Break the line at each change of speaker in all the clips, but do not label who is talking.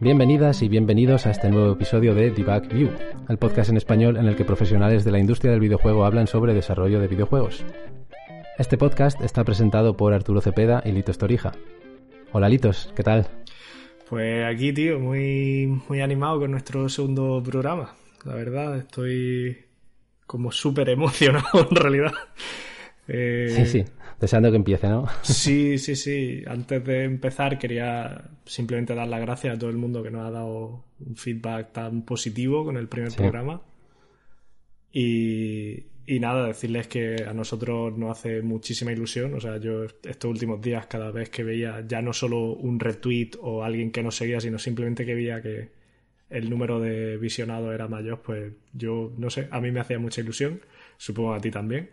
Bienvenidas y bienvenidos a este nuevo episodio de Debug View, el podcast en español en el que profesionales de la industria del videojuego hablan sobre desarrollo de videojuegos. Este podcast está presentado por Arturo Cepeda y Litos Torija. Hola Litos, ¿qué tal?
Pues aquí, tío, muy, muy animado con nuestro segundo programa. La verdad, estoy como súper emocionado en realidad.
Eh, sí, sí, deseando que empiece, ¿no?
Sí, sí, sí. Antes de empezar quería simplemente dar las gracias a todo el mundo que nos ha dado un feedback tan positivo con el primer programa. Y, y nada, decirles que a nosotros nos hace muchísima ilusión. O sea, yo estos últimos días, cada vez que veía ya no solo un retweet o alguien que nos seguía, sino simplemente que veía que el número de visionados era mayor, pues yo no sé, a mí me hacía mucha ilusión. Supongo a ti también.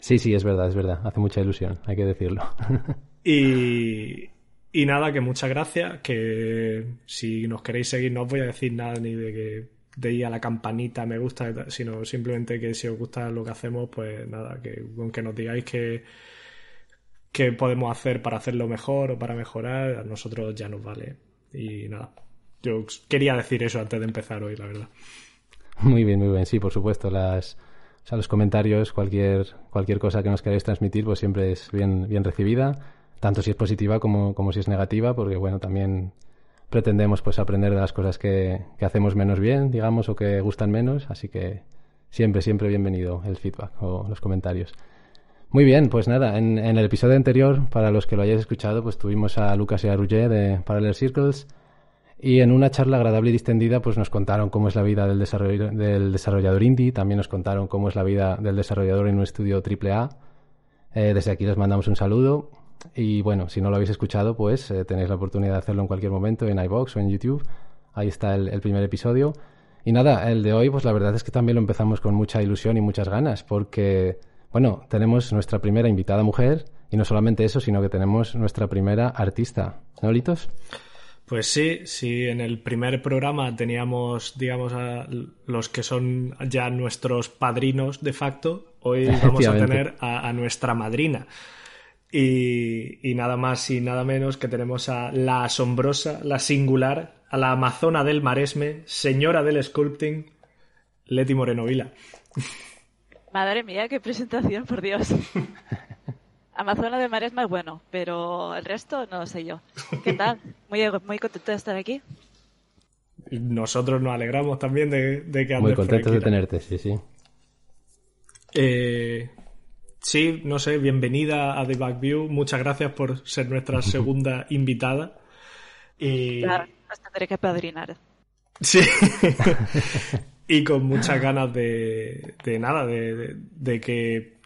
Sí, sí, es verdad, es verdad. Hace mucha ilusión, hay que decirlo.
y, y nada, que muchas gracias. Que si nos queréis seguir, no os voy a decir nada ni de que de ir a la campanita, me gusta, sino simplemente que si os gusta lo que hacemos, pues nada, que aunque nos digáis que, que podemos hacer para hacerlo mejor o para mejorar, a nosotros ya nos vale. Y nada, yo quería decir eso antes de empezar hoy, la verdad.
Muy bien, muy bien, sí, por supuesto, las... Los comentarios, cualquier, cualquier cosa que nos queráis transmitir, pues siempre es bien, bien recibida, tanto si es positiva como, como si es negativa, porque bueno, también pretendemos pues aprender de las cosas que, hacemos menos bien, digamos, o que gustan menos, así que siempre, siempre bienvenido el feedback o los comentarios. Muy bien, pues nada, en, el episodio anterior, para los que lo hayáis escuchado, pues tuvimos a Lucas y a Rouget de Parallel Circles y en una charla agradable y distendida pues nos contaron cómo es la vida del, del desarrollador indie, también nos contaron cómo es la vida del desarrollador en un estudio AAA. Eh, desde aquí les mandamos un saludo y bueno, si no lo habéis escuchado, pues eh, tenéis la oportunidad de hacerlo en cualquier momento en iBox o en YouTube. Ahí está el, primer episodio. Y nada, el de hoy, pues la verdad es que también lo empezamos con mucha ilusión y muchas ganas, porque, bueno, tenemos nuestra primera invitada mujer, y no solamente eso, sino que tenemos nuestra primera artista. ¿No, Litos?
Pues sí, sí, en el primer programa teníamos, digamos, a los que son ya nuestros padrinos de facto. Hoy vamos a tener a nuestra madrina. Y, nada más y nada menos que tenemos a la asombrosa, la singular, a la amazona del maresme, señora del sculpting, Leti Moreno Vila.
Madre mía, qué presentación, por Dios. Amazona del Maresme es bueno, pero el resto no sé yo. ¿Qué tal? Muy, muy contento de estar aquí.
Nosotros nos alegramos también de, que
andes Muy contentos de tenerte, sí, sí.
Eh, Sí, no sé, bienvenida a The Back View. Muchas gracias por ser nuestra segunda invitada.
Y... Claro, tendré que padrinar.
Sí. y con muchas ganas de, de nada, de, de, que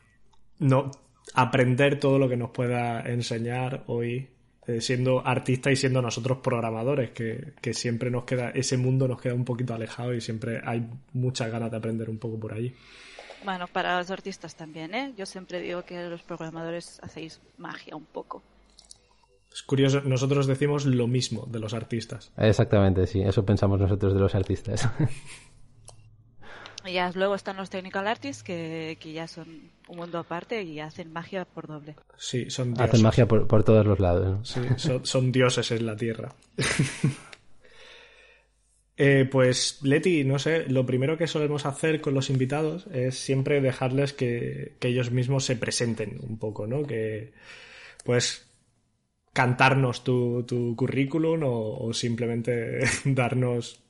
no aprender todo lo que nos pueda enseñar hoy, eh, siendo artista y siendo nosotros programadores, que, que siempre nos queda, ese mundo nos queda un poquito alejado y siempre hay muchas ganas de aprender un poco por allí.
Bueno, para los artistas también, ¿eh? Yo siempre digo que los programadores hacéis magia un poco.
Es curioso, nosotros decimos lo mismo de los artistas.
Exactamente, sí, eso pensamos nosotros de los artistas.
Y ya luego están los technical artists que, ya son un mundo aparte y hacen magia por doble.
Sí, son dioses.
Hacen magia por, todos los lados.
Sí, son dioses en la tierra. Eh, pues Leti, no sé, lo primero que solemos hacer con los invitados es siempre dejarles que, ellos mismos se presenten un poco, ¿no? Que pues cantarnos tu, currículum o, simplemente darnos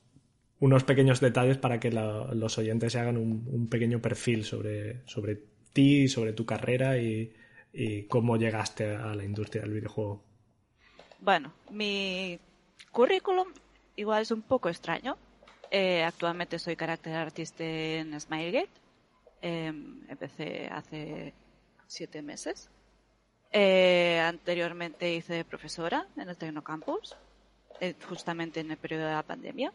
unos pequeños detalles para que los oyentes se hagan un, pequeño perfil sobre, ti, sobre tu carrera y cómo llegaste a la industria del videojuego.
Bueno, mi currículum igual es un poco extraño. Eh, actualmente soy character artist en Smilegate. Em, empecé hace siete meses. Eh, anteriormente hice profesora en el Tecnocampus, eh, justamente en el periodo de la pandemia.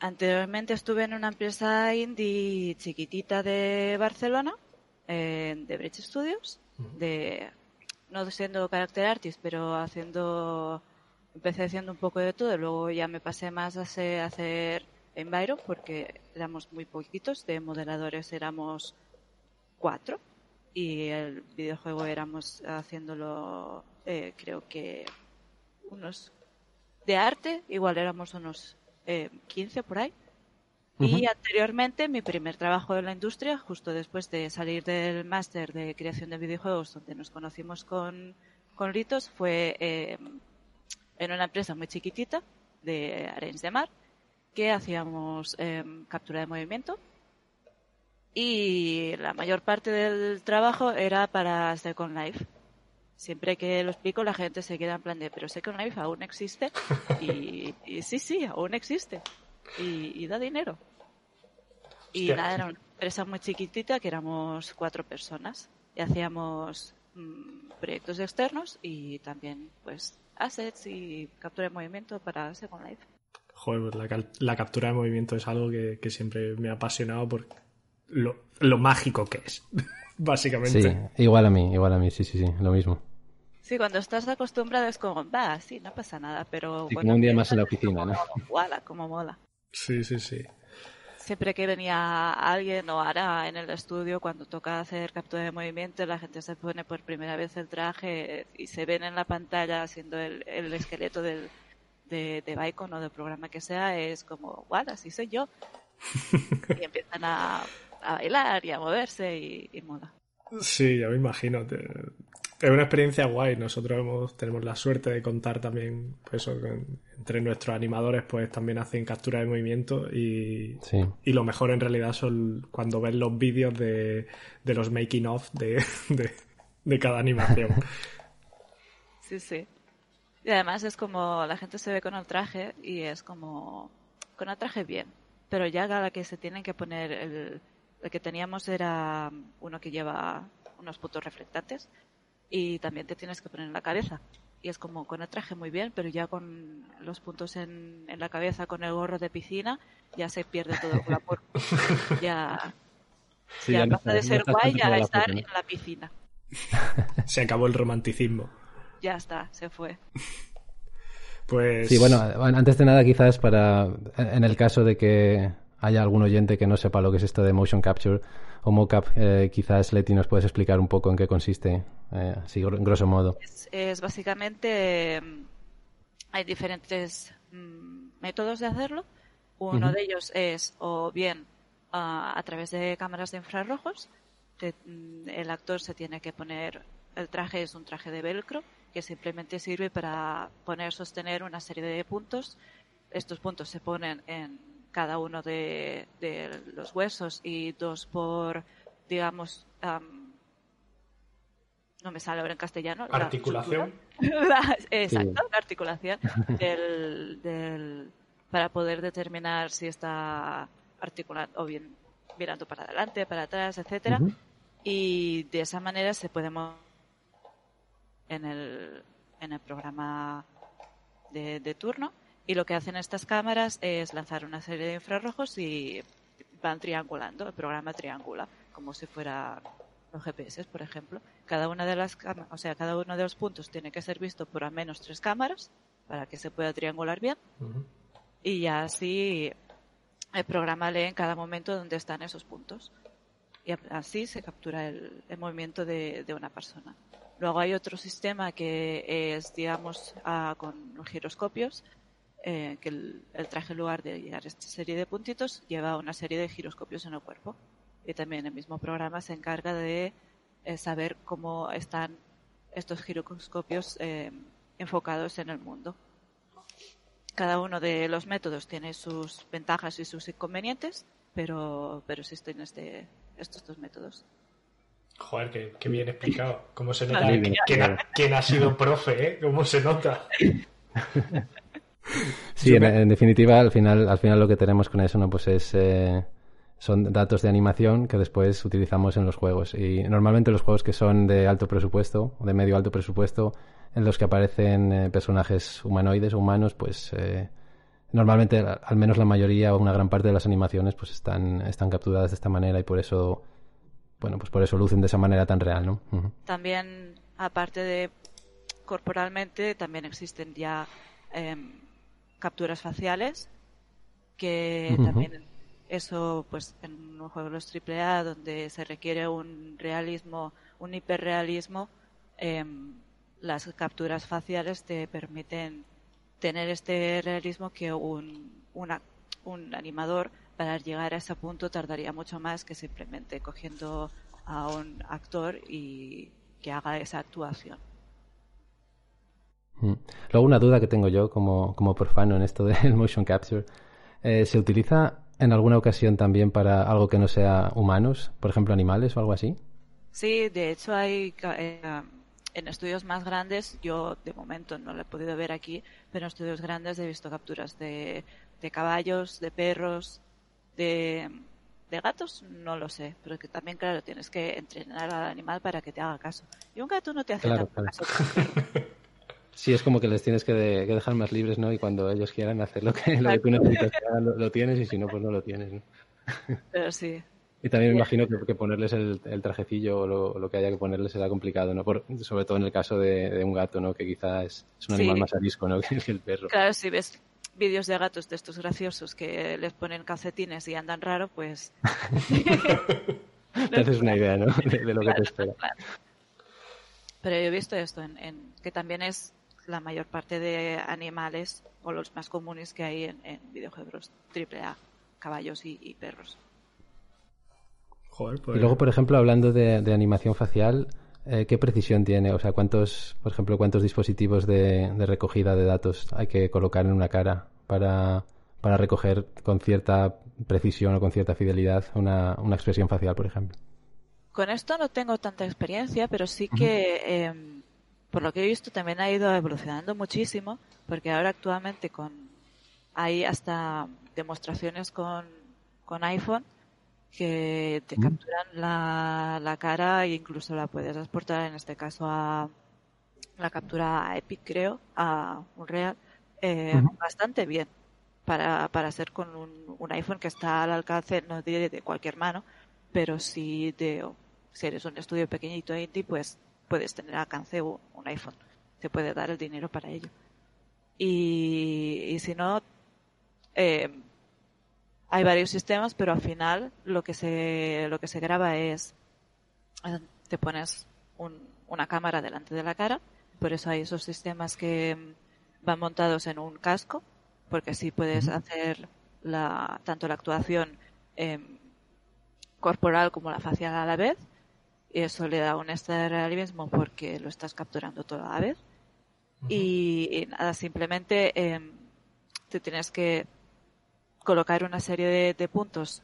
Anteriormente estuve en una empresa indie chiquitita de Barcelona, de Bridge Studios, de, no siendo character artist, pero haciendo empecé haciendo un poco de todo, luego ya me pasé más a hacer Enviro porque éramos muy poquitos, de modeladores éramos cuatro y el videojuego éramos haciéndolo, eh, creo que unos de arte, igual éramos unos eh, 15 por ahí. Y anteriormente, mi primer trabajo en la industria, justo después de salir del máster de creación de videojuegos, donde nos conocimos con, con Ritos, fue eh, en una empresa muy chiquitita de Arenys de Mar, que hacíamos em, captura de movimiento. Y la mayor parte del trabajo era para Second Life. Siempre que lo explico, la gente se queda en plan de, pero Second Life aún existe. Y, y sí, sí, aún existe y, da dinero. Y nada, era una empresa muy chiquitita que éramos cuatro personas y hacíamos mm, proyectos externos y también pues assets y captura de movimiento para Second Life.
Joder, pues la, la, captura de movimiento es algo que, que siempre me ha apasionado por lo, lo mágico que es, básicamente.
Sí, igual a mí, igual a mí, sí, sí, sí, lo mismo.
Sí, cuando estás acostumbrado es como, va, sí, no pasa nada, pero...
Sí, como un día más en la oficina, ¿no?
Como, como mola.
Sí, sí, sí.
Siempre que venía alguien o ahora en el estudio, cuando toca hacer captura de movimiento, la gente se pone por primera vez el traje y se ven en la pantalla haciendo el, esqueleto del, de, de Bicon o del programa que sea, es como, guau, así soy yo. y empiezan a, bailar y a moverse y, y mola.
Sí, ya me imagino es una experiencia guay. Nosotros hemos, tenemos la suerte de contar también, pues entre nuestros animadores, pues también hacen captura de movimiento y, y lo mejor en realidad son cuando ves los vídeos de, de los making of de, de, cada animación.
Sí, sí. Y además es como la gente se ve con el traje y es como con el traje bien, pero ya la que se tienen que poner el, el que teníamos era uno que lleva unos puntos reflectantes y también te tienes que poner en la cabeza. Y es como con el traje muy bien, pero ya con los puntos en, en la cabeza, con el gorro de piscina, ya se pierde todo el glamour. ya, ya, pasa de ser guay a estar en la piscina.
Se acabó el romanticismo.
Ya está, se fue.
Pues...
Sí, bueno, antes de nada quizás para, en el caso de que haya algún oyente que no sepa lo que es esto de motion capture o mocap, eh, quizás Leti nos puedes explicar un poco en qué consiste, eh, así grosso modo.
Es, básicamente mm, hay diferentes mm, métodos de hacerlo. Uno de ellos es o bien a través de cámaras de infrarrojos. Mm, el actor se tiene que poner el traje es un traje de velcro que simplemente sirve para poner sostener una serie de puntos. Estos puntos se ponen en cada uno de, los huesos y dos por, digamos, no me sale ahora en castellano.
Articulación.
exacto, la articulación del, para poder determinar si está articulando o bien mirando para adelante, para atrás, etcétera. Y de esa manera se puede en el, en el programa de turno y lo que hacen estas cámaras es lanzar una serie de infrarrojos y van triangulando, el programa triangula, como si fuera los GPS, por ejemplo. Cada una de las o sea, cada uno de los puntos tiene que ser visto por al menos tres cámaras para que se pueda triangular bien. Y ya así el programa lee en cada momento dónde están esos puntos. Y así se captura el, movimiento de, una persona. Luego hay otro sistema que es, digamos, ah, con giroscopios, eh, que el, traje en lugar de llevar esta serie de puntitos lleva una serie de giroscopios en el cuerpo. Y también el mismo programa se encarga de eh, saber cómo están estos giroscopios eh, enfocados en el mundo. Cada uno de los métodos tiene sus ventajas y sus inconvenientes, pero, pero existen este, estos dos métodos.
Joder, qué, bien explicado. ¿Cómo se nota? ¿Quién, ha, sido profe? ¿eh? ¿Cómo se nota?
Sí, en, definitiva, al final, al final lo que tenemos con eso, ¿no? Pues es eh, son datos de animación que después utilizamos en los juegos. Y normalmente los juegos que son de alto presupuesto, o de medio alto presupuesto, en los que aparecen eh, personajes humanoides o humanos, pues eh, normalmente, al menos la mayoría o una gran parte de las animaciones, pues están, están capturadas de esta manera y por eso, bueno, pues por eso lucen de esa manera tan real, ¿no?
También, aparte de corporalmente, también existen ya em, capturas faciales, que también eso, pues en un juego de los AAA donde se requiere un realismo, un hiperrealismo, em, las capturas faciales te permiten tener este realismo que un, un animador para llegar a ese punto tardaría mucho más que simplemente cogiendo a un actor y que haga esa actuación.
Mm. Luego una duda que tengo yo como, como profano en esto del motion capture. Eh, ¿Se utiliza en alguna ocasión también para algo que no sea humanos, por ejemplo animales o algo así?
Sí, de hecho hay eh, en estudios más grandes, yo de momento no lo he podido ver aquí, pero en estudios grandes he visto capturas de, de caballos, de perros, de, de gatos, no lo sé, pero que también, claro, tienes que entrenar al animal para que te haga caso. Y un gato no te hace tanto caso.
Sí, es como que les tienes que, dejar más libres, ¿no? Y cuando ellos quieran hacer lo que, lo que tú necesitas lo, tienes y si no, pues no lo tienes, ¿no?
Pero sí.
Y también me imagino que, ponerles el, trajecillo o lo, que haya que ponerles será complicado, ¿no? sobre todo en el caso de, un gato, ¿no? Que quizás es, un animal más arisco, ¿no? Que el perro.
Claro, si ves vídeos de gatos de estos graciosos que les ponen calcetines y andan raro, pues...
te haces una idea, ¿no? De, lo que te espera.
Pero yo he visto esto, en, que también es la mayor parte de animales o los más comunes que hay en, videojuegos AAA, caballos y, perros.
Joder, pues... Y luego, por ejemplo, hablando de, animación facial, eh, ¿qué precisión tiene? O sea, ¿cuántos, por ejemplo, cuántos dispositivos de, recogida de datos hay que colocar en una cara para, para recoger con cierta precisión o con cierta fidelidad una, una expresión facial, por ejemplo?
Con esto no tengo tanta experiencia, pero sí que em, por lo que he visto, también ha ido evolucionando muchísimo, porque ahora actualmente con hay hasta demostraciones con, con iPhone que te mm. capturan la, la, cara e incluso la puedes exportar, en este caso, a la captura a Epic, creo, a Unreal, eh, bastante bien para, para hacer con un, un, iPhone que está al alcance, no diré de cualquier mano, pero sí de, si eres un estudio pequeñito indie, pues puedes tener alcance un iPhone. Te puede dar el dinero para ello. Y, si no, eh, hay varios sistemas, pero al final lo que se, lo que se graba es, eh, te pones una cámara delante de la cara, por eso hay esos sistemas que van montados en un casco, porque así puedes hacer la, tanto la actuación em, corporal como la facial a la vez y eso le da un estado de realismo porque lo estás capturando toda la vez. y, nada, simplemente em, te tienes que colocar una serie de, puntos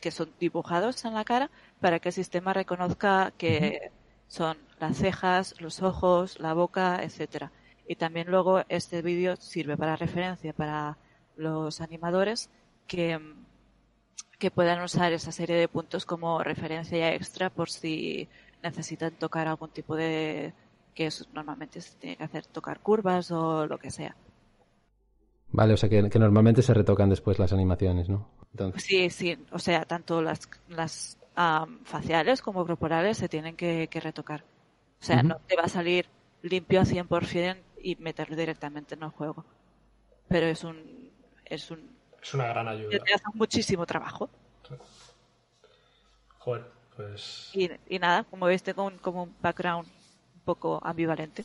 que son dibujados en la cara para que el sistema reconozca que son las cejas, los ojos, la boca, etcétera. Y también luego este vídeo sirve para referencia para los animadores que em, que puedan usar esa serie de puntos como referencia extra por si necesitan tocar algún tipo de que normalmente se tiene que hacer tocar curvas o lo que sea.
Vale, o sea que, normalmente se retocan después las animaciones, ¿no?
Sí, sí, o sea, tanto las, las faciales como corporales se tienen que, retocar. O sea, no te va a salir limpio a 100% y meterlo directamente en el juego. Pero es un, es un
es una gran ayuda.
Te hace muchísimo trabajo.
Joder, pues.
Y, nada, como viste, con como un background un poco ambivalente.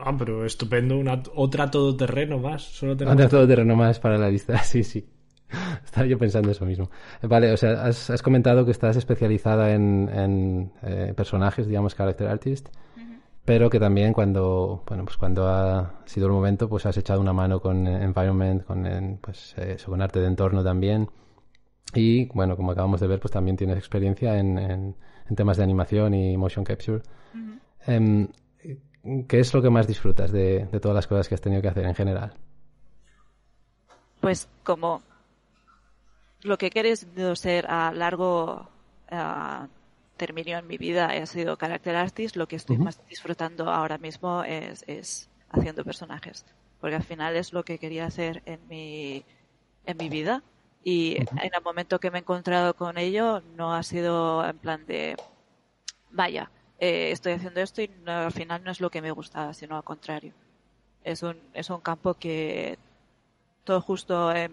Ah, pero estupendo, una, otra todoterreno más. Solo
otra todoterreno más para la lista, sí, sí. Estaba yo pensando eso mismo. Vale, o sea, has, comentado que estás especializada en, en eh, personajes, digamos, character artist pero que también cuando bueno pues cuando ha sido el momento pues has echado una mano con environment con pues eso, con arte de entorno también. Y bueno como acabamos de ver pues también tienes experiencia en, en, temas de animación y motion capture. Em, ¿qué es lo que más disfrutas de, de, todas las cosas que has tenido que hacer en general?
pues como lo que quieres ser a largo terminó en mi vida ha sido character artist, lo que estoy más disfrutando ahora mismo es, es, haciendo personajes, porque al final es lo que quería hacer en mi, en mi vida y en el momento que me he encontrado con ello no ha sido en plan de, vaya, eh, estoy haciendo esto y al final no es lo que me gustaba, sino al contrario. Es un, es un campo que todo justo eh,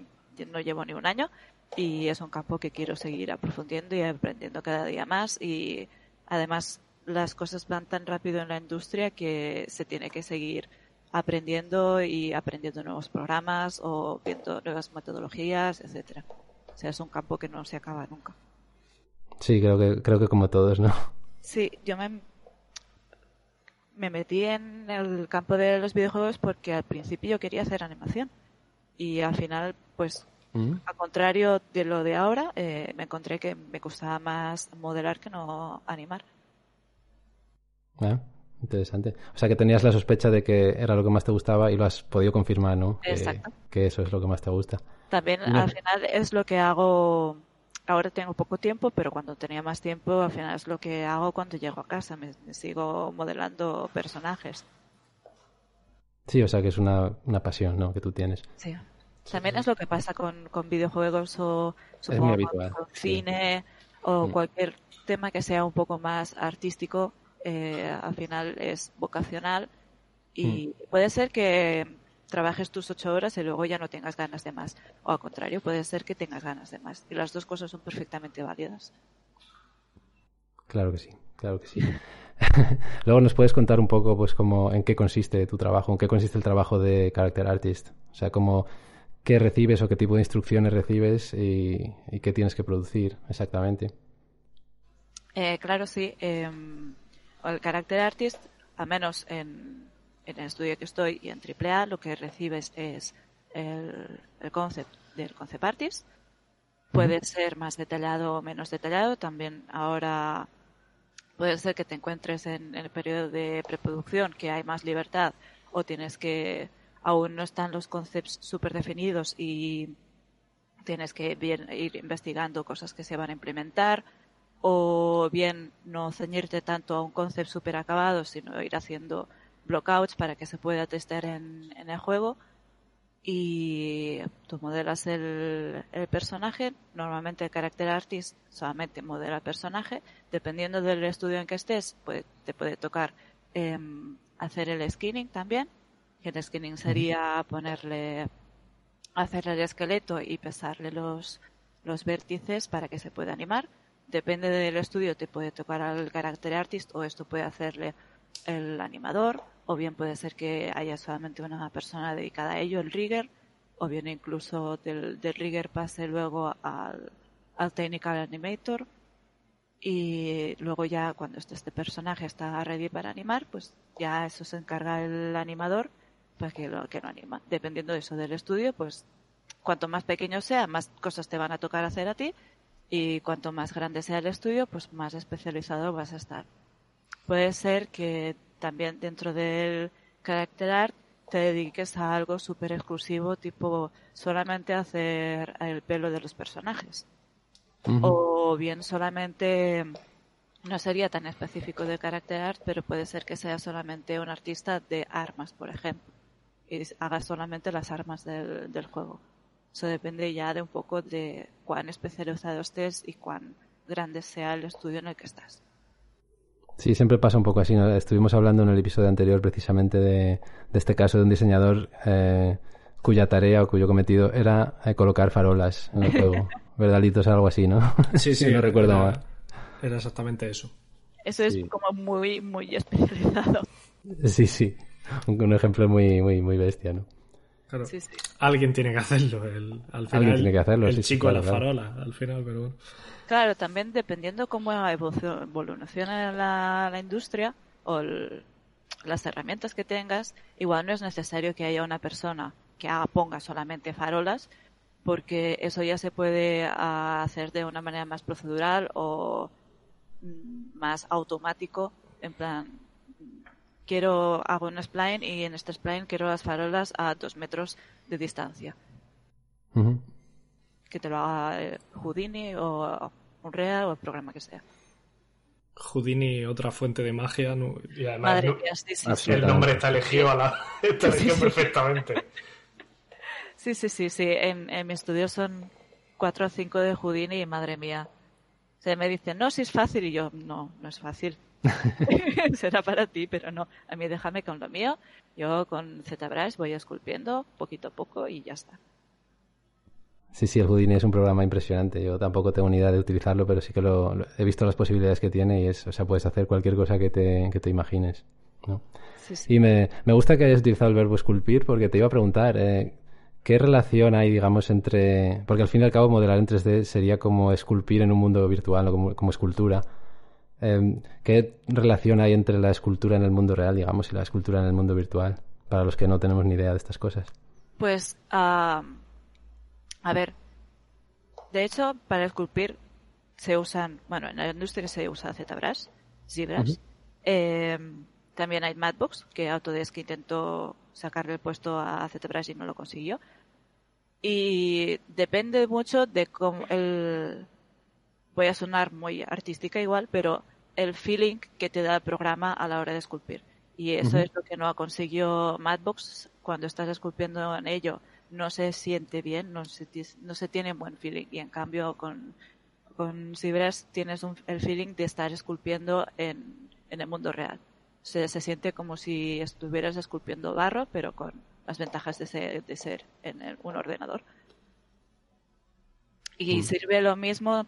no llevo ni un año y es un campo que quiero seguir aprofundiendo y aprendiendo cada día más y además las cosas van tan rápido en la industria que se tiene que seguir aprendiendo y aprendiendo nuevos programas o viendo nuevas metodologías, etcétera. O sea, es un campo que no se acaba nunca.
Sí, creo que creo que como todos, ¿no?
Sí, yo me me metí en el campo de los videojuegos porque al principio yo quería hacer animación y al final, pues, mm. al contrario de lo de ahora, eh, me encontré que me costaba más modelar que no animar.
Ah, interesante. O sea que tenías la sospecha de que era lo que más te gustaba y lo has podido confirmar, ¿no?
Exacto.
Que, eso es lo que más te gusta.
También al final es lo que hago. Ahora tengo poco tiempo, pero cuando tenía más tiempo, al final es lo que hago cuando llego a casa. Me, sigo modelando personajes.
Sí, o sea que es una, una pasión, ¿no? Que tú tienes.
Sí. También es lo que pasa con, con videojuegos o supongo con, cine o mm. cualquier tema que sea un poco más artístico eh, al final es vocacional y mm. puede ser que trabajes tus ocho horas y luego ya no tengas ganas de más. O al contrario, puede ser que tengas ganas de más. Y las dos cosas son perfectamente válidas.
Claro que sí, claro que sí. luego nos puedes contar un poco, pues, como en qué consiste tu trabajo, en qué consiste el trabajo de character artist. O sea, como qué recibes o qué tipo de instrucciones recibes y, qué tienes que producir exactamente.
Eh, claro, sí. Eh, el Character Artist, al menos en, el estudio que estoy y en AAA, lo que recibes es el, el concept del concept artist. Puede ser más detallado o menos detallado. También ahora puede ser que te encuentres en, el periodo de preproducción que hay más libertad o tienes que aún no están los concepts súper definidos y tienes que ir investigando cosas que se van a implementar o bien no ceñirte tanto a un concepto súper acabado, sino ir haciendo blockouts para que se pueda testear en, el juego. Y tú modelas el, personaje, normalmente el character artist solamente modela el personaje, dependiendo del estudio en que estés, pues te puede tocar em, hacer el skinning también, el skinning sería ponerle, hacerle el esqueleto y pesarle los, los vértices para que se pueda animar. Depende del estudio, te puede tocar al carácter artist o esto puede hacerle el animador, o bien puede ser que haya solamente una persona dedicada a ello, el rigger, o bien incluso del, del rigger pase luego al, al technical animator. Y luego ya cuando este, este personaje está ready para animar, pues ya eso se encarga el animador pues que lo, que lo anima. Dependiendo de eso del estudio, pues cuanto más pequeño sea, más cosas te van a tocar hacer a ti y cuanto más grande sea el estudio, pues más especializado vas a estar. Puede ser que también dentro del character art te dediques a algo súper exclusivo, tipo solamente hacer el pelo de los personajes. O bien solamente, no sería tan específico de character art, pero puede ser que sea solamente un artista de armas, por ejemplo, y haga solamente las armas del, del juego. Eso depende ya de un poco de cuán especializado estés y cuán grande sea el estudio en el que estás.
Sí, siempre pasa un poco así. Estuvimos hablando en el episodio anterior precisamente de, este caso de un diseñador eh, cuya tarea o cuyo cometido era eh, colocar farolas en el juego. ¿Verdad, Es algo así, ¿no?
Sí, sí, no recuerdo mal. Era exactamente eso.
Eso es como muy, muy especializado.
Sí, sí. Un, ejemplo muy, muy, muy bestia, ¿no?
Alguien tiene que hacerlo. El, al final, tiene que hacerlo. El chico de la farola, al final, pero bueno.
Claro, también dependiendo cómo evoluciona la, la industria o las herramientas que tengas, igual no es necesario que haya una persona que haga, ponga solamente farolas, porque eso ya se puede ah, hacer de una manera más procedural o mm, más automático, en plan, quiero hago un spline y en este spline quiero las farolas a dos metros de distancia. Que te lo haga eh, Houdini o Unreal o el programa que sea.
Houdini, otra fuente de magia. Y
además,
el nombre está elegido, a la, está elegido perfectamente.
Sí, sí, sí, sí. En, en mi estudio son cuatro o cinco de Houdini y madre mía. Se me dicen, no, si es fácil. Y yo, no, no es fácil será para ti, pero no. A mí déjame con lo mío. Yo con ZBrush voy esculpiendo poquito a poco y ya está.
Sí, sí, el Houdini es un programa impresionante. Yo tampoco tengo ni idea de utilizarlo, pero sí que lo, he visto las posibilidades que tiene y es, o sea, puedes hacer cualquier cosa que te, que te imagines. ¿no? Y me, me, gusta que hayas utilizado el verbo esculpir porque te iba a preguntar, eh, ¿qué relación hay, digamos, entre... Porque al fin y al cabo modelar en 3D sería como esculpir en un mundo virtual o como, como escultura. Em, ¿Qué relación hay entre la escultura en el mundo real, digamos, y la escultura en el mundo virtual? Para los que no tenemos ni idea de estas cosas.
Pues, a ver, de hecho, para esculpir se usan, bueno, en la industria se usa ZBrush, ZBrush. Em, también hay Madbox, que Autodesk intentó sacarle el puesto a ZBrush y no lo consiguió. Y depende mucho de cómo el... Voy a sonar muy artística igual, pero el feeling que te da el programa a la hora de esculpir. Y eso es lo que no ha conseguido Madbox cuando estás esculpiendo en ello. No se siente bien, no se, no se tiene buen feeling. Y en cambio con, con Cibras tienes el feeling de estar esculpiendo en, en el mundo real se, se siente como si estuvieras esculpiendo barro, pero con las ventajas de ser, de ser en un ordenador. Y mm. sirve lo mismo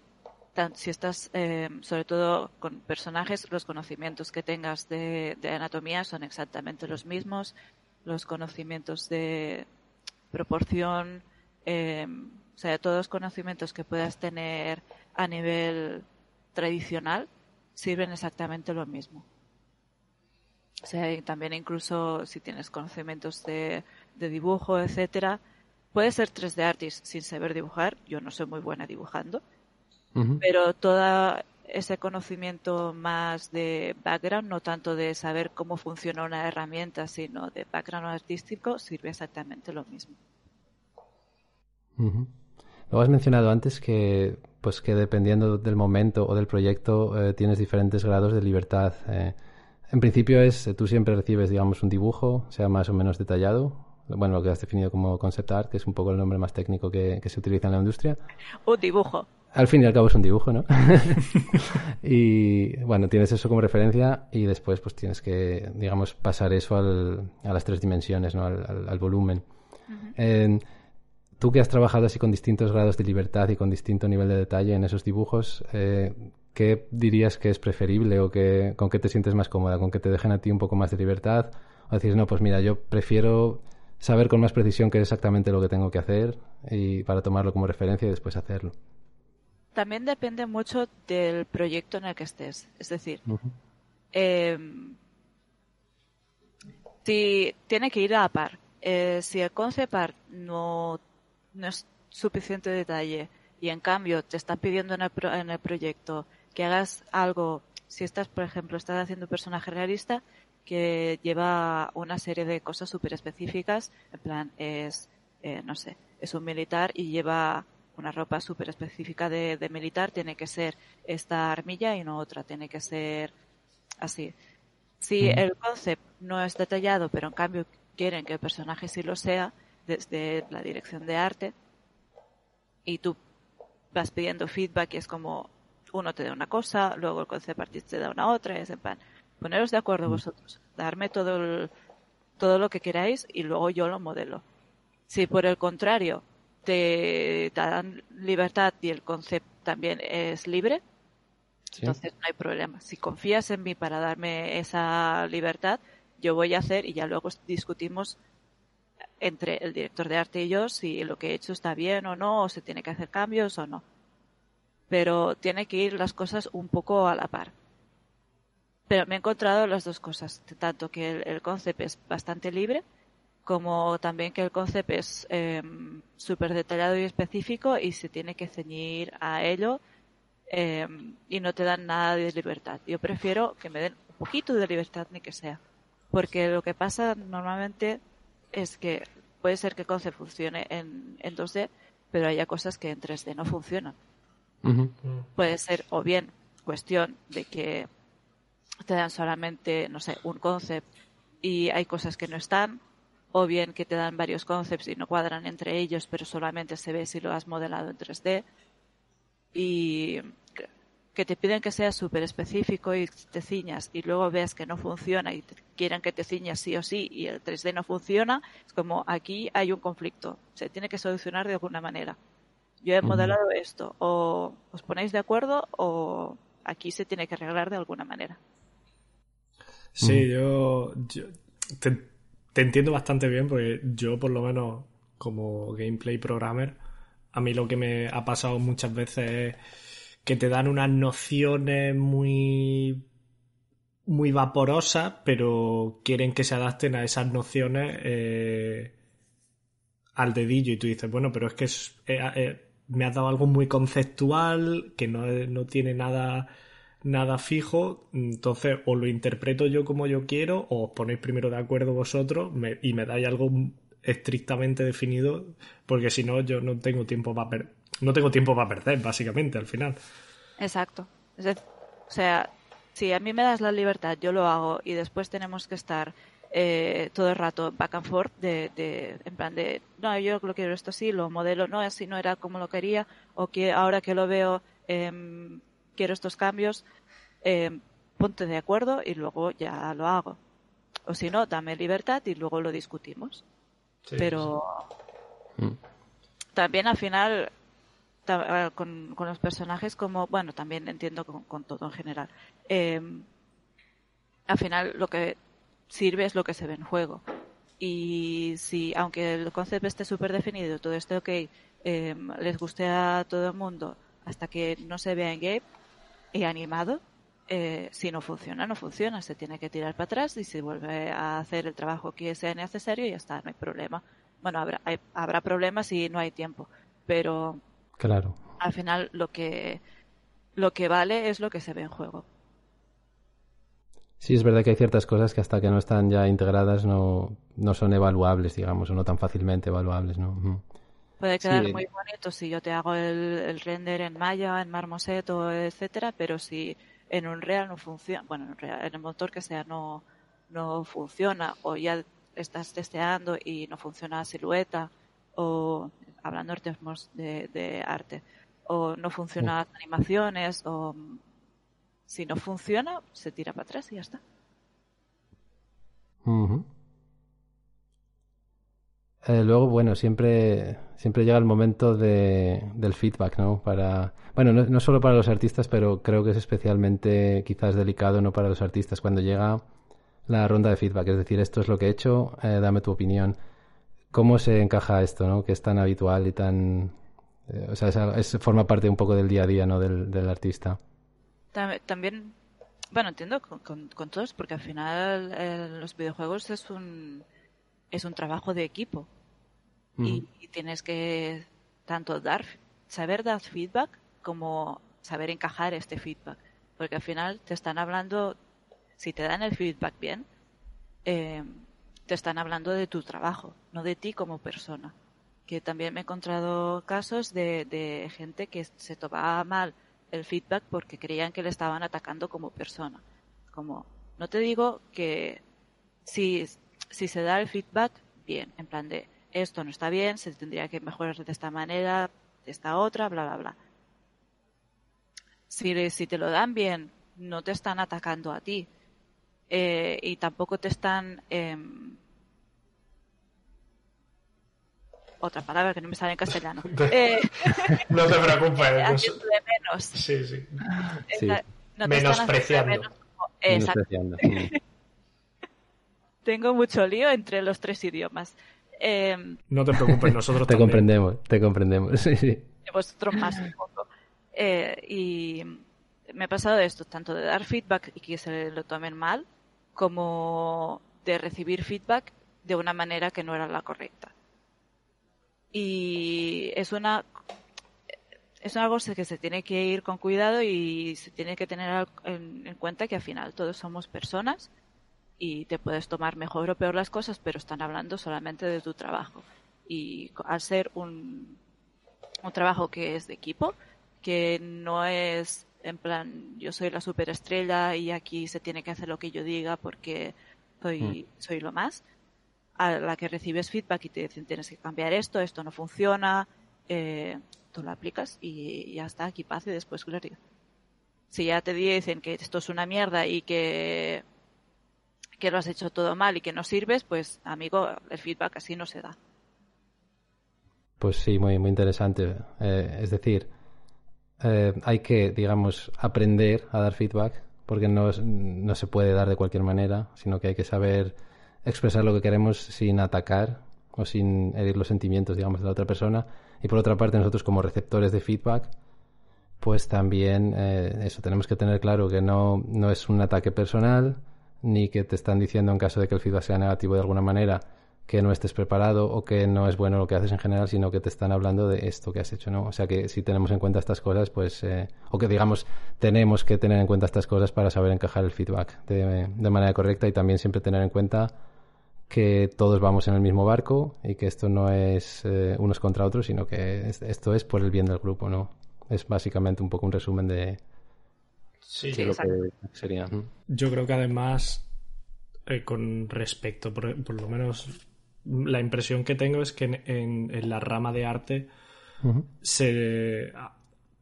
si estás, eh, sobre todo con personajes, los conocimientos que tengas de, anatomía son exactamente los mismos, los conocimientos de proporción, eh, o sea, todos los conocimientos que puedas tener a nivel tradicional sirven exactamente lo mismo. O sea, también incluso si tienes conocimientos de, dibujo, etcétera, puede ser 3D artist sin saber dibujar. Yo no soy muy buena dibujando, pero todo ese conocimiento más de background, no tanto de saber cómo funciona una herramienta, sino de background artístico, sirve exactamente lo mismo.
Lo has mencionado antes que, pues que dependiendo del momento o del proyecto eh, tienes diferentes grados de libertad. Eh, en principio es, tú siempre recibes, digamos, un dibujo, sea más o menos detallado. Bueno, lo que has definido como concept art, que es un poco el nombre más técnico que, se utiliza en la industria.
Un dibujo.
Al fin y al cabo es un dibujo, ¿no? y bueno, tienes eso como referencia y después pues tienes que, digamos, pasar eso al, a las tres dimensiones, ¿no? Al, volumen. tú que has trabajado así con distintos grados de libertad y con distinto nivel de detalle en esos dibujos, eh, ¿qué dirías que es preferible o que, con qué te sientes más cómoda? ¿Con que te dejen a ti un poco más de libertad? O decir, no, pues mira, yo prefiero saber con más precisión qué es exactamente lo que tengo que hacer y para tomarlo como referencia y después hacerlo.
También depende mucho del proyecto en el que estés. Es decir, em, si tiene que ir a la par. Eh, si el concept art no, no es suficiente detalle y en cambio te están pidiendo en el, en el proyecto que hagas algo, si estás, por ejemplo, estás haciendo un personaje realista que lleva una serie de cosas súper específicas, en plan, es, eh, no sé, es un militar y lleva una ropa súper específica de, militar, tiene que ser esta armilla y no otra, tiene que ser así. Si el concept no es detallado, pero en cambio quieren que el personaje sí lo sea, desde la dirección de arte, y tú vas pidiendo feedback y es como, uno te da una cosa, luego el concept artist te da una otra, y es en plan, poneros de acuerdo vosotros, darme todo todo lo que queráis y luego yo lo modelo. Si por el contrario te, dan libertad y el concept también es libre, entonces no hay problema. Si confías en mí para darme esa libertad, yo voy a hacer y ya luego discutimos entre el director de arte y yo si lo que he hecho está bien o no, o se tiene que hacer cambios o no pero tiene que ir las cosas un poco a la par. Pero me he encontrado las dos cosas, tanto que el, concepto es bastante libre, como también que el concepto es em, súper detallado y específico y se tiene que ceñir a ello em, y no te dan nada de libertad. Yo prefiero que me den un poquito de libertad ni que sea, porque lo que pasa normalmente es que puede ser que el concept funcione en, en 2D, pero haya cosas que en 3D no funcionan. Puede ser o bien cuestión de que te dan solamente, no sé, un concept y hay cosas que no están, o bien que te dan varios concepts y no cuadran entre ellos, pero solamente se ve si lo has modelado en 3D. Y que te piden que seas súper específico y te ciñas y luego ves que no funciona y quieren que te ciñas sí o sí y el 3D no funciona, es como aquí hay un conflicto, se tiene que solucionar de alguna manera. Yo he modelado esto, o os ponéis de acuerdo o aquí se tiene que arreglar de alguna manera.
Sí, yo, te, te entiendo bastante bien porque yo por lo menos como gameplay programmer, a mí lo que me ha pasado muchas veces es que te dan unas nociones muy muy vaporosas, pero quieren que se adapten a esas nociones eh, al dedillo. Y tú dices, bueno, pero es que eh, eh, me has dado algo muy conceptual, que no, no tiene nada, nada fijo, entonces o lo interpreto yo como yo quiero, o os ponéis primero de acuerdo vosotros y me dais algo estrictamente definido, porque si no yo no tengo tiempo para perder no tengo tiempo para perder, básicamente, al final.
Exacto. o sea, si a mí me das la libertad, yo lo hago y después tenemos que estar eh, todo el rato back and forth de, de, en plan de, no, yo lo quiero esto así, lo modelo no, así no era como lo quería, o que ahora que lo veo em, quiero estos cambios, em, ponte de acuerdo y luego ya lo hago. O si no, dame libertad y luego lo discutimos. Pero mm. también al final eh, con, los personajes como, bueno, también entiendo con, todo en general. Eh, al final lo que sirve es lo que se ve en juego. Y si, aunque el concepto esté súper definido, todo esté ok, eh, les guste a todo el mundo, hasta que no se vea en game y animado, si no funciona, no funciona. Se tiene que tirar para atrás y se vuelve a hacer el trabajo que sea necesario y ya está, no hay problema. Bueno, habrá, habrá problemas si no hay tiempo, pero
Claro.
Al final lo que lo que vale es lo que se ve en juego.
Sí, es verdad que hay ciertas cosas que hasta que no están ya integradas no, no son evaluables, digamos, o no tan fácilmente evaluables, ¿no?
Puede quedar muy bonito si yo te hago el, render en Maya, en Marmoset o etcétera, pero si en un real no funciona, bueno, en, en el motor que sea no, no funciona o ya estás testeando y no funciona la silueta o hablando de, de arte, o no funcionan las animaciones, o si no funciona, se tira para atrás y ya está.
Eh, luego, bueno, siempre, siempre llega el momento de, del feedback, ¿no? Para, bueno, no, solo para los artistas, pero creo que es especialmente quizás delicado, ¿no? Para los artistas, cuando llega la ronda de feedback, es decir, esto es lo que he hecho, eh, dame tu opinión. ¿Cómo se encaja esto, ¿no? Que es tan habitual y tan... Eh, o sea, es, forma parte un poco del día a día, ¿no? Del, del artista.
También, bueno, entiendo con, con, todos, porque al final eh, los videojuegos es un, es un trabajo de equipo. Y, tienes que tanto dar, saber dar feedback como saber encajar este feedback. Porque al final te están hablando, si te dan el feedback bien, eh, te están hablando de tu trabajo, no de ti como persona. Que también me he encontrado casos de, gente que se tomaba mal el feedback porque creían que le estaban atacando como persona. Como, no te digo que si, si se da el feedback, bien, en plan de esto no está bien, se tendría que mejorar de esta manera, de esta otra, bla, bla, bla. Si, si te lo dan bien, no te están atacando a ti, eh, y tampoco te están em, otra palabra que no me sale en castellano.
Eh, no te preocupes.
de menos.
Sí, sí.
Menospreciando. Tengo mucho lío entre los tres idiomas. Em,
no te preocupes, nosotros
te comprendemos, te comprendemos. Sí, sí.
Vosotros más un poco. Eh, y me ha pasado esto, tanto de dar feedback y que se lo tomen mal, como de recibir feedback de una manera que no era la correcta. Y es una es algo que se tiene que ir con cuidado y se tiene que tener en, cuenta que al final todos somos personas y te puedes tomar mejor o peor las cosas, pero están hablando solamente de tu trabajo. Y al ser un, un trabajo que es de equipo, que no es en plan, yo soy la superestrella y aquí se tiene que hacer lo que yo diga porque soy, mm. soy lo más. A la que recibes feedback y te dicen tienes que cambiar esto, esto no funciona, eh, tú lo aplicas y ya está, aquí y después gloria. Si ya te dicen que esto es una mierda y que, que lo has hecho todo mal y que no sirves, pues amigo, el feedback así no se da.
Pues sí, muy, muy interesante. Eh, es decir, eh, hay que, digamos, aprender a dar feedback, porque no, no se puede dar de cualquier manera, sino que hay que saber expresar lo que queremos sin atacar o sin herir los sentimientos, digamos, de la otra persona. Y por otra parte, nosotros como receptores de feedback, pues también eh, eso, tenemos que tener claro que no, no es un ataque personal, ni que te están diciendo en caso de que el feedback sea negativo de alguna manera, que no estés preparado o que no es bueno lo que haces en general, sino que te están hablando de esto que has hecho, ¿no? O sea que si tenemos en cuenta estas cosas, pues, eh, o que digamos, tenemos que tener en cuenta estas cosas para saber encajar el feedback de, manera correcta y también siempre tener en cuenta que todos vamos en el mismo barco y que esto no es eh, unos contra otros, sino que esto es por el bien del grupo, ¿no? Es básicamente un poco un resumen de,
sí, lo que sería. Yo creo que además, eh, con respecto, por, lo menos la impresión que tengo es que en, la rama de arte se,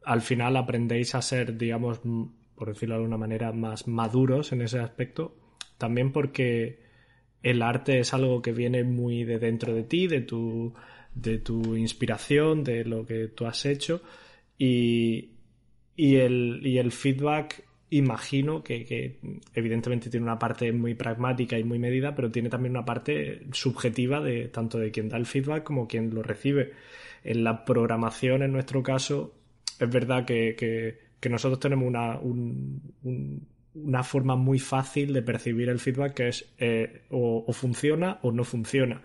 al final aprendéis a ser, digamos, por decirlo de alguna manera, más maduros en ese aspecto, también porque el arte es algo que viene muy de dentro de ti, de tu, de tu inspiración, de lo que tú has hecho y, y, el, y el feedback imagino que, evidentemente tiene una parte muy pragmática y muy medida, pero tiene también una parte subjetiva de tanto de quien da el feedback como quien lo recibe. En la programación, en nuestro caso, es verdad que, nosotros tenemos una, un, una forma muy fácil de percibir el feedback que es eh, o, funciona o no funciona.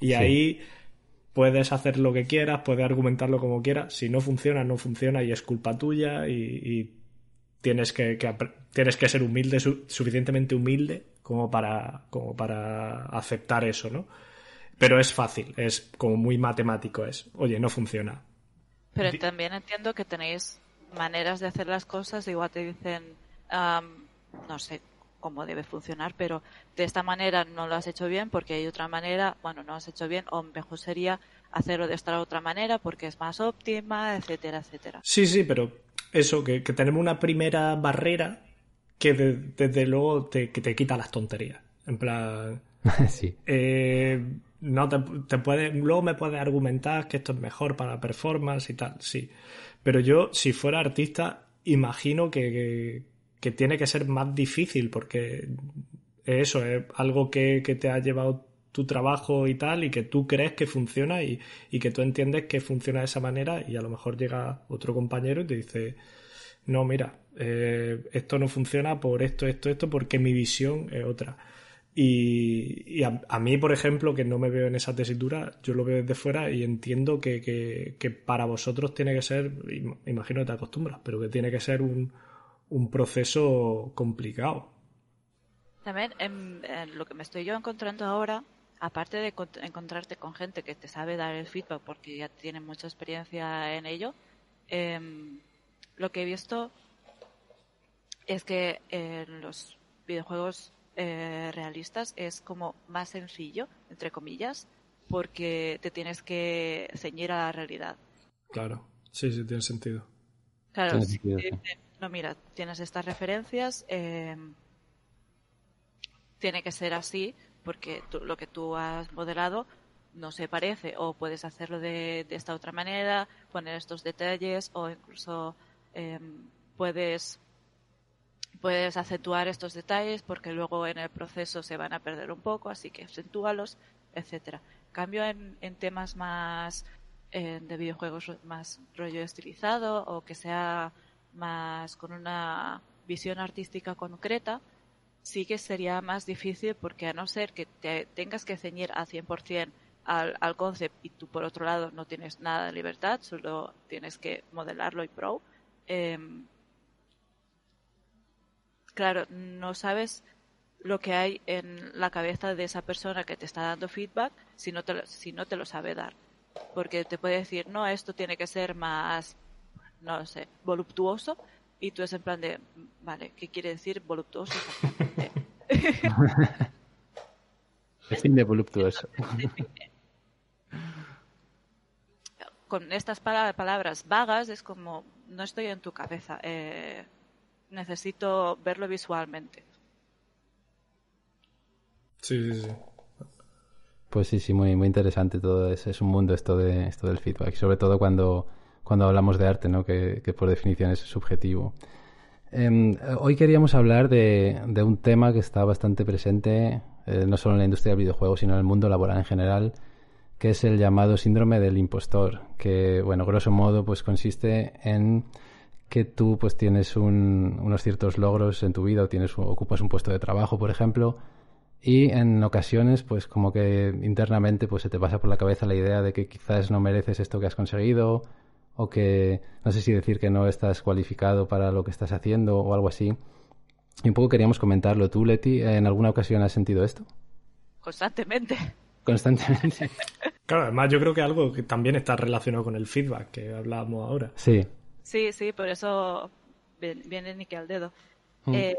Y, ahí puedes hacer lo que quieras, puedes argumentarlo como quieras. Si no funciona, no funciona y es culpa tuya y, tienes, que, tienes que ser humilde, suficientemente humilde como para, como para aceptar eso, ¿no? Pero es fácil, es como muy matemático, es, oye, no funciona.
Pero también entiendo que tenéis maneras de hacer las cosas, igual te dicen, no sé cómo debe funcionar, pero de esta manera no lo has hecho bien porque hay otra manera, bueno, no lo has hecho bien o mejor sería hacerlo de esta otra manera porque es más óptima, etcétera, etcétera.
Sí, sí, pero eso, que, tenemos una primera barrera que desde luego te, que te quita las tonterías. En plan...
sí.
Eh, no te, te puede, luego me puedes argumentar que esto es mejor para la performance y tal, sí. Pero yo, si fuera artista, imagino que, que tiene que ser más difícil porque eso es algo que, te ha llevado tu trabajo y tal y que tú crees que funciona y, que tú entiendes que funciona de esa manera y a lo mejor llega otro compañero y te dice no mira eh, esto no funciona por esto esto esto porque mi visión es otra y, a, mí por ejemplo que no me veo en esa tesitura yo lo veo desde fuera y entiendo que, que para vosotros tiene que ser imagino que te acostumbras pero que tiene que ser un un proceso complicado.
También en, lo que me estoy yo encontrando ahora, aparte de encontrarte con gente que te sabe dar el feedback porque ya tiene mucha experiencia en ello, em, lo que he visto es que en los videojuegos eh, realistas es como más sencillo, entre comillas, porque te tienes que ceñir a la realidad.
Claro, sí, sí, tiene sentido.
Claro, no, mira, tienes estas referencias, eh, tiene que ser así porque lo que tú has modelado no se parece o puedes hacerlo de, esta otra manera, poner estos detalles o incluso eh, puedes puedes acentuar estos detalles porque luego en el proceso se van a perder un poco, así que acentúalos, etcétera. Cambio en, en temas más eh, de videojuegos más rollo estilizado o que sea más con una visión artística concreta, sí que sería más difícil porque a no ser que te tengas que ceñir al 100% al, al concept y tú por otro lado no tienes nada de libertad, solo tienes que modelarlo y pro, em, claro, no sabes lo que hay en la cabeza de esa persona que te está dando feedback si no te, si no te lo sabe dar. Porque te puede decir, no, esto tiene que ser más no lo sé, voluptuoso, y tú es en plan de, vale, ¿qué quiere decir voluptuoso
Define voluptuoso.
Con estas palabras vagas es como, no estoy en tu cabeza. Eh, necesito verlo visualmente.
Sí, sí, sí.
Pues sí, sí, muy, muy interesante todo. Es, es un mundo esto de esto del feedback, sobre todo cuando, cuando hablamos de arte, ¿no? que, por definición es subjetivo. Eh, hoy queríamos hablar de, de, un tema que está bastante presente, eh, no solo en la industria del videojuego, sino en el mundo laboral en general, que es el llamado síndrome del impostor, que, bueno, grosso modo, pues consiste en que tú pues tienes un, unos ciertos logros en tu vida o tienes ocupas un puesto de trabajo, por ejemplo, y en ocasiones pues como que internamente pues se te pasa por la cabeza la idea de que quizás no mereces esto que has conseguido o que no sé si decir que no estás cualificado para lo que estás haciendo o algo así. Y un poco queríamos comentarlo. ¿Tú, Leti, en alguna ocasión has sentido esto?
Constantemente.
Constantemente.
Claro, además yo creo que algo que también está relacionado con el feedback que hablábamos ahora.
Sí.
Sí, sí, por eso viene Nike al dedo. Mm. Eh,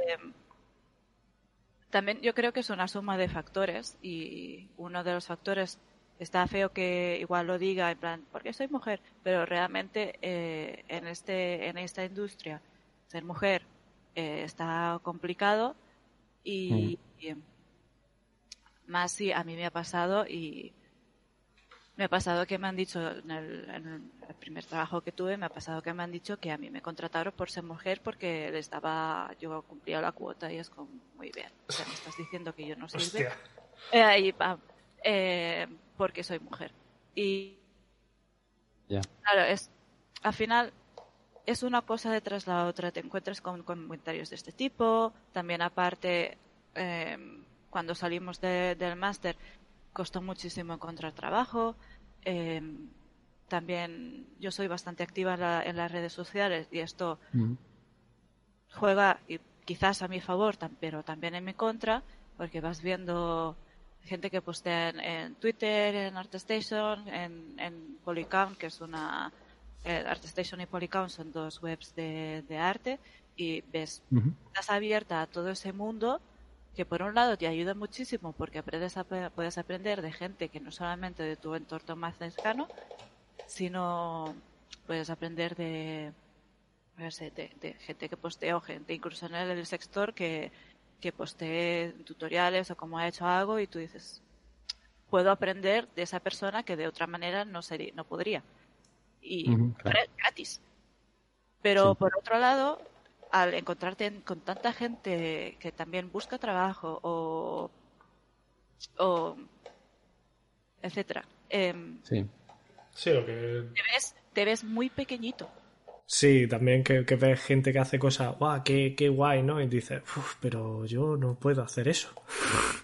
también yo creo que es una suma de factores y uno de los factores está feo que igual lo diga en plan porque soy mujer pero realmente eh, en este en esta industria ser mujer eh, está complicado y, mm. y, más si a mí me ha pasado y me ha pasado que me han dicho en el, en el, primer trabajo que tuve me ha pasado que me han dicho que a mí me contrataron por ser mujer porque le estaba yo cumplía la cuota y es como muy bien o sea me estás diciendo que yo no sirve eh, y, eh, porque soy mujer y
yeah.
claro es al final es una cosa detrás de la otra te encuentras con, con comentarios de este tipo también aparte eh, cuando salimos de, del máster costó muchísimo encontrar trabajo. Eh, también yo soy bastante activa en, la, en, las redes sociales y esto mm. juega y quizás a mi favor, pero también en mi contra, porque vas viendo gente que postea en, en Twitter, en ArtStation, en, en Polycount, que es una... Eh, ArtStation y Polycount son dos webs de, de arte y ves, uh -huh. estás abierta a todo ese mundo que por un lado te ayuda muchísimo porque aprendes a, puedes aprender de gente que no solamente de tu entorno más cercano, sino puedes aprender de, de, de gente que postea o gente incluso en el sector que, que postee tutoriales o cómo ha hecho algo y tú dices, puedo aprender de esa persona que de otra manera no sería, no podría. Y uh -huh, claro. gratis. Pero sí. por otro lado, al encontrarte en, con tanta gente que también busca trabajo o, o etcétera. Eh,
sí. Sí, lo que...
Te ves, te ves muy pequeñito.
Sí, también que, que ves gente que hace cosas, guau, qué, qué guay, ¿no? Y dices, pero yo no puedo hacer eso.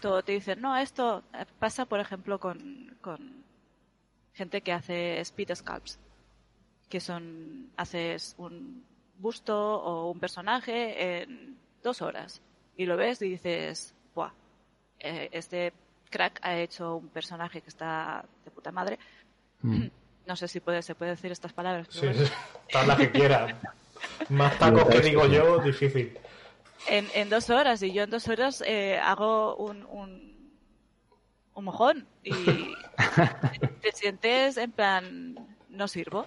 Todo te dicen, no, esto pasa, por ejemplo, con, con gente que hace speed scalps, que son, haces un, busto o un personaje en dos horas y lo ves y dices, Buah, eh, este crack ha hecho un personaje que está de puta madre. Mm. No sé si puede, se puede decir estas palabras.
Pero sí, bueno. Que quiera. Más tacos que digo yo, difícil.
En, en, dos horas, y yo en dos horas eh, hago un, un, un mojón y te sientes en plan, no sirvo.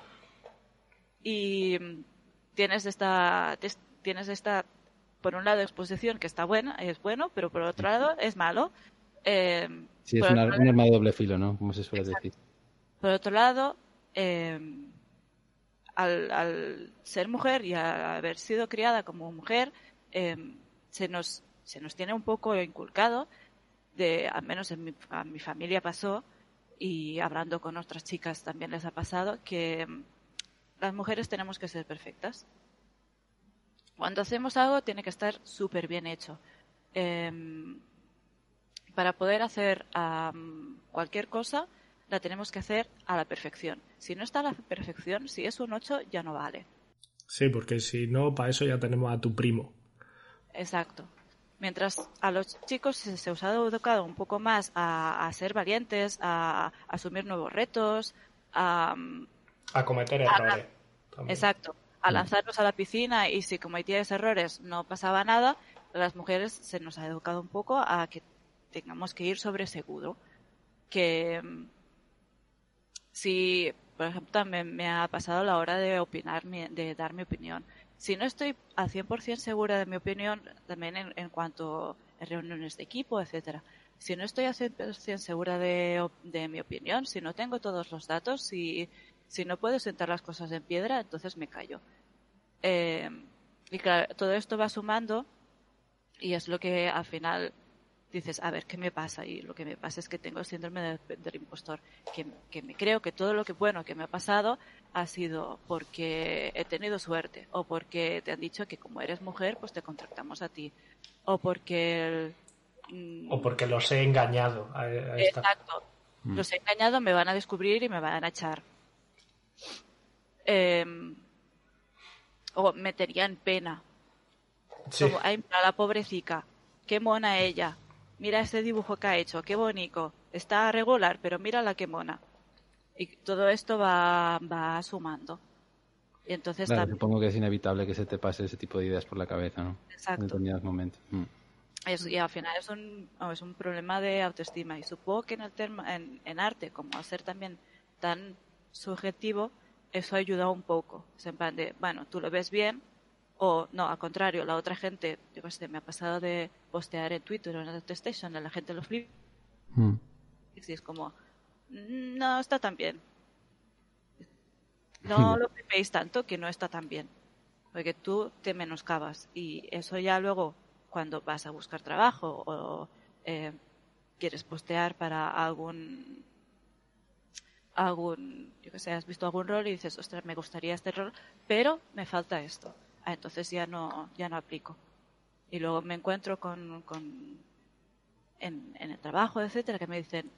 Y tienes esta, tienes esta, por un lado, exposición que está buena, es bueno, pero por otro lado es malo. Eh,
sí, es una, un arma de doble filo, ¿no? Como se suele
exacto.
decir.
Por otro lado, eh, al, al, ser mujer y al haber sido criada como mujer, eh, se, nos, se nos tiene un poco inculcado, de, al menos en mi, a mi familia pasó, y hablando con otras chicas también les ha pasado, que las mujeres tenemos que ser perfectas. Cuando hacemos algo tiene que estar súper bien hecho. Eh, para poder hacer um, cualquier cosa, la tenemos que hacer a la perfección. Si no está a la perfección, si es un 8, ya no vale.
Sí, porque si no, para eso ya tenemos a tu primo.
Exacto. Mientras a los chicos se, os ha educado un poco más a, a ser valientes, a, a, asumir nuevos retos, a,
a cometer errores.
Exacto. A lanzarnos a la piscina y si cometíais errores no pasaba nada, a las mujeres se nos ha educado un poco a que tengamos que ir sobre seguro. Que si por ejemplo, también me ha pasado la hora de opinar, de dar mi opinión. Si no estoy al 100% segura de mi opinión, también en, cuanto a reuniones de equipo, etcétera. Si no estoy al 100% segura de, de, mi opinión, si no tengo todos los datos, si, si no puedo sentar las cosas en piedra, entonces me callo. Eh, y claro, todo esto va sumando y es lo que al final dices, a ver, ¿qué me pasa? Y lo que me pasa es que tengo el síndrome del, impostor, que, me creo que todo lo que bueno que me ha pasado ha sido porque he tenido suerte, o porque te han dicho que como eres mujer, pues te contratamos a ti, o porque...
Mm, o porque los he engañado.
Exacto. Mm. Los he engañado, me van a descubrir y me van a echar. Em, o meterían pena. Como, ay, la pobrecita, qué mona ella, mira ese dibujo que ha hecho, qué bonito, está regular, pero mira la que mona. Y todo esto va, va sumando. Y entonces
Supongo que es inevitable que se te pase ese tipo de ideas por la cabeza, ¿no?
Exacto.
En determinados momentos. Mm.
y al final es un, es un problema de autoestima. Y supongo que en, el en, en arte, como ser también tan subjetivo, eso ha ayudado un poco. Es en plan de, bueno, tú lo ves bien, o no, al contrario, la otra gente, yo qué sé, me ha pasado de postear en Twitter o en AutoStation, la gente lo flipa. Mm. Y es como, no está tan bien. No lo flipéis tanto que no está tan bien. Porque tú te menoscabas. Y eso ya luego, cuando vas a buscar trabajo o eh, quieres postear para algún algún, yo que sé, has visto algún rol y dices, ostras, me gustaría este rol, pero me falta esto ah, entonces ya no, ya no aplico. Y luego me encuentro con, con en, el trabajo, etcétera, que me dicen,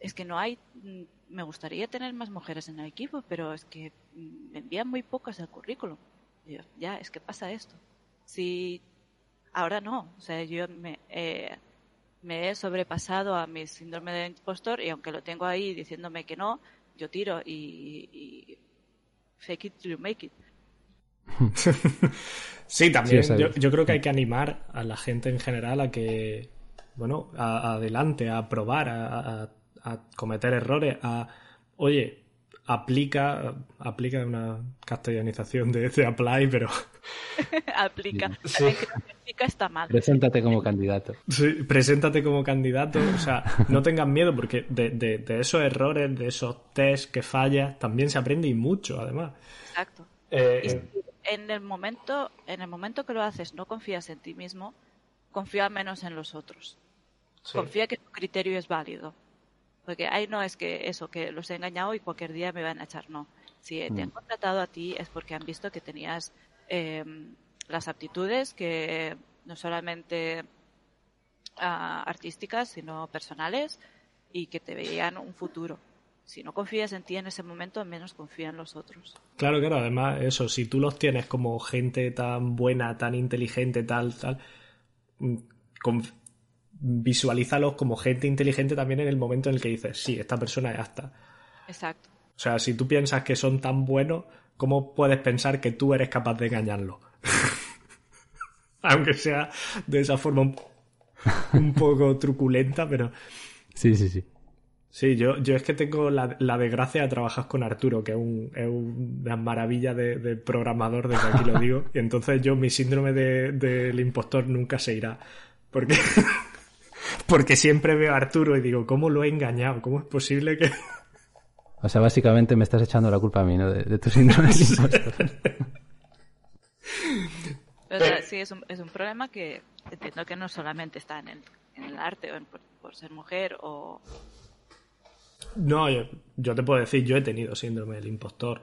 es que no hay, me gustaría tener más mujeres en el equipo, pero es que me envían muy pocas el currículum. Yo, ya, es que pasa esto. Si ahora no, o sea, yo me, me he sobrepasado a mi síndrome de impostor y aunque lo tengo ahí diciéndome que no, yo tiro y, y fake it till you make it.
sí, también. yo, creo que hay que animar a la gente en general a que, bueno, adelante, a probar, a, cometer errores, a, oye, aplica, aplica una castellanización de, de apply, pero...
aplica. Aplica está mal.
Preséntate como candidato.
Sí, preséntate como candidato. O sea, no tengas miedo porque de, de esos errores, de esos test que fallas, también se aprende y mucho, además.
Exacto. Eh, en el momento, en el momento que lo haces, no confías en ti mismo, confía menos en los otros. Confía que tu criterio es válido. Porque ahí no es que eso, que los he engañado y cualquier día me van a echar, no. Si te han mm. contratado a ti es porque han visto que tenías em, las aptitudes que no solamente ah, artísticas, sino personales y que te veían un futuro si no confías en ti en ese momento, menos confía en los otros.
Claro, claro, además eso, si tú los tienes como gente tan buena, tan inteligente, tal, tal, mm, visualízalos como gente inteligente también en el momento en el que dices, sí, esta persona es apta.
Exacto.
O sea, si tú piensas que son tan buenos, ¿cómo puedes pensar que tú eres capaz de engañarlo? Aunque sea de esa forma un poco truculenta, pero...
Sí, sí, sí.
Sí, yo, yo es que tengo la, la desgracia de trabajar con Arturo, que es, un, es una maravilla de, programador, desde aquí lo digo. Y entonces yo, mi síndrome del de, impostor nunca se irá. Porque, porque siempre veo a Arturo y digo, ¿cómo lo he engañado? ¿Cómo es posible que.?
O sea, básicamente me estás echando la culpa a mí, ¿no? De, tu síndrome del impostor.
sí, es un, es un problema que entiendo que no solamente está en el, en el arte o por ser mujer o
no, yo, te puedo decir, yo he tenido síndrome del impostor.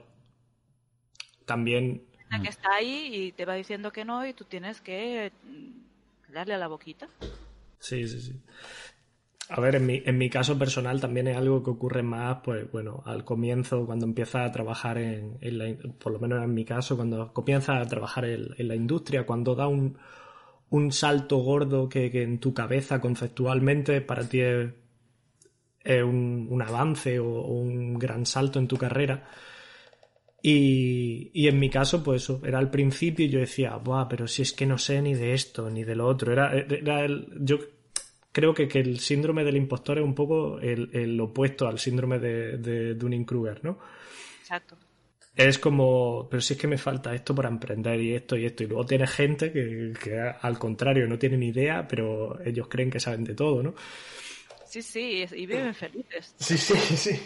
También.
La que está ahí y te va diciendo que no y tú tienes que mm, darle a la boquita.
Sí, sí, sí. A ver, en mi, en mi caso personal también es algo que ocurre más, pues bueno, al comienzo, cuando empiezas a trabajar en, la, por lo menos en mi caso, cuando comienzas a trabajar en, la industria, cuando da un, un salto gordo que, que, en tu cabeza conceptualmente para ti es un, un, avance o, un gran salto en tu carrera. Y, y, en mi caso, pues eso, era al principio y yo decía, Buah, pero si es que no sé ni de esto ni de lo otro. Era, era el, yo creo que, que, el síndrome del impostor es un poco el, el opuesto al síndrome de, de Dunning-Kruger, ¿no?
Exacto.
Es como, pero si es que me falta esto para emprender y esto y esto. Y luego tienes gente que, que al contrario no tiene ni idea, pero ellos creen que saben de todo, ¿no?
Sí, sí, y viven felices.
Sí, sí, sí.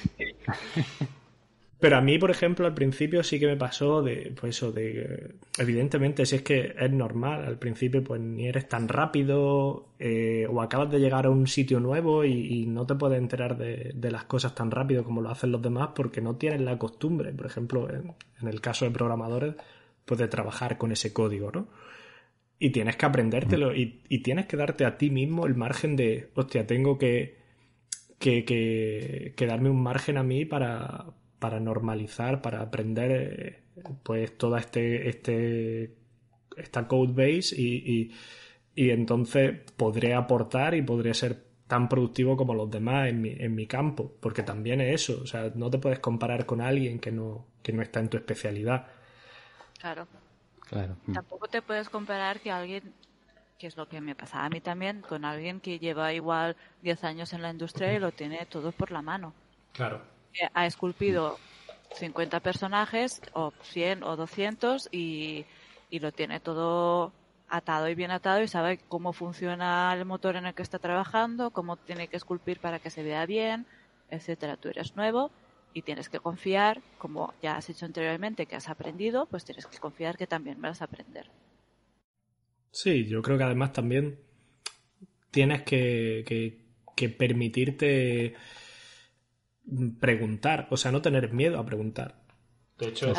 Pero a mí, por ejemplo, al principio sí que me pasó de, pues eso, de, evidentemente, si es que es normal, al principio pues ni eres tan rápido eh, o acabas de llegar a un sitio nuevo y, no te puedes enterar de, las cosas tan rápido como lo hacen los demás porque no tienes la costumbre, por ejemplo, en, el caso de programadores, pues de trabajar con ese código, ¿no? Y tienes que aprendértelo y, y tienes que darte a ti mismo el margen de, hostia, tengo que, que, que, que darme un margen a mí para para normalizar, para aprender eh, pues toda este, este, esta code base y, y, entonces podré aportar y podré ser tan productivo como los demás en mi, en mi campo, porque también es eso, o sea, no te puedes comparar con alguien que no, que no está en tu especialidad.
Claro.
Claro.
Tampoco te puedes comparar que alguien, que es lo que me pasa a mí también, con alguien que lleva igual 10 años en la industria y lo tiene todo por la mano.
Claro
ha esculpido 50 personajes, o 100 o 200, y, y lo tiene todo atado y bien atado y sabe cómo funciona el motor en el que está trabajando, cómo tiene que esculpir para que se vea bien, etcétera. Tú eres nuevo y tienes que confiar, como ya has hecho anteriormente que has aprendido, pues tienes que confiar que también vas a aprender.
Sí, yo creo que además también tienes que, que, que permitirte preguntar, o sea, no tener miedo a preguntar. De hecho,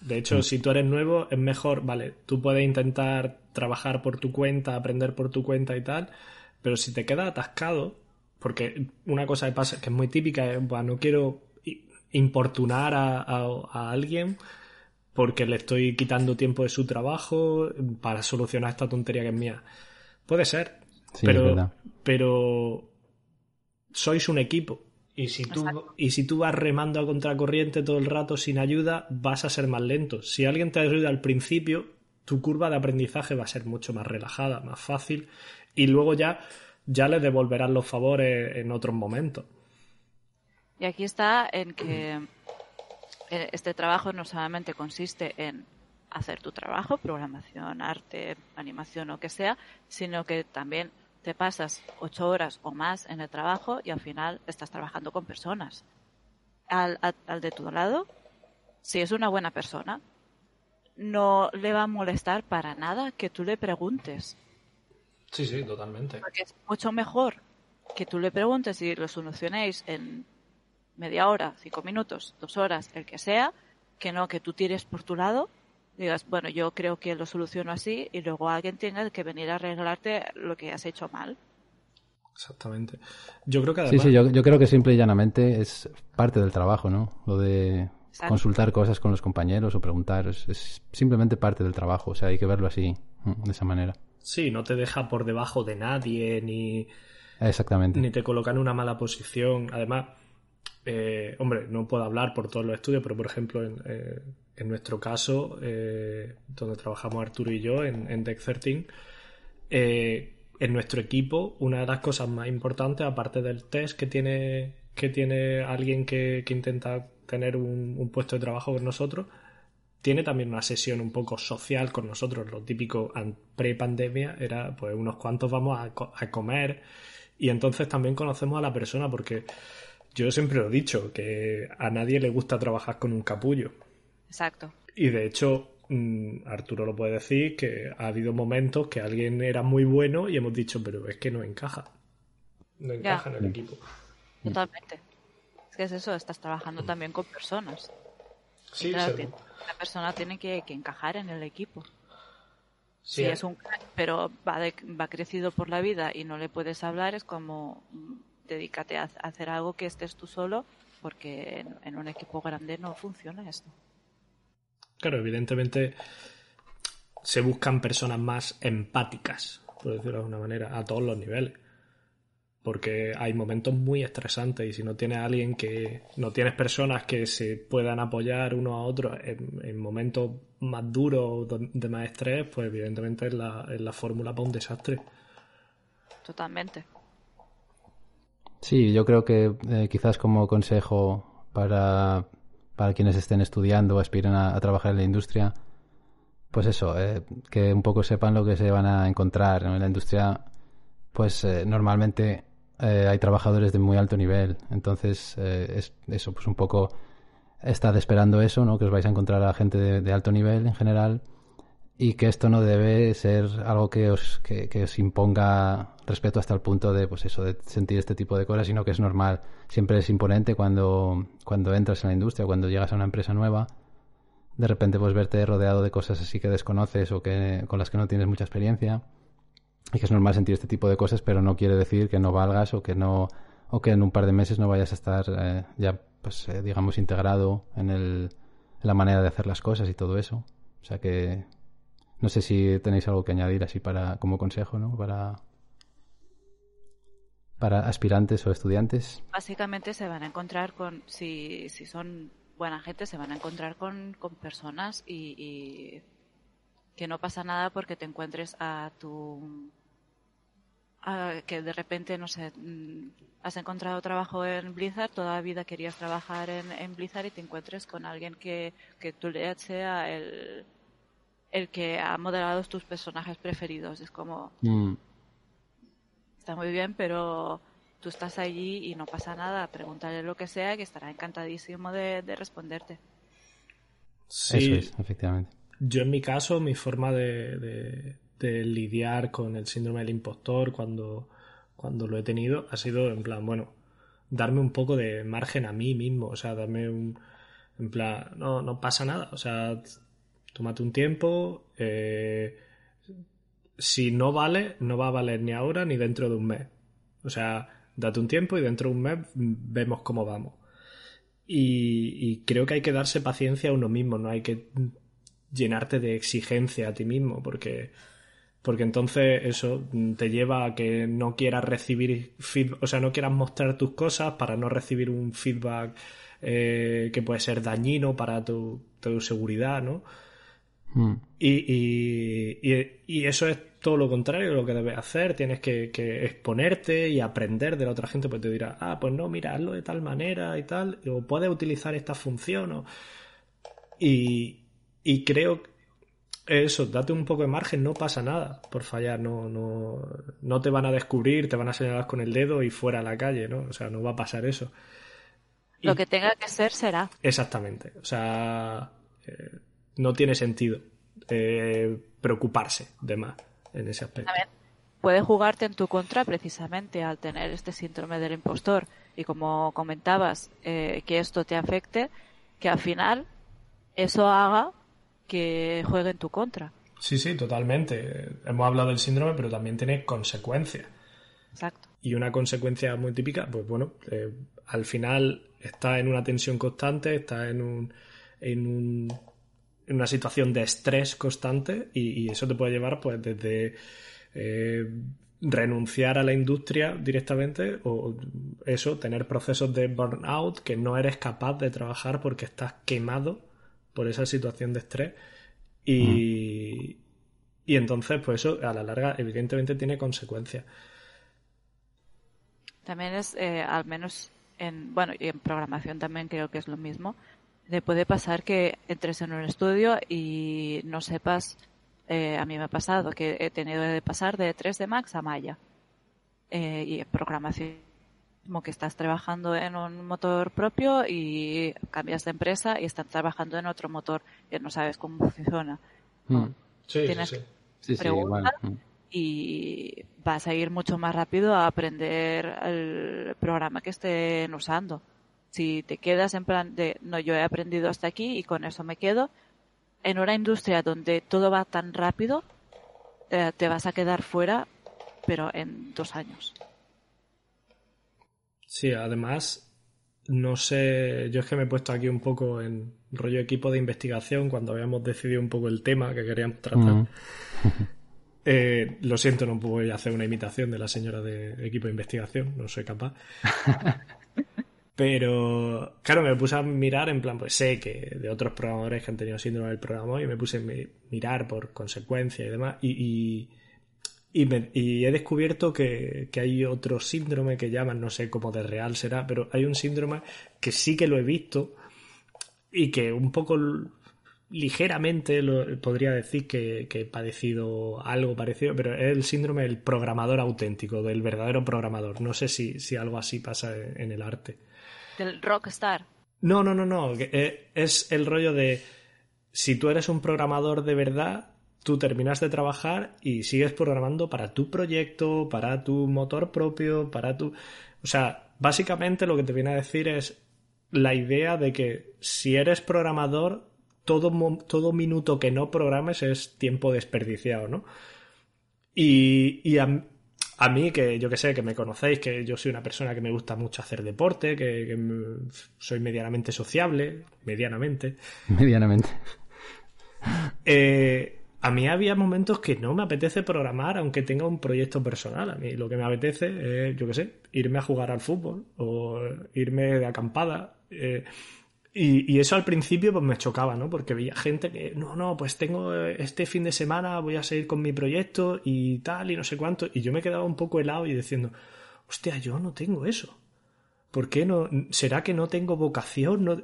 de hecho, si tú eres nuevo, es mejor, vale, tú puedes intentar trabajar por tu cuenta, aprender por tu cuenta y tal, pero si te quedas atascado, porque una cosa que pasa que es muy típica es, bueno, no quiero importunar a, alguien porque le estoy quitando tiempo de su trabajo para solucionar esta tontería que es mía. Puede ser, pero, pero sois un equipo y si, tú, y si tú vas remando a contracorriente todo el rato sin ayuda, vas a ser más lento. Si alguien te ayuda al principio, tu curva de aprendizaje va a ser mucho más relajada, más fácil, y luego ya, ya le devolverán los favores en otros momentos.
Y aquí está en que eh, este trabajo no solamente consiste en hacer tu trabajo, programación, arte, animación o que sea, sino que también te pasas ocho horas o más en el trabajo y al final estás trabajando con personas. Al, de tu lado, si es una buena persona, no le va a molestar para nada que tú le preguntes.
Sí, sí, totalmente.
Porque es mucho mejor que tú le preguntes y lo solucionéis en media hora, cinco minutos, dos horas, el que sea, que no que tú tires por tu lado digas, bueno, yo creo que lo soluciono así y luego alguien tenga que venir a arreglarte lo que has hecho mal.
Exactamente. Yo creo que además...
Sí, sí, yo, creo que simple y llanamente es parte del trabajo, ¿no? Lo de consultar cosas con los compañeros o preguntar es, simplemente parte del trabajo, o sea, hay que verlo así, de esa manera.
Sí, no te deja por debajo de nadie ni...
Exactamente.
Ni te coloca en una mala posición. Además, eh, hombre, no puedo hablar por todos los estudios, pero por ejemplo, en, eh, nuestro caso, eh, donde trabajamos Arturo y yo, en, en Deck 13, eh, en nuestro equipo, una de las cosas más importantes, aparte del test que tiene, que tiene alguien que, intenta tener un, puesto de trabajo con nosotros, tiene también una sesión un poco social con nosotros. Lo típico pre-pandemia era, pues, unos cuantos vamos a comer y entonces también conocemos a la persona porque yo siempre lo he dicho, que a nadie le gusta trabajar con un capullo.
Exacto.
Y de hecho, mm, Arturo lo puede decir, que ha habido momentos que alguien era muy bueno y hemos dicho, pero es que no encaja. No encaja en el equipo.
Totalmente. Es que es eso, estás trabajando también con personas.
Sí,
la persona tiene que, encajar en el equipo. si es un pero va, va crecido por la vida y no le puedes hablar, es como mm, dedícate a, hacer algo que estés tú solo, porque en un equipo grande no funciona esto.
Claro, evidentemente se buscan personas más empáticas, por decirlo de alguna manera, a todos los niveles. Porque hay momentos muy estresantes y si no tienes a alguien que. no tienes personas que se puedan apoyar uno a otro en, momentos más duros de más estrés, pues evidentemente es la, es la fórmula para un desastre.
Totalmente.
Sí, yo creo que eh, quizás como consejo para, para quienes estén estudiando o aspiren a, trabajar en la industria, pues eso, eh, que un poco sepan lo que se van a encontrar. En la industria, pues eh, normalmente hay trabajadores de muy alto nivel, entonces es eso, pues un poco estad esperando eso, ¿no? Que os vais a encontrar a gente de alto nivel en general y que esto no debe ser algo que os, que, os imponga respeto hasta el punto de, pues eso, de sentir este tipo de cosas, sino que es normal. Siempre es imponente cuando, cuando entras en la industria, cuando llegas a una empresa nueva, de repente pues verte rodeado de cosas así que desconoces o que, con las que no tienes mucha experiencia. Y que es normal sentir este tipo de cosas, pero no quiere decir que no valgas o que no o que en un par de meses no vayas a estar eh, ya, pues eh, digamos, integrado en, el, la manera de hacer las cosas y todo eso. O sea que no sé si tenéis algo que añadir así para como consejo, ¿no? Para para aspirantes o estudiantes.
Básicamente se van a encontrar con si, si son buena gente se van a encontrar con, con personas y, que no pasa nada porque te encuentres a tu que de repente, no sé, mm, has encontrado trabajo en Blizzard, toda la vida querías trabajar en, en Blizzard y te encuentres con alguien que, que tu lead sea el, el que ha modelado tus personajes preferidos. Es como... Mm. Está muy bien, pero tú estás allí y no pasa nada. Pregúntale lo que sea, que estará encantadísimo de, responderte.
Sí, Eso es, efectivamente.
Yo en mi caso, mi forma de, de, lidiar con el síndrome del impostor cuando, cuando lo he tenido ha sido en plan, bueno, darme un poco de margen a mí mismo, o sea, darme un... En plan, no, no pasa nada, o sea, Tómate un tiempo. Eh, si no vale, no va a valer ni ahora ni dentro de un mes. O sea, date un tiempo y dentro de un mes vemos cómo vamos. Y, creo que hay que darse paciencia a uno mismo, no hay que llenarte de exigencia a ti mismo, porque, porque entonces eso te lleva a que no quieras recibir feedback, o sea, no quieras mostrar tus cosas para no recibir un feedback eh, que puede ser dañino para tu, tu seguridad, ¿no? Mm. Y, y, eso es todo lo contrario de lo que debes hacer. Tienes que, exponerte y aprender de la otra gente. Pues te dirá, ah, pues no, mira, hazlo de tal manera y tal. O puedes utilizar esta función. Y, y creo eso, date un poco de margen, no pasa nada por fallar. No, no, no te van a descubrir, te van a señalar con el dedo y fuera a la calle, ¿no? O sea, no va a pasar eso.
Lo que tenga que ser será.
Exactamente. O sea. Eh, no tiene sentido eh, preocuparse de más en ese aspecto. A ver,
puede jugarte en tu contra precisamente al tener este síndrome del impostor y como comentabas, eh, que esto te afecte, que al final eso haga que juegue en tu contra.
Sí, sí, totalmente. Hemos hablado del síndrome, pero también tiene consecuencias.
Exacto.
Y una consecuencia muy típica, pues bueno, eh, al final está en una tensión constante, está en un, en un en una situación de estrés constante y, eso te puede llevar pues desde eh, renunciar a la industria directamente o eso, tener procesos de burnout que no eres capaz de trabajar porque estás quemado por esa situación de estrés y, y entonces pues eso a la larga evidentemente tiene consecuencias.
También es, eh, al menos en, bueno, y en programación también creo que es lo mismo, le puede pasar que entres en un estudio y no sepas, eh, a mí me ha pasado que he tenido que pasar de 3 de Max a Maya. Eh, y en programación, como que estás trabajando en un motor propio y cambias de empresa y estás trabajando en otro motor que no sabes cómo funciona.
Mm. Sí, Tienes sí,
sí. Mm. y vas a ir mucho más rápido a aprender el programa que estén usando. Si te quedas en plan de, no, yo he aprendido hasta aquí y con eso me quedo, en una industria donde todo va tan rápido, eh, te vas a quedar fuera, pero en dos años.
Sí, además, no sé, yo es que me he puesto aquí un poco en rollo equipo de investigación cuando habíamos decidido un poco el tema que queríamos tratar. Eh, lo siento, no puedo hacer una imitación de la señora de equipo de investigación, no soy capaz. Pero, claro, me puse a mirar en plan, pues sé que de otros programadores que han tenido síndrome del programa y me puse a mirar por consecuencia y demás. Y, y, he descubierto que, que, hay otro síndrome que llaman, no sé cómo de real será, pero hay un síndrome que sí que lo he visto y que un poco ligeramente lo, podría decir que, he padecido algo parecido, pero es el síndrome del programador auténtico, del verdadero programador. No sé si, si algo así pasa en, el arte.
Del rockstar.
No, no, no, no. Eh, es el rollo de si tú eres un programador de verdad, tú terminas de trabajar y sigues programando para tu proyecto, para tu motor propio, para tu... O sea, básicamente lo que te viene a decir es la idea de que si eres programador, todo, todo minuto que no programes es tiempo desperdiciado, ¿no? Y, a, mí, que yo que sé, que me conocéis, que yo soy una persona que me gusta mucho hacer deporte, que, soy medianamente sociable, medianamente.
Medianamente.
Eh, a mí había momentos que no me apetece programar aunque tenga un proyecto personal. A mí lo que me apetece es, yo qué sé, irme a jugar al fútbol o irme de acampada. Eh, y, eso al principio pues me chocaba, ¿no? Porque veía gente que, no, no, pues tengo eh, este fin de semana, voy a seguir con mi proyecto y tal y no sé cuánto. Y yo me quedaba un poco helado y diciendo, hostia, yo no tengo eso. ¿Por qué no? ¿Será que no tengo vocación? ¿No?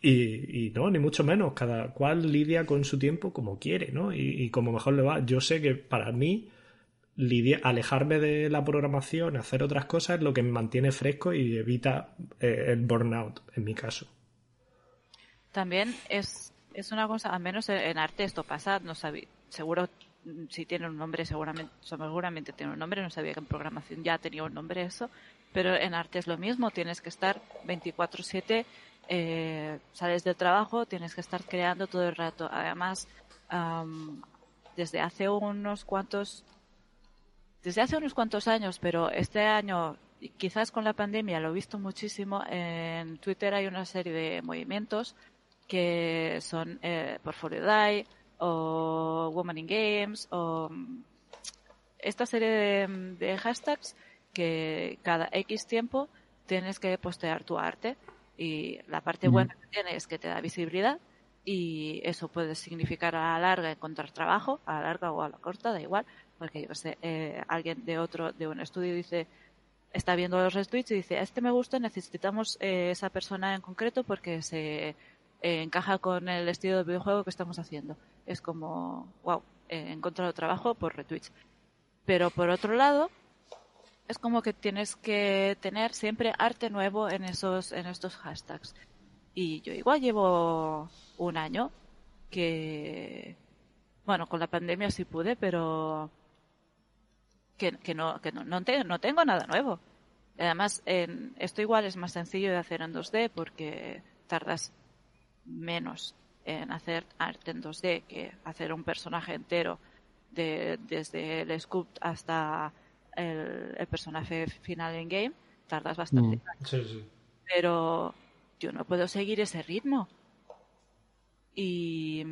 Y, no, ni mucho menos. Cada cual lidia con su tiempo como quiere, ¿no? Y, como mejor le va. Yo sé que para mí, alejarme de la programación, hacer otras cosas, es lo que me mantiene fresco y evita eh, el burnout, en mi caso.
También es, es una cosa, al menos en arte esto pasa, no sabía, seguro si tiene un nombre, seguramente, seguramente tiene un nombre, no sabía que en programación ya tenía un nombre eso, pero en arte es lo mismo, tienes que estar 24/7, eh, sales del trabajo, tienes que estar creando todo el rato. Además, desde hace unos cuantos, desde hace unos cuantos años, pero este año quizás con la pandemia lo he visto muchísimo, en Twitter hay una serie de movimientos que son eh, Portfolio Die o Woman in Games o mm, esta serie de, hashtags que cada X tiempo tienes que postear tu arte. Y la parte buena que tiene es que te da visibilidad y eso puede significar a la larga encontrar trabajo, a la larga o a la corta, da igual, porque yo sé, eh, alguien de otro, de un estudio dice, está viendo los retweets y dice, este me gusta, necesitamos eh, esa persona en concreto porque se eh, encaja con el estilo de videojuego que estamos haciendo. Es como, wow, he encontrado trabajo por retweets. Pero por otro lado, es como que tienes que tener siempre arte nuevo en esos, en estos hashtags. Y yo igual llevo un año que, bueno, con la pandemia sí pude, pero que, no, que no, no, tengo, no tengo nada nuevo. Además, en, esto igual es más sencillo de hacer en 2D porque tardas menos en hacer arte en 2D que hacer un personaje entero de, desde el sculpt hasta el, personaje final en game tardas bastante.
Mm.
pero yo no puedo seguir ese ritmo. Y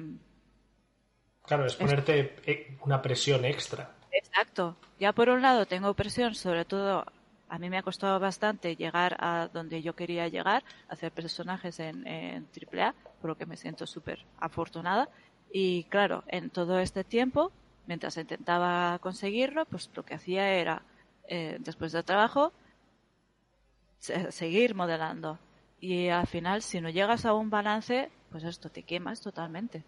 claro es ponerte e, una presión extra.
Exacto. Ya por un lado tengo presión sobre todo a mí me ha costado bastante llegar a donde yo quería llegar, hacer personajes en, en AAA, por lo que me siento súper afortunada. Y claro, en todo este tiempo, mientras intentaba conseguirlo, pues lo que hacía era, eh, después del trabajo, seguir modelando. Y al final, si no llegas a un balance, pues esto te quemas totalmente.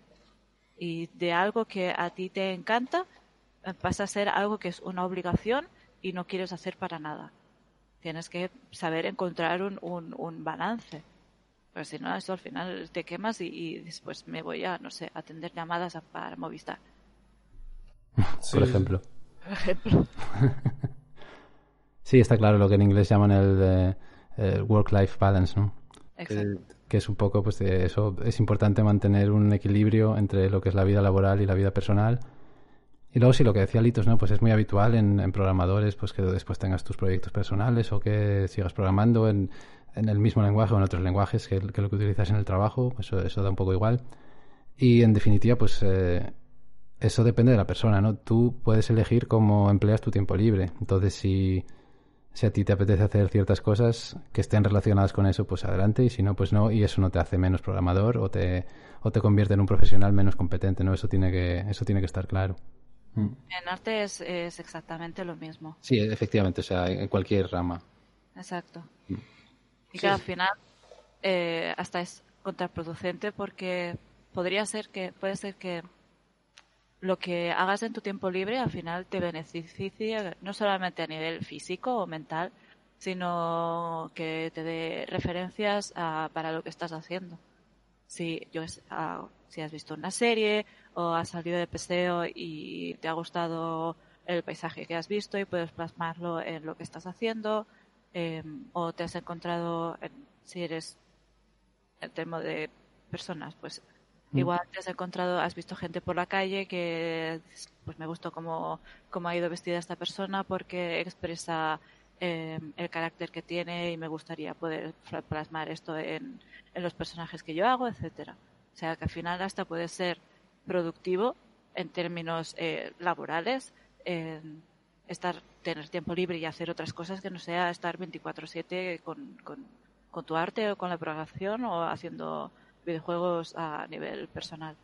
Y de algo que a ti te encanta, pasa a ser algo que es una obligación y no quieres hacer para nada tienes que saber encontrar un, un, balance. Pero si no, eso al final te quemas y, después me voy a, no sé, atender llamadas a, para Movistar.
Por ejemplo. Por ejemplo. sí, está claro lo que en inglés llaman el, eh, work-life balance, ¿no?
Exacto.
Que, es un poco, pues, eso. Es importante mantener un equilibrio entre lo que es la vida laboral y la vida personal y luego sí, lo que decía Litos, ¿no? Pues es muy habitual en, programadores pues que después tengas tus proyectos personales o que sigas programando en, el mismo lenguaje o en otros lenguajes que, lo que utilizas en el trabajo. Eso, eso da un poco igual. Y en definitiva, pues eh, eso depende de la persona, ¿no? Tú puedes elegir cómo empleas tu tiempo libre. Entonces, si, si a ti te apetece hacer ciertas cosas que estén relacionadas con eso, pues adelante. Y si no, pues no. Y eso no te hace menos programador o te, o te convierte en un profesional menos competente, ¿no? Eso tiene que, eso tiene que estar claro.
Mm. En arte es, es, exactamente lo mismo.
Sí, efectivamente, o sea, en cualquier rama.
Exacto. Mm. Y que al final eh, hasta es contraproducente porque podría ser que, puede ser que lo que hagas en tu tiempo libre al final te beneficie no solamente a nivel físico o mental, sino que te dé referencias para lo que estás haciendo. Si, yo, si has visto una serie o has salido de peseo y te ha gustado el paisaje que has visto y puedes plasmarlo en lo que estás haciendo, em, o te has encontrado, si eres el tema de personas, pues mm. igual te has encontrado, has visto gente por la calle que pues me gustó cómo, cómo ha ido vestida esta persona porque expresa em, el carácter que tiene y me gustaría poder plasmar esto en, los personajes que yo hago, etcétera. O sea que al final hasta puede ser productivo en términos eh, laborales, estar, tener tiempo libre y hacer otras cosas que no sea estar 24/7 con, con, con tu arte o con la programación o haciendo videojuegos a nivel personal.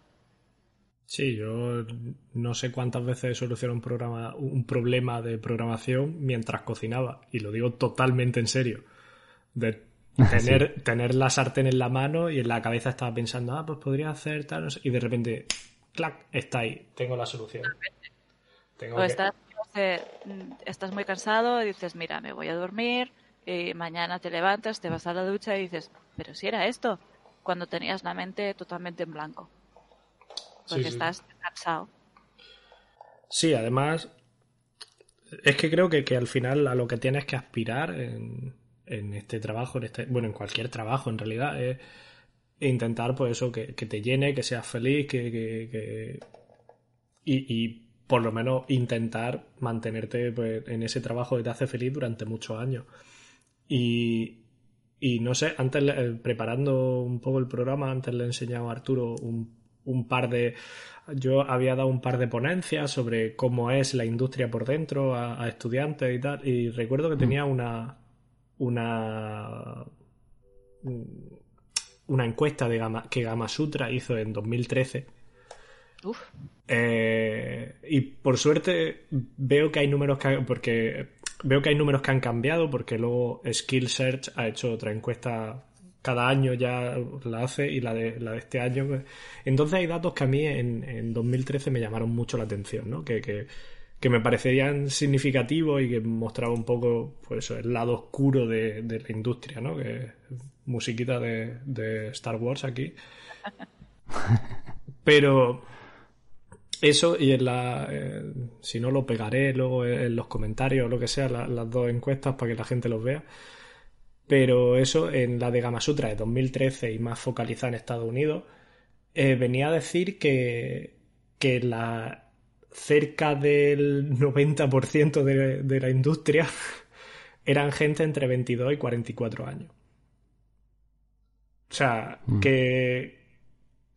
Sí, yo no sé cuántas veces solucioné un programa, un problema de programación mientras cocinaba, y lo digo totalmente en serio. De tener, tener la sartén en la mano y en la cabeza estaba pensando, ah, pues podría hacer tal, y de repente clac, está ahí, tengo la solución.
o estás, estás muy cansado y dices, mira, me voy a dormir, y mañana te levantas, te vas a la ducha y dices, pero si era esto, cuando tenías la mente totalmente en blanco. Porque estás cansado.
Sí, además, es que creo que, que, al final a lo que tienes que aspirar en, en este trabajo, en este, bueno, en cualquier trabajo en realidad, es intentar, pues eso, que, te llene, que seas feliz, que, que, Y, por lo menos intentar mantenerte pues, en ese trabajo que te hace feliz durante muchos años. Y, y no sé, antes, eh, preparando un poco el programa, antes le he enseñado a Arturo un, un par de... Yo había dado un par de ponencias sobre cómo es la industria por dentro a, a estudiantes y tal, y recuerdo que mm. tenía una... una una encuesta de Gama, que Gama Sutra hizo en 2013. Uf. Eh, y por suerte veo que hay números que porque veo que hay números que han cambiado porque luego Skill Search ha hecho otra encuesta cada año ya la hace y la de, la de este año pues, entonces hay datos que a mí en, en 2013 me llamaron mucho la atención ¿no? que, que, que me parecerían significativos y que mostraba un poco pues el lado oscuro de, de la industria ¿no? que musiquita de, Star Wars aquí. Pero eso y en la eh, si no lo pegaré luego en los comentarios o lo que sea las dos encuestas para que la gente los vea pero eso en la de Gama Sutra de 2013 y más focalizada en Estados Unidos eh, venía a decir que, que la cerca del 90% de, de la industria eran gente entre 22 y 44 años o sea, mm. que.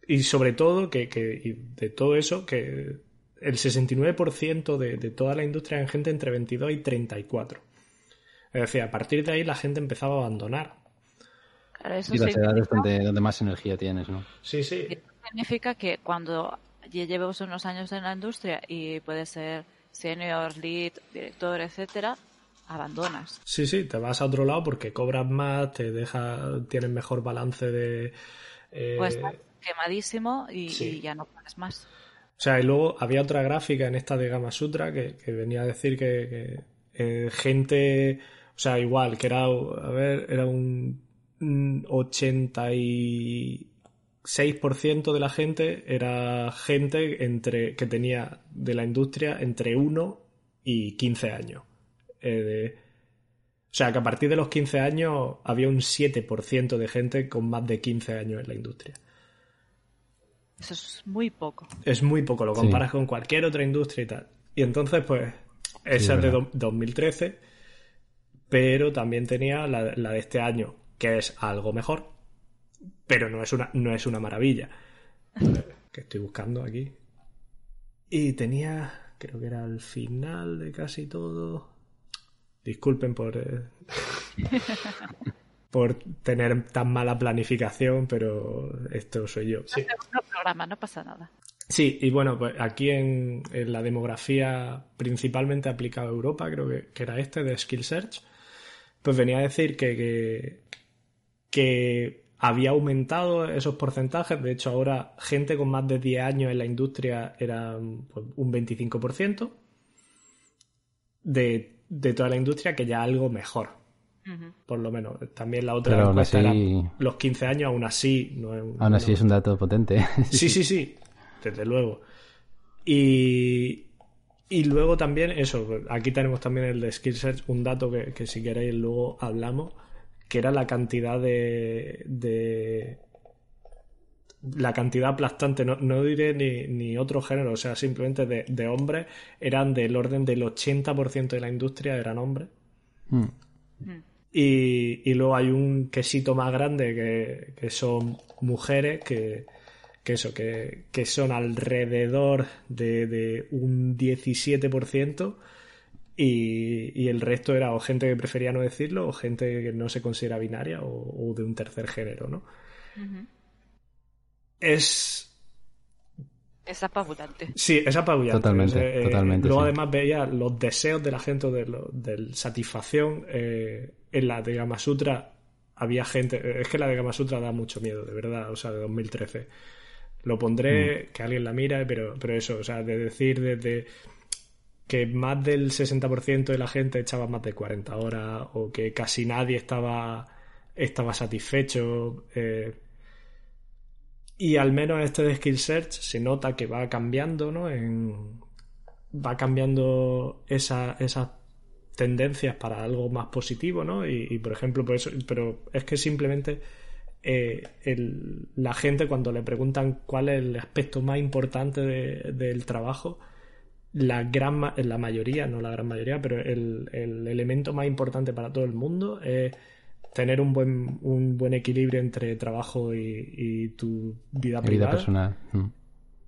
Y sobre todo, que, que de todo eso, que el 69% de, de toda la industria en gente entre 22 y 34. Es decir, a partir de ahí la gente empezaba a abandonar.
Claro, eso y las edades donde, donde, más energía tienes, ¿no?
Sí, sí.
Eso significa que cuando ya llevas unos años en la industria y puedes ser senior, lead, director, etcétera, abandonas.
Sí, sí, te vas a otro lado porque cobras más, te deja, tienes mejor balance de...
Eh... Pues quemadísimo y, ya no pagas más.
O sea, y luego había otra gráfica en esta de Gama Sutra que, venía a decir que, eh, gente, o sea, igual, que era, a ver, era un 86% de la gente era gente entre que tenía de la industria entre 1 y 15 años. Eh, o sea, que a partir de los 15 años había un 7% de gente con más de 15 años en la industria.
Eso es muy poco.
Es muy poco, lo comparas con cualquier otra industria y tal. Y entonces, pues, esa es de 2013, pero también tenía la, de este año, que es algo mejor, pero no es una, no es una maravilla. que estoy buscando aquí. Y tenía, creo que era al final de casi todo. Disculpen por, eh, por tener tan mala planificación, pero esto soy yo.
programa, no pasa nada.
Sí, y bueno, pues aquí en, la demografía principalmente aplicada a Europa, creo que, era este de Skill Search, pues venía a decir que, que, había aumentado esos porcentajes. De hecho, ahora gente con más de 10 años en la industria era pues, un 25% de, de toda la industria, que ya algo mejor. Por lo menos. También la otra encuesta era los 15 años, aún así. No es,
aún así es un dato potente.
sí, sí, sí desde luego. Y, y luego también, eso, aquí tenemos también el de Skill Search, un dato que, si queréis luego hablamos, que era la cantidad de, de la cantidad aplastante, no, no diré ni, ni, otro género, o sea, simplemente de, de hombres, eran del orden del 80% de la industria eran hombres. Hmm. Y, y, luego hay un quesito más grande que, que son mujeres que, que eso, que, son alrededor de, un 17% y, y, el resto era o gente que prefería no decirlo o gente que no se considera binaria o, de un tercer género, ¿no? Es...
Es apabullante.
Sí, es apabullante.
Totalmente, eh, totalmente.
Luego además veía los deseos de la gente de, de satisfacción. Eh, en la de Gama Sutra había gente... Es que la de Gama Sutra da mucho miedo, de verdad, o sea, de 2013 lo pondré, mm. que alguien la mira, pero, pero eso, o sea, de decir desde que más del 60% de la gente echaba más de 40 horas o que casi nadie estaba, estaba satisfecho. Eh, y al menos este de Skill Search se nota que va cambiando, ¿no? En, va cambiando esa, esas tendencias para algo más positivo, ¿no? Y, y por ejemplo, por eso, pero es que simplemente eh, la gente cuando le preguntan cuál es el aspecto más importante del trabajo, la gran la mayoría, no la gran mayoría, pero el, elemento más importante para todo el mundo es tener un buen, un buen equilibrio entre trabajo y, tu vida privada.
personal. Mm.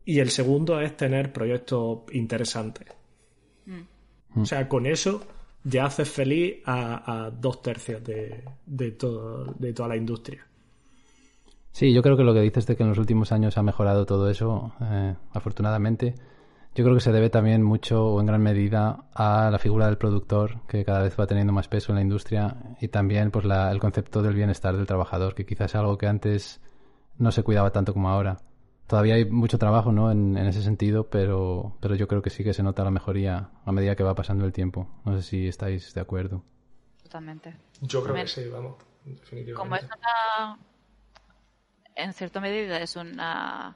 Y el segundo es tener proyectos interesantes. Mm. O sea, con eso ya haces feliz a, dos tercios de, todo, de toda la industria.
Sí, yo creo que lo que dices de que en los últimos años ha mejorado todo eso, eh, afortunadamente, yo creo que se debe también mucho o en gran medida a la figura del productor, que cada vez va teniendo más peso en la industria, y también pues la, el concepto del bienestar del trabajador, que quizás es algo que antes no se cuidaba tanto como ahora. Todavía hay mucho trabajo ¿no? en, ese sentido, pero, pero yo creo que sí que se nota la mejoría a medida que va pasando el tiempo. No sé si estáis de acuerdo.
Totalmente.
Yo creo que sí, vamos, definitivamente.
Como es en cierta medida es una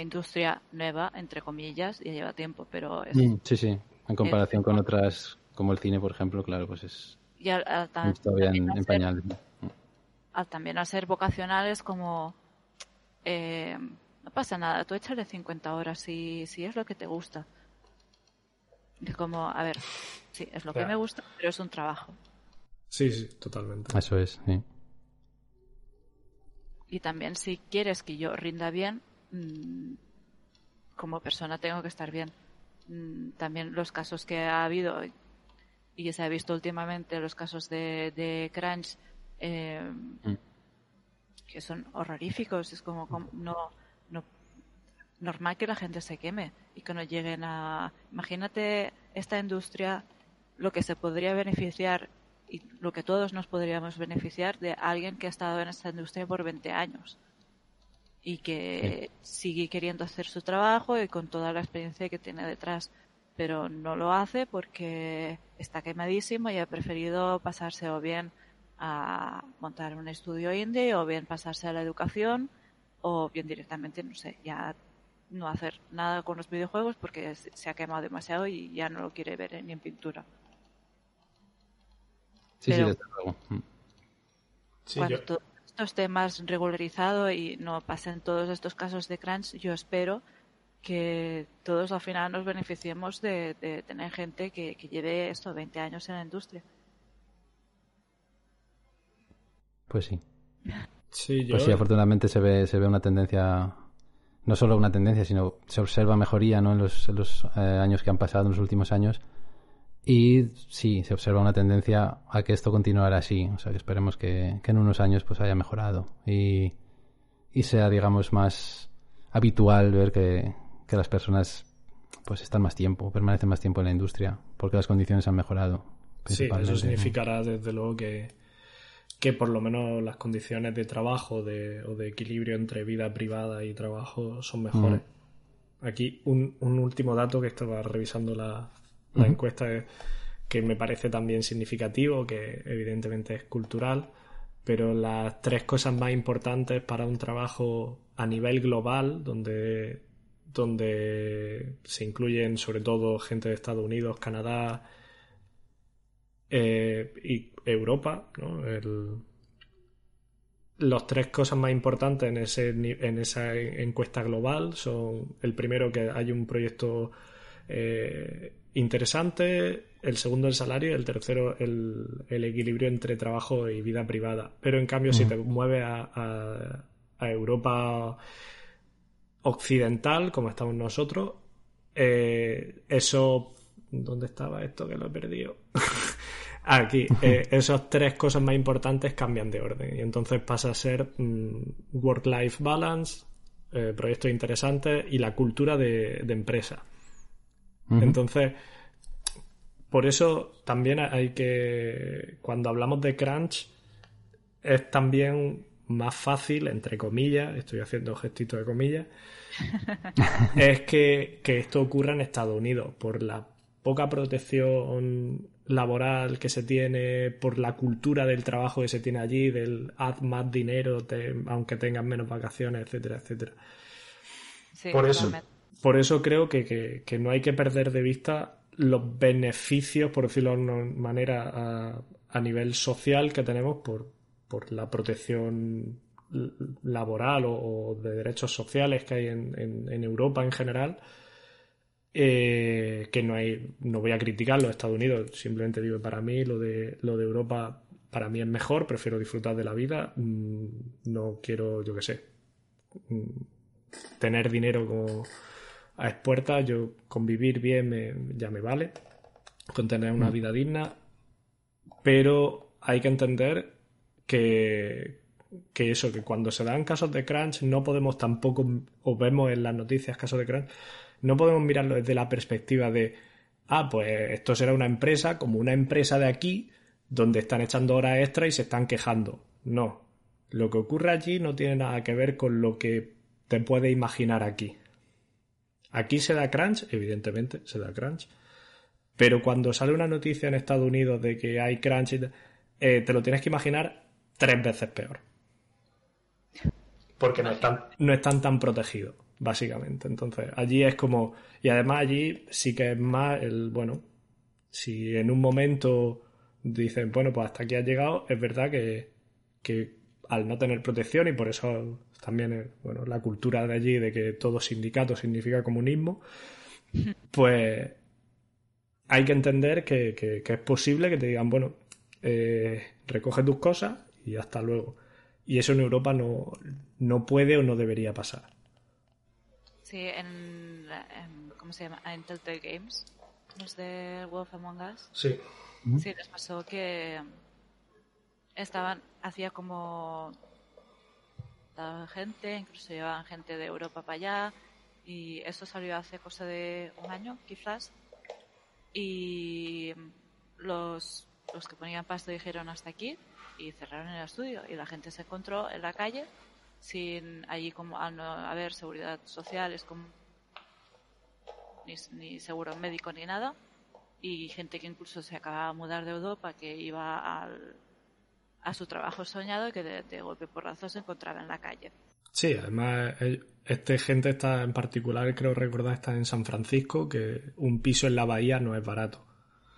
industria nueva, entre comillas, y lleva tiempo, pero es...
Mm, sí, sí, en comparación con otras, como el cine, por ejemplo, claro, pues es...
Y al,
todavía en, pañales.
también al ser vocacionales como... Eh, no pasa nada, tú échale 50 horas si, si es lo que te gusta. Es como, a ver, sí, es lo que me gusta, pero es un trabajo.
Sí, sí, totalmente.
Eso es, sí.
Y también si quieres que yo rinda bien, mm, como persona tengo que estar bien. Mm, también los casos que ha habido y se ha visto últimamente, los casos de, de crunch, eh, mm. que son horroríficos. Es como, no, no normal que la gente se queme y que no lleguen a... Imagínate esta industria, lo que se podría beneficiar y lo que todos nos podríamos beneficiar de alguien que ha estado en esta industria por 20 años y que sigue queriendo hacer su trabajo y con toda la experiencia que tiene detrás, pero no lo hace porque está quemadísimo y ha preferido pasarse o bien a montar un estudio indie o bien pasarse a la educación o bien directamente, no sé, ya no hacer nada con los videojuegos porque se ha quemado demasiado y ya no lo quiere ver ni en pintura.
Sí, sí, desde luego. Mm.
cuando todo esto esté más regularizado y no pasen todos estos casos de crunch, yo espero que todos al final nos beneficiemos de, tener gente que, lleve estos 20 años en la industria.
Pues sí.
Sí,
Pues sí, afortunadamente se ve, se ve una tendencia, no solo una tendencia, sino se observa mejoría ¿no? en los, los eh, años que han pasado, en los últimos años. Y sí, se observa una tendencia a que esto continuará así. O sea, que esperemos que, en unos años pues haya mejorado y, sea, digamos, más habitual ver que, que las personas pues están más tiempo, permanecen más tiempo en la industria, porque las condiciones han mejorado.
Sí, eso significará desde luego que, que por lo menos las condiciones de trabajo de, o de equilibrio entre vida privada y trabajo son mejores. Aquí un, un, último dato que estaba revisando la, la encuesta que me parece también significativo, que evidentemente es cultural, pero las tres cosas más importantes para un trabajo a nivel global, donde, donde se incluyen sobre todo gente de Estados Unidos, Canadá eh, y Europa, ¿no? los tres cosas más importantes en, ese, en esa encuesta global son el primero que hay un proyecto eh, interesante, el segundo el salario y el tercero el, equilibrio entre trabajo y vida privada. Pero en cambio, si te mueves a, Europa occidental, como estamos nosotros, eh, eso... ¿Dónde estaba esto que lo he perdido? Aquí, eh, esas tres cosas más importantes cambian de orden y entonces pasa a ser mm, work-life balance, eh, proyectos interesantes y la cultura de, empresa. Entonces, por eso también hay que, cuando hablamos de crunch, es también más fácil, entre comillas, estoy haciendo gestito de comillas, es que, que esto ocurra en Estados Unidos por la poca protección laboral que se tiene, por la cultura del trabajo que se tiene allí, del haz más dinero, aunque tengas menos vacaciones, etcétera, etcétera. por, eso, por eso creo que, no hay que perder de vista los beneficios, por decirlo de una manera, a, nivel social que tenemos por, por la protección laboral o, de derechos sociales que hay en, en Europa en general eh, que no hay, no voy a criticar los Estados Unidos, simplemente digo que para mí lo de, lo de Europa para mí es mejor, prefiero disfrutar de la vida, mm, no quiero, yo qué sé, mm, tener dinero como a expuertas, yo convivir bien ya me vale, con tener una mm. vida digna, pero hay que entender que, que eso, que cuando se dan casos de crunch no podemos tampoco, o vemos en las noticias casos de crunch, no podemos mirarlo desde la perspectiva de, ah, pues esto será una empresa como una empresa de aquí, donde están echando horas extra y se están quejando. No. Lo que ocurre allí no tiene nada que ver con lo que te puedes imaginar aquí. Aquí se da crunch, evidentemente, se da crunch. Pero cuando sale una noticia en Estados Unidos de que hay crunch, eh, te lo tienes que imaginar tres veces peor. Porque no están, no están tan protegidos básicamente. Entonces, allí es como. Y además, allí sí que es más el. Bueno, si en un momento dicen, bueno, pues hasta aquí has llegado, es verdad que, que al no tener protección, y por eso también bueno, la cultura de allí de que todo sindicato significa comunismo, pues hay que entender que, que, es posible que te digan, bueno, eh, recoge tus cosas y hasta luego. Y eso en Europa no, no puede o no debería pasar.
Sí, en, ¿cómo se llama? En Telltale Games, los de Wolf Among Us.
Sí.
Sí, les pasó que estaban, hacía como gente, incluso llevaban gente de Europa para allá, y esto salió hace cosa de un año, quizás, y los, los que ponían pasto dijeron hasta aquí, y cerraron el estudio, y la gente se encontró en la calle sin allí como al no haber seguridad social es como ni, seguro médico ni nada y gente que incluso se acaba de mudar de Europa que iba al, a su trabajo soñado y que de, golpe porrazo se encontraba en la calle.
Sí, además, este gente está en particular, creo recordar, está en San Francisco, que un piso en la bahía no es barato.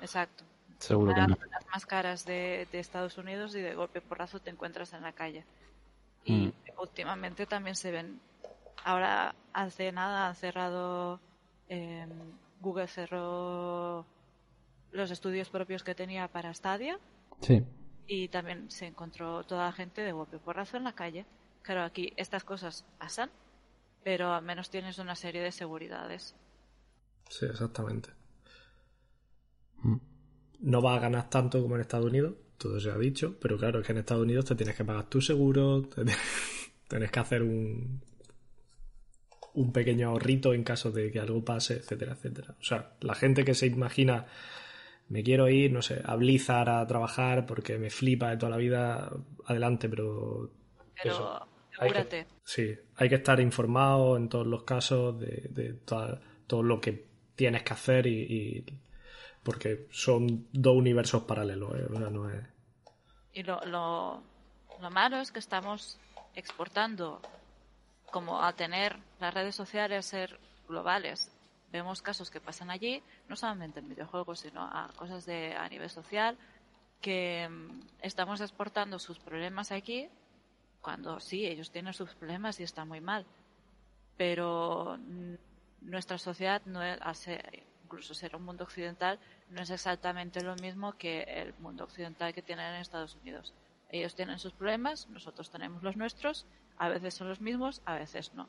Exacto.
Seguro que
no. las más caras de, de, Estados Unidos y de golpe porrazo te encuentras en la calle. Y mm. últimamente también se ven. Ahora, hace nada, han cerrado. Em, Google cerró los estudios propios que tenía para Stadia.
Sí.
Y también se encontró toda la gente de golpe porrazo en la calle. Claro, aquí estas cosas pasan, pero al menos tienes una serie de seguridades.
Sí, exactamente. Mm. No va a ganar tanto como en Estados Unidos, todo se ha dicho, pero claro, es que en Estados Unidos te tienes que pagar tu seguro, tienes que hacer un, un pequeño ahorrito en caso de que algo pase, etcétera, etcétera. O sea, la gente que se imagina me quiero ir, no sé, a Blizzard a trabajar porque me flipa de toda la vida, adelante, pero...
Pero
sí, hay que estar informado en todos los casos de, todo lo que tienes que hacer y, porque son dos universos paralelos, ¿eh? o sea, no es...
Y lo, lo, lo malo es que estamos exportando como a tener las redes sociales ser globales vemos casos que pasan allí, no solamente en videojuegos, sino a cosas de, a nivel social, que mm, estamos exportando sus problemas aquí, cuando sí, ellos tienen sus problemas y está muy mal. Pero nuestra sociedad no es, incluso ser un mundo occidental, no es exactamente lo mismo que el mundo occidental que tienen en Estados Unidos. Ellos tienen sus problemas, nosotros tenemos los nuestros, a veces son los mismos, a veces no.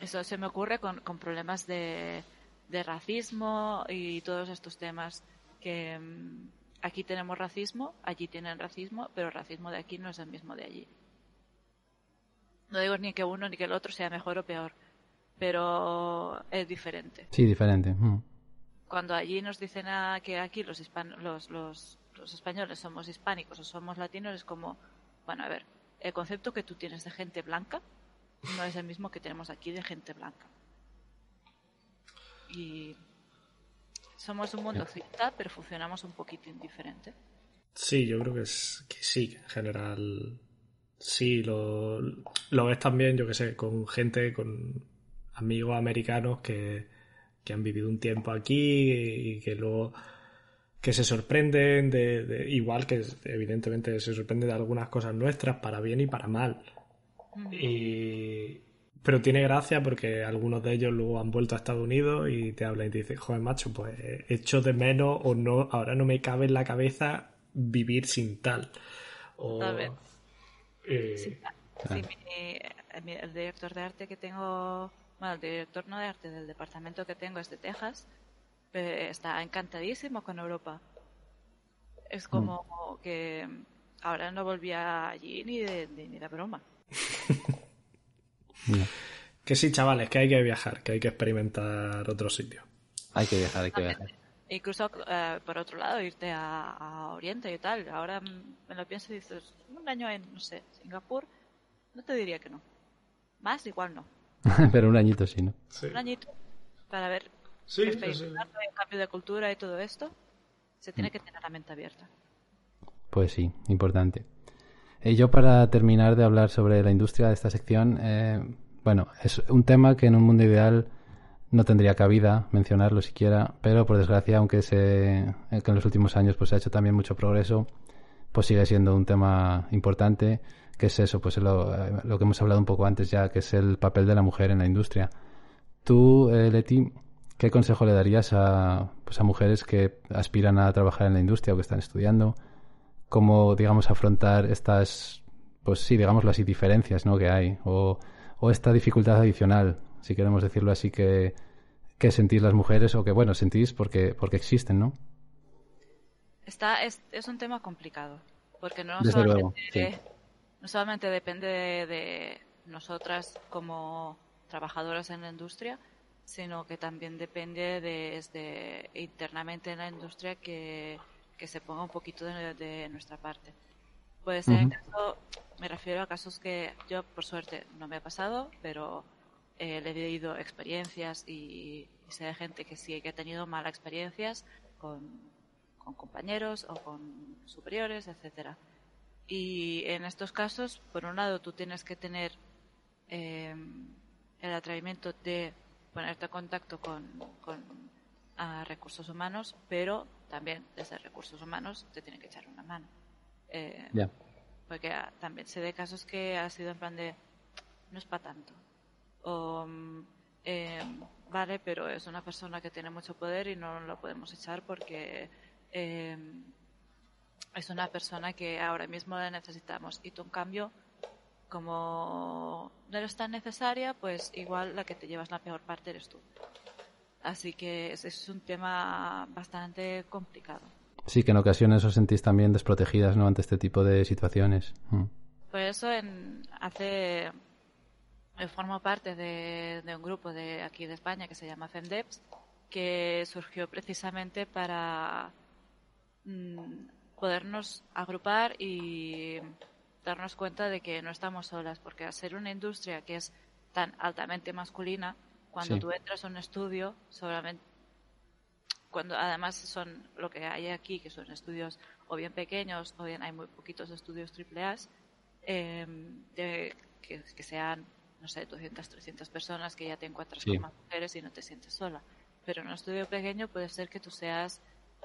Eso se me ocurre con, con problemas de, de, racismo y todos estos temas que mm, aquí tenemos racismo, allí tienen racismo, pero el racismo de aquí no es el mismo de allí. No digo ni que uno ni que el otro sea mejor o peor, pero es diferente.
Sí, diferente. Mm.
Cuando allí nos dicen que aquí los, los, los, los españoles somos hispánicos o somos latinos, es como, bueno, a ver, el concepto que tú tienes de gente blanca no es el mismo que tenemos aquí de gente blanca. Y somos un mundo occidental, pero funcionamos un poquito indiferente.
Sí, yo creo que, es, que sí, en general sí, lo, lo ves también, yo que sé, con gente, con amigos americanos que, que han vivido un tiempo aquí y que luego que se sorprenden de, igual que evidentemente se sorprenden de algunas cosas nuestras para bien y para mal y... Pero tiene gracia porque algunos de ellos luego han vuelto a Estados Unidos y te hablan y te dicen, joder, macho, pues echo de menos o no, ahora no me cabe en la cabeza vivir sin tal. O,
eh, el director de arte que tengo, bueno, el director no de arte del departamento que tengo es de Texas, está encantadísimo con Europa. Es como mm. que ahora no volvía allí ni de, ni de broma.
que sí, chavales, que hay que viajar, que hay que experimentar otros sitios.
Hay que viajar, hay que viajar.
Incluso, eh, por otro lado, irte a, Oriente y tal. Ahora me lo pienso y dices, un año en, no sé, Singapur, no te diría que no. Más, igual no.
Pero un añito sí, ¿no?
Un añito para ver
sí, el
cambio de cultura y todo esto. Se tiene mm. que tener la mente abierta.
Pues sí, importante. Y yo para terminar de hablar sobre la industria de esta sección, eh, bueno, es un tema que en un mundo ideal no tendría cabida mencionarlo siquiera, pero por desgracia, aunque se, eh, que en los últimos años pues se ha hecho también mucho progreso, pues sigue siendo un tema importante, que es eso, pues lo, eh, que hemos hablado un poco antes ya, que es el papel de la mujer en la industria. Tú, Leti, ¿qué consejo le darías a, pues a mujeres que aspiran a trabajar en la industria o que están estudiando? Cómo, digamos, afrontar estas, pues sí, digámoslo así, diferencias ¿no? que hay, o, o esta dificultad adicional, si queremos decirlo así, que, que sentís las mujeres, o que, bueno, sentís porque, porque existen, ¿no?
Está, es, es un tema complicado, porque no solamente, no solamente depende de, nosotras como trabajadoras en la industria, sino que también depende de, internamente en la industria que que se ponga un poquito de, nuestra parte. Puede ser en caso, me refiero a casos que yo, por suerte, no me ha pasado, pero eh, le he leído experiencias y, sé de gente que sí que ha tenido malas experiencias con, compañeros o con superiores, etcétera. Y en estos casos, por un lado, tú tienes que tener em, el atrevimiento de ponerte en contacto con, con recursos humanos, pero también desde recursos humanos te tienen que echar una mano. Eh, porque ah, también sé de casos que ha sido en plan de no es para tanto. O, mm, eh, vale, pero es una persona que tiene mucho poder y no lo podemos echar porque eh, es una persona que ahora mismo la necesitamos. Y tú, en cambio, como no eres tan necesaria, pues igual la que te llevas la peor parte eres tú. Así que es, un tema bastante complicado.
Sí, que en ocasiones os sentís también desprotegidas ¿no? ante este tipo de situaciones. Mm.
Por eso en, hace, formo parte de, un grupo de aquí de España que se llama FEMDEPS, que surgió precisamente para mm, podernos agrupar y darnos cuenta de que no estamos solas, porque al ser una industria que es tan altamente masculina, cuando tú entras a un estudio, solamente cuando además son lo que hay aquí, que son estudios o bien pequeños o bien hay muy poquitos estudios triple A, em, que, que, sean, no sé, 200, 300 personas que ya te encuentras con más mujeres y no te sientes sola. Pero en un estudio pequeño puede ser que tú seas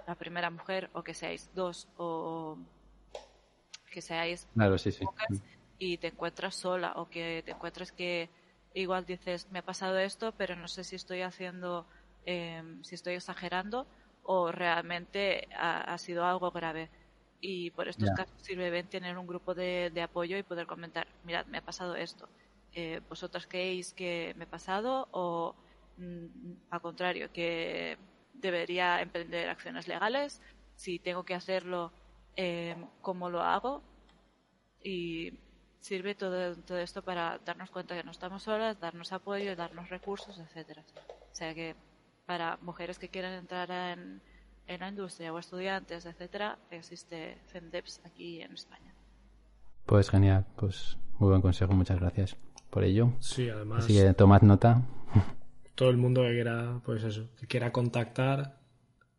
la primera mujer o que seáis dos o que seáis
claro, sí, sí.
y te encuentras sola o que te encuentras que igual dices me ha pasado esto pero no sé si estoy haciendo em, si estoy exagerando o realmente ha, sido algo grave y por estos casos sirve bien tener un grupo de, apoyo y poder comentar mirad me ha pasado esto eh, vosotras creéis que me ha pasado o mm, al contrario que debería emprender acciones legales si tengo que hacerlo eh, cómo lo hago y sirve todo, todo esto para darnos cuenta que no estamos solas, darnos apoyo, darnos recursos, etcétera. O sea que para mujeres que quieran entrar en, en la industria o estudiantes, etcétera, existe FEMDEPS aquí en España.
Pues genial, pues muy buen consejo, muchas gracias por ello.
Sí, además.
Así que tomad nota.
Todo el mundo que quiera, pues eso, que quiera contactar,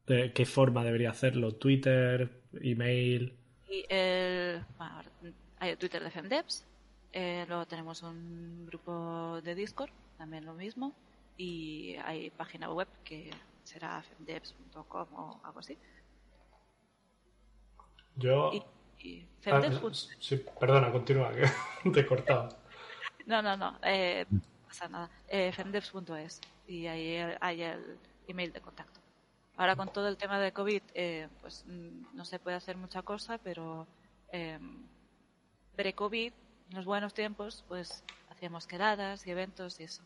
de qué forma debería hacerlo, Twitter, email.
Y el, hay el Twitter de FemDevs, eh, luego tenemos un grupo de Discord, también lo mismo, y hay página web que será femdevs.com o algo así.
Yo.
Y,
ah, sí, perdona, continúa, que te he cortado.
no, no, no, eh, pasa nada. Eh, femdevs.es y ahí hay el email de contacto. Ahora con todo el tema de COVID, eh, pues mm, no se puede hacer mucha cosa, pero eh, pre-COVID, en los buenos tiempos, pues hacíamos quedadas y eventos y eso.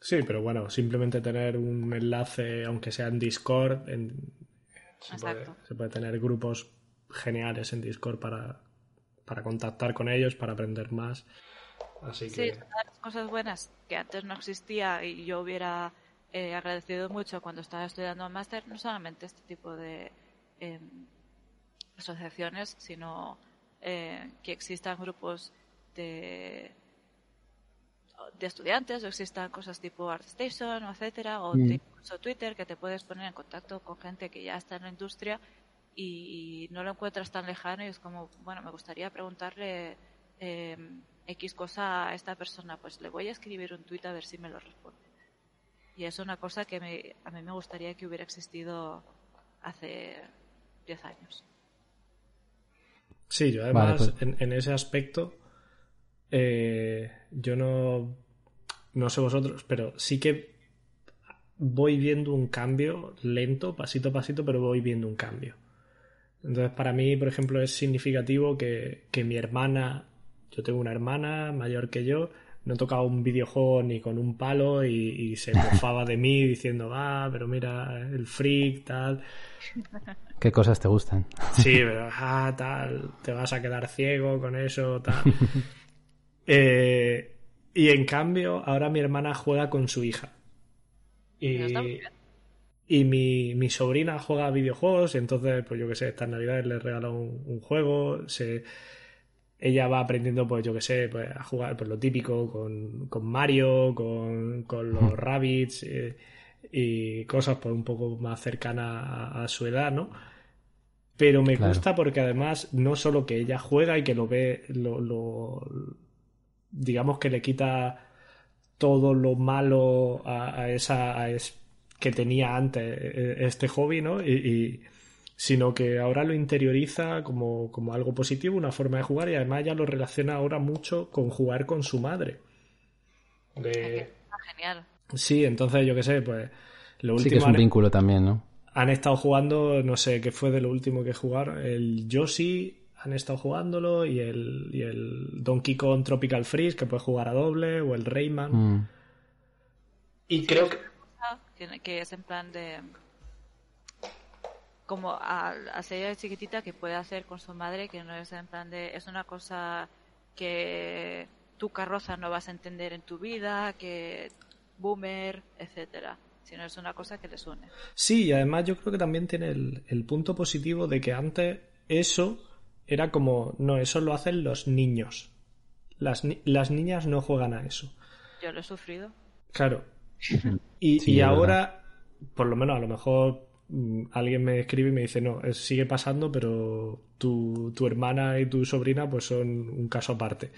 Sí, pero bueno, simplemente tener un enlace, aunque sea en Discord, en, se, puede, tener grupos geniales en Discord para, para contactar con ellos, para aprender más. Así
sí, las cosas buenas que antes no existía y yo hubiera eh, agradecido mucho cuando estaba estudiando máster, no solamente este tipo de em, asociaciones, sino eh, que existan grupos de, de estudiantes o existan cosas tipo ArtStation, o etcétera, o mm. incluso Twitter, que te puedes poner en contacto con gente que ya está en la industria y no lo encuentras tan lejano y es como, bueno, me gustaría preguntarle em, X cosa a esta persona, pues le voy a escribir un tweet a ver si me lo responde. Y es una cosa que a mí me gustaría que hubiera existido hace 10 años.
Sí, yo además pues- en, ese aspecto, eh, yo no, no sé vosotros, pero sí que voy viendo un cambio lento, pasito a pasito, pero voy viendo un cambio. Entonces, para mí, por ejemplo, es significativo que, que mi hermana, yo tengo una hermana mayor que yo, no tocaba un videojuego ni con un palo y, se mofaba de mí diciendo, ah, pero mira, el freak, tal.
¿Qué cosas te gustan?
Sí, pero, ah, tal, te vas a quedar ciego con eso, tal. Eh, y en cambio, ahora mi hermana juega con su hija. Y, y mi, mi, sobrina juega a videojuegos, y entonces, pues yo qué sé, estas navidades le regalo un, un juego, se ella va aprendiendo, pues yo que sé, pues, a jugar pues, lo típico con, con Mario, con, con los Rabbits eh, y cosas pues un poco más cercanas a, su edad, ¿no? Pero me gusta porque además no solo que ella juega y que lo ve, lo, lo digamos que le quita todo lo malo a, esa a que tenía antes eh, este hobby, ¿no? y sino que ahora lo interioriza como, como algo positivo, una forma de jugar y además ya lo relaciona ahora mucho con jugar con su madre.
De... Genial.
Sí, entonces yo qué sé, pues
lo último... Sí que es un vínculo también, ¿no?
Han estado jugando, no sé qué fue de lo último que jugaron, el Yoshi han estado jugándolo y el, y el Donkey Kong Tropical Freeze que puede jugar a doble o el Rayman. Mm. Y creo que...
Que es en plan de como a, a ser chiquitita que puede hacer con su madre, que no es en plan de, es una cosa que tu carroza no vas a entender en tu vida, que boomer, etcétera sino es una cosa que les une.
Sí, y además yo creo que también tiene el, el, punto positivo de que antes eso era como, no, eso lo hacen los niños. Las, las niñas no juegan a eso.
Yo lo he sufrido.
Claro. Y,
Sí,
y ahora, por lo menos a lo mejor mm, alguien me escribe y me dice, no, es- sigue pasando, pero tu, tu hermana y tu sobrina pues son un caso aparte.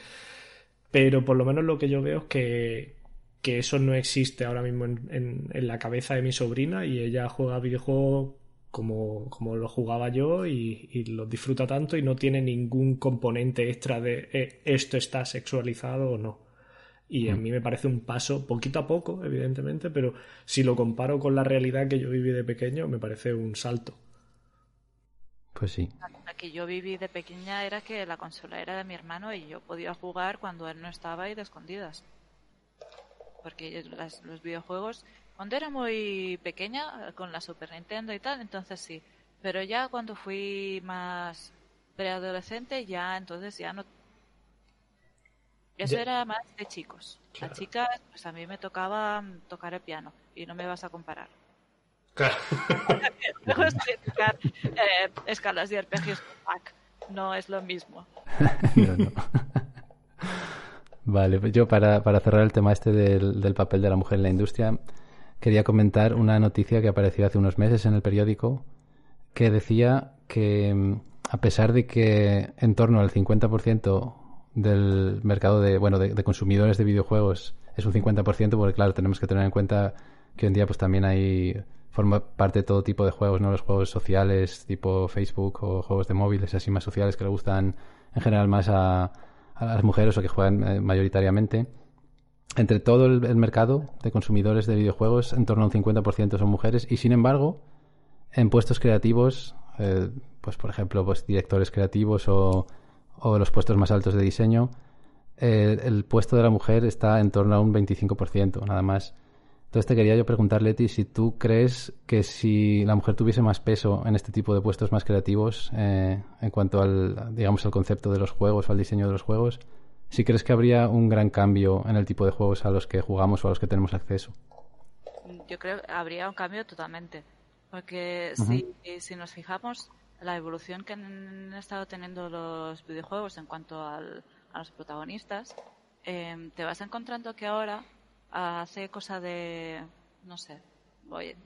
Pero por lo menos lo que yo veo es que, que eso no existe ahora mismo en, en- en la cabeza de mi sobrina y ella juega videojuegos como, como lo jugaba yo y, y lo disfruta tanto y no tiene ningún componente extra de eh, esto está sexualizado o no. Y a mí me parece un paso poquito a poco, evidentemente, pero si lo comparo con la realidad que yo viví de pequeño, me parece un salto.
Pues sí.
La que yo viví de pequeña era que la consola era de mi hermano y yo podía jugar cuando él no estaba y de escondidas. Porque las- los videojuegos, cuando era muy pequeña, con la Super Nintendo y tal, entonces sí. Pero ya cuando fui más preadolescente, ya entonces ya no. Eso
Ya-
era más de chicos.
Claro.
Las chicas, pues a mí me tocaba mm, tocar el piano y no me vas a comparar.
Claro.
Eh, escalas de arpegios con Bach. No es lo mismo.
No, no. Vale, pues yo para, para cerrar el tema este del, del papel de la mujer en la industria, quería comentar una noticia que apareció hace unos meses en el periódico que decía que mm, a pesar de que en torno al 50% del mercado de, bueno, de, de consumidores de videojuegos es un 50%, porque claro, tenemos que tener en cuenta que hoy en día pues también hay forma parte de todo tipo de juegos, ¿no? Los juegos sociales tipo Facebook o juegos de móviles así más sociales que le gustan en general más a, a las mujeres o que juegan eh, mayoritariamente. Entre todo el, mercado de consumidores de videojuegos, en torno a un 50% son mujeres y sin embargo, en puestos creativos, eh, pues por ejemplo, pues directores creativos o, o los puestos más altos de diseño, eh, el puesto de la mujer está en torno a un 25%, nada más. Entonces te quería yo preguntar, Leti, si tú crees que si la mujer tuviese más peso en este tipo de puestos más creativos, eh, en cuanto al, digamos, al concepto de los juegos o al diseño de los juegos, si crees que habría un gran cambio en el tipo de juegos a los que jugamos o a los que tenemos acceso.
Yo creo que habría un cambio totalmente. Porque si, si nos fijamos, la evolución que han estado teniendo los videojuegos en cuanto al- a los protagonistas, eh, te vas encontrando que ahora hace cosa de, no sé, voy,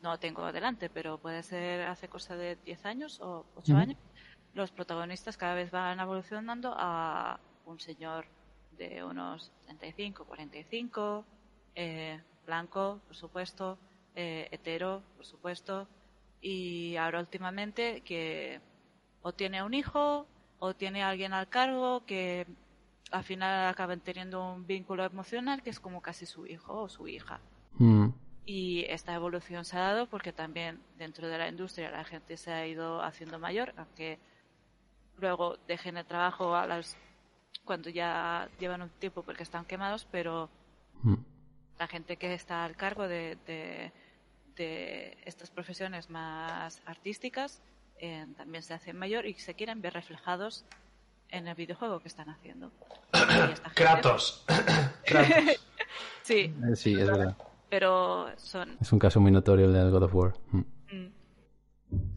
no lo tengo delante, pero puede ser hace cosa de 10 años o 8
Ujú.
años, los protagonistas cada vez van evolucionando a un señor de unos 35, 45, eh, blanco, por supuesto, eh, hetero, por supuesto, y ahora últimamente que o tiene un hijo o tiene alguien al cargo que al final acaban teniendo un vínculo emocional que es como casi su hijo o su hija.
Mm,
Y esta evolución se ha dado porque también dentro de la industria la gente se ha ido haciendo mayor, aunque luego dejen el trabajo a las cuando ya llevan un tiempo porque están quemados, pero
mm.
la gente que está al cargo de, de, de estas profesiones más artísticas eh, también se hacen mayor y se quieren ver reflejados en el videojuego que están haciendo. Esta gente-
Kratos. Kratos.
Sí,
Eh, Sí, es verdad.
pero son
Es un caso muy notorio el del God of War. Mm.
Mm.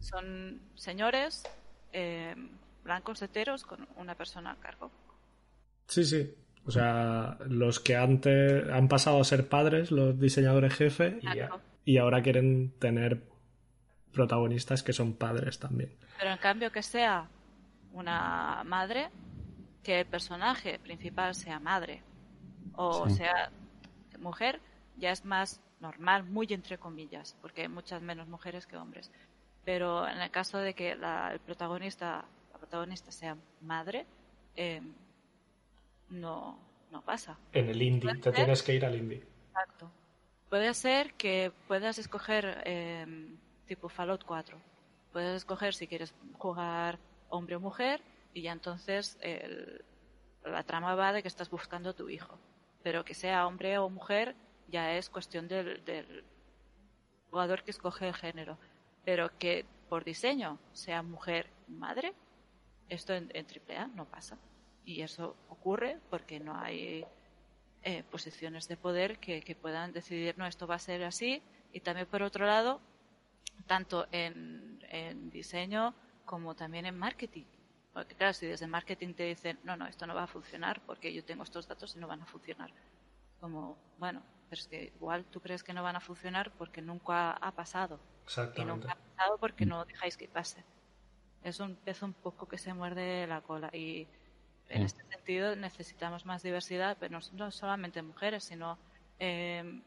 Son señores eh, blancos heteros con una persona a cargo.
Sí, sí. O sea, los que antes han pasado a ser padres, los diseñadores jefe, y ahora quieren tener protagonistas que son padres también.
Pero en cambio que sea una madre, que el personaje principal sea madre o
Sí.
sea mujer, ya es más normal, muy entre comillas, porque hay muchas menos mujeres que hombres. Pero en el caso de que la, el protagonista, la protagonista sea madre, eh, no, no pasa.
En el indie, te tienes que ir al indie.
Exacto. Puede ser que puedas escoger eh, tipo Fallout 4. Puedes escoger si quieres jugar hombre o mujer y ya entonces la trama va de que estás buscando a tu hijo. Pero que sea hombre o mujer ya es cuestión del, jugador que escoge el género. Pero que por diseño sea mujer madre, esto en, AAA no pasa. Y eso ocurre porque no hay eh, posiciones de poder que, puedan decidir, no, esto va a ser así. Y también, por otro lado, tanto en diseño como también en marketing. Porque claro, si desde marketing te dicen, no, no, esto no va a funcionar porque yo tengo estos datos y no van a funcionar. Como, bueno, pero es que igual tú crees que no van a funcionar porque nunca ha pasado.
Exactamente.
Y nunca ha pasado porque no dejáis que pase. Es un pez un poco que se muerde la cola y en este sentido necesitamos más diversidad, pero no, solamente mujeres, sino eh,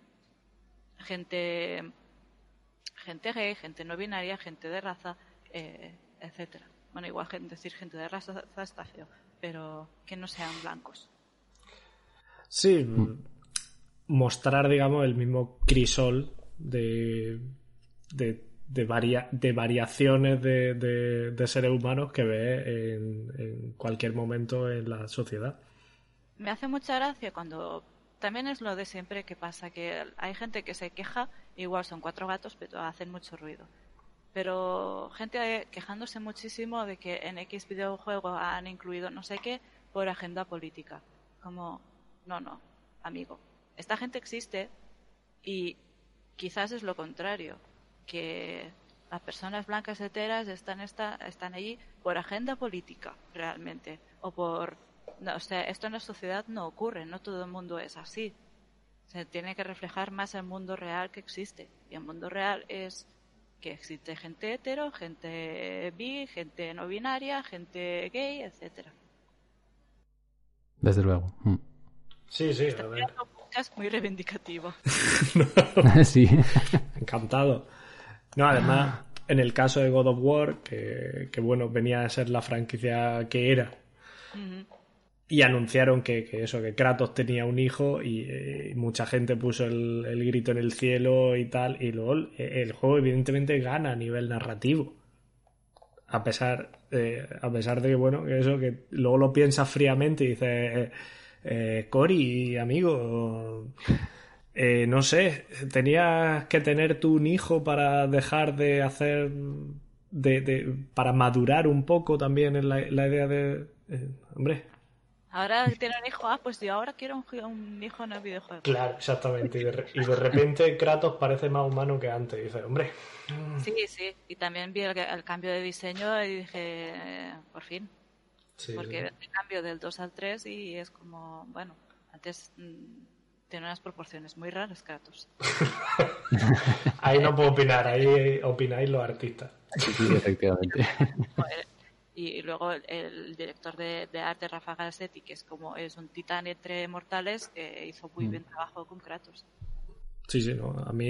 gente gente gay, gente no binaria, gente de raza, eh, etcétera. Bueno, igual decir gente de raza está feo, pero que no sean blancos.
Sí, mostrar, digamos, el mismo crisol de, de, de, variaciones de, de, seres humanos que ve en, en cualquier momento en la sociedad.
Me hace mucha gracia cuando también es lo de siempre que pasa, que hay gente que se queja, igual son cuatro gatos, pero hacen mucho ruido. Pero gente quejándose muchísimo de que en X videojuego han incluido no sé qué por agenda política. Como, no, no, amigo. Esta gente existe y quizás es lo contrario, que las personas blancas heteras están, están allí por agenda política, realmente, o por no, o sea, esto en la sociedad no ocurre, no todo el mundo es así. Se tiene que reflejar más el mundo real que existe. Y el mundo real es que existe gente hetero, gente bi, gente no binaria, gente gay, etcétera.
Desde luego. Mm.
Sí, sí,
a ver. Es muy reivindicativo.
sí.
Encantado. No, además, en el caso de God of War, que, que bueno, venía a ser la franquicia que era, y anunciaron que, eso, que Kratos tenía un hijo y, eh, mucha gente puso el, grito en el cielo y tal. Y luego el, juego evidentemente gana a nivel narrativo. A pesar, a pesar de que, bueno, que eso, que luego lo piensas fríamente y dices, eh, eh Cory, amigo, eh, no sé, tenías que tener tú un hijo para dejar de hacer, de, de para madurar un poco también en la, la idea de, hombre,
Ahora tiene un hijo, ah, pues yo ahora quiero un, hijo en el videojuego.
Claro, exactamente. Y de, repente Kratos parece más humano que antes. Y dice, hombre.
Sí, sí. Y también vi el, cambio de diseño y dije, por fin. Porque el cambio del 2 al 3 y es como, bueno, antes mm, tiene unas proporciones muy raras Kratos.
ahí no puedo opinar, ahí opináis los artistas.
Sí, efectivamente.
y luego el, director de, arte Rafa Gassetti que es como es un titán entre mortales que hizo muy mm. bien trabajo con Kratos.
Sí sí no a mí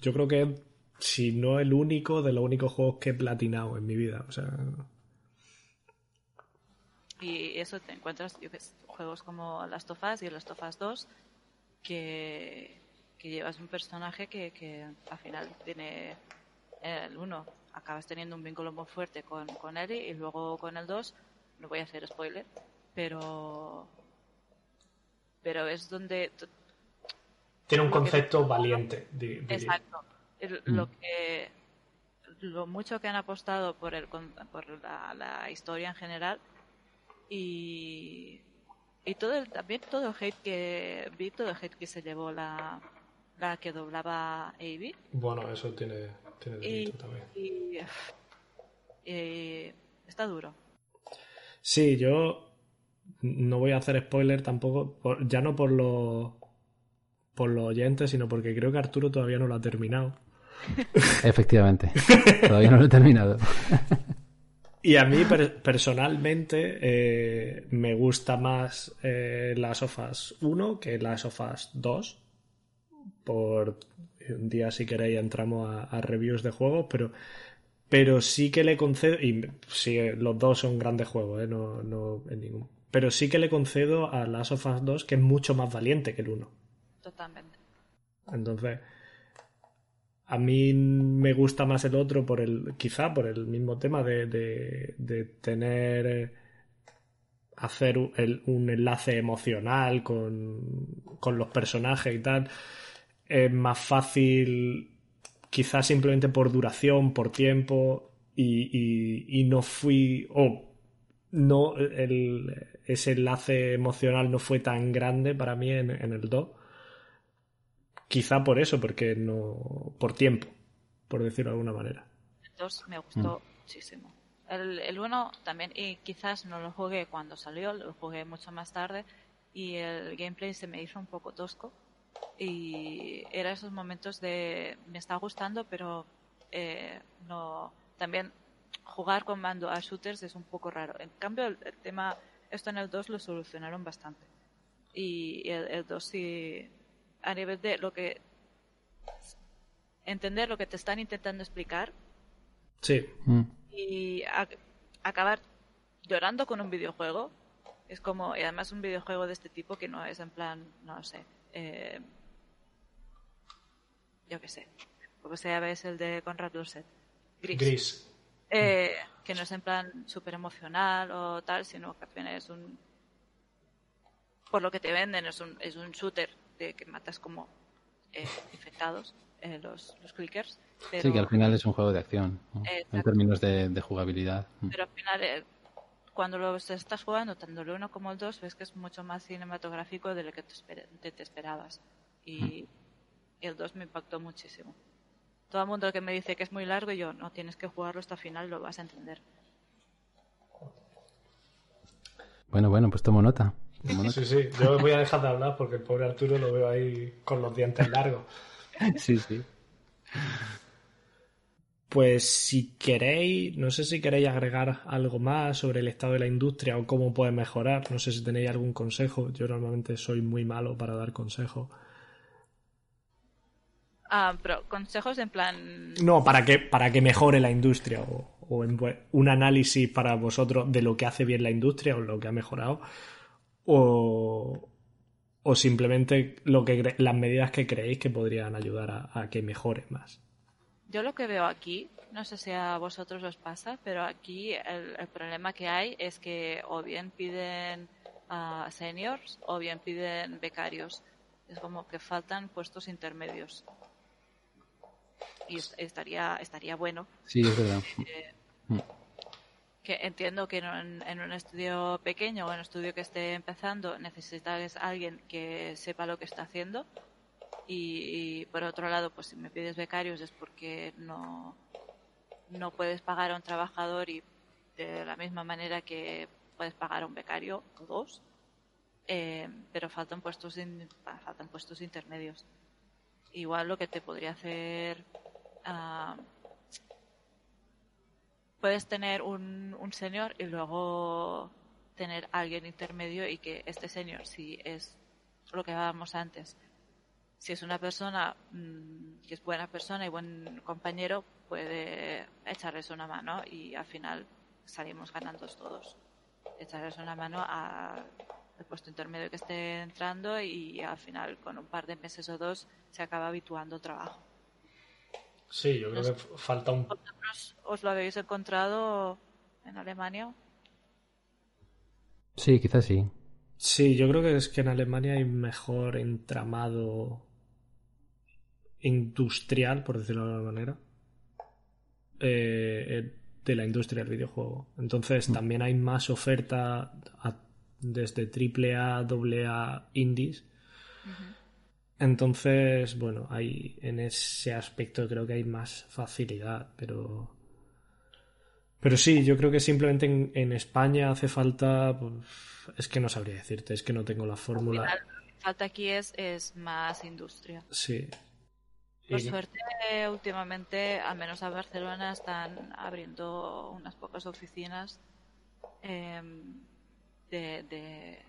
yo creo que si no el único de los únicos juegos que he platinado en mi vida o sea.
Y eso te encuentras juegos como Last of Us y Last of Us 2 que, que llevas un personaje que, que al final tiene el uno acabas teniendo un vínculo muy fuerte con, con Ellie y luego con el 2, no voy a hacer spoiler, pero pero es donde
tiene un concepto valiente
exacto. Lo que lo mucho que han apostado por el por la, historia en general y y todo el, también todo el hate que vi todo el hate que se llevó la la que doblaba Avi
bueno eso tiene y, también.
está duro.
Sí, yo no voy a hacer spoiler tampoco, ya no por los por los oyentes, sino porque creo que Arturo todavía no lo ha terminado.
Efectivamente, todavía no lo he terminado.
Y a mí personalmente eh, me gusta más eh, las sofas 1 que las sofas 2 por un día si queréis entramos a, reviews de juegos, pero pero sí que le concedo y sí, los dos son grandes juegos, ¿eh? no, no en ningún pero sí que le concedo a Last of Us 2 que es mucho más valiente que el 1.
Totalmente.
Entonces, a mí me gusta más el otro por el, quizá por el mismo tema de, de, tener, eh, hacer un enlace emocional con, con los personajes y tal es más fácil, quizás simplemente por duración, por tiempo, y, y, no fui, o no el, ese enlace emocional no fue tan grande para mí en, en el 2. Quizá por eso, porque no. por tiempo, por decirlo de alguna manera.
El 2 me gustó muchísimo. El, el 1 también, y quizás no lo jugué cuando salió, lo jugué mucho más tarde, y el gameplay se me hizo un poco tosco. Y era esos momentos de. me está gustando, pero eh, no. También jugar con mando a shooters es un poco raro. En cambio, el, el tema, esto en el 2 lo solucionaron bastante. Y el, el 2 sí, a nivel de lo que. entender lo que te están intentando explicar
Sí.
Mm.
y a- acabar llorando con un videojuego es como y además un videojuego de este tipo que no es en plan no sé eh, yo qué sé como se llama es el de Conrad Lorset Gris,
Gris.
Eh, que no es en plan súper emocional o tal sino que al final es un por lo que te venden es un, es un shooter de que matas como eh, infectados eh, los, los clickers pero,
Sí, que al final es un juego de acción, ¿no? en términos de, de jugabilidad.
Pero al final eh, cuando lo estás jugando tanto el 1 como el 2 ves que es mucho más cinematográfico de lo que te, esper- te- te esperabas y el 2 me impactó muchísimo todo el mundo que me dice que es muy largo yo no tienes que jugarlo hasta el final lo vas a entender
Bueno, bueno, pues tomo nota. Tomo nota.
Sí, sí. Yo voy a dejar de hablar porque el pobre Arturo lo veo ahí con los dientes largos.
Sí, sí.
Pues si queréis, no sé si queréis agregar algo más sobre el estado de la industria o cómo puede mejorar. No sé si tenéis algún consejo. Yo normalmente soy muy malo para dar consejos.
ah, pero consejos en plan
No, para que, para que mejore la industria o, o en vue- un análisis para vosotros de lo que hace bien la industria o lo que ha mejorado o, o simplemente lo que las medidas que creéis que podrían ayudar a, a que mejore más.
Yo lo que veo aquí, no sé si a vosotros os pasa, pero aquí el, el problema que hay es que o bien piden a seniors o bien piden becarios. Es como que faltan puestos intermedios. Y es- estaría, estaría bueno.
Sí, es verdad.
Que entiendo que en un, en un estudio pequeño o en un estudio que esté empezando necesitas alguien que sepa lo que está haciendo. Y, por otro lado, pues si me pides becarios es porque no, no puedes pagar a un trabajador y de la misma manera que puedes pagar a un becario o dos. Eh, pero faltan puestos, in- faltan puestos intermedios. Igual lo que te podría hacer ah, puedes tener un, un senior y luego tener alguien intermedio y que este senior, si es lo que hablábamos antes, si es una persona mm, que es buena persona y buen compañero, puede echarles una mano y al final salimos ganando todos. Echarles una mano al puesto intermedio que esté entrando y al final con un par de meses o dos se acaba habituando al trabajo.
Sí, yo creo que falta un...
¿Vosotros os lo habéis encontrado en Alemania?
Sí, quizás sí.
Sí, yo creo que es que en Alemania hay mejor entramado industrial, por decirlo de alguna manera, eh, eh, de la industria del videojuego. Entonces también hay más oferta a- desde triple A, doble A, indies. Entonces, bueno, hay en ese aspecto creo que hay más facilidad, pero pero sí, yo creo que simplemente en, en España hace falta, pues, es que no sabría decirte, es que no tengo la fórmula.
Lo que falta aquí es, es más industria.
Sí.
Por suerte, últimamente, al menos a Barcelona, están abriendo unas pocas oficinas em, de, de,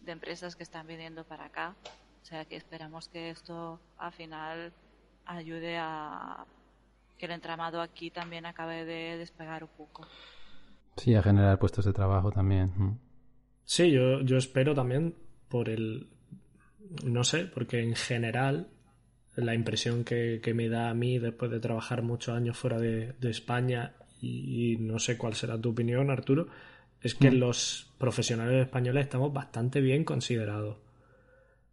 de empresas que están viniendo para acá. O sea que esperamos que esto al final ayude a que el entramado aquí también acabe de despegar un poco.
Sí, a generar puestos de trabajo también.
Sí, yo, yo espero también por el. No sé, porque en general la impresión que, que me da a mí después de trabajar muchos años fuera de, de España, y, y no sé cuál será tu opinión, Arturo, es que los profesionales españoles estamos bastante bien considerados.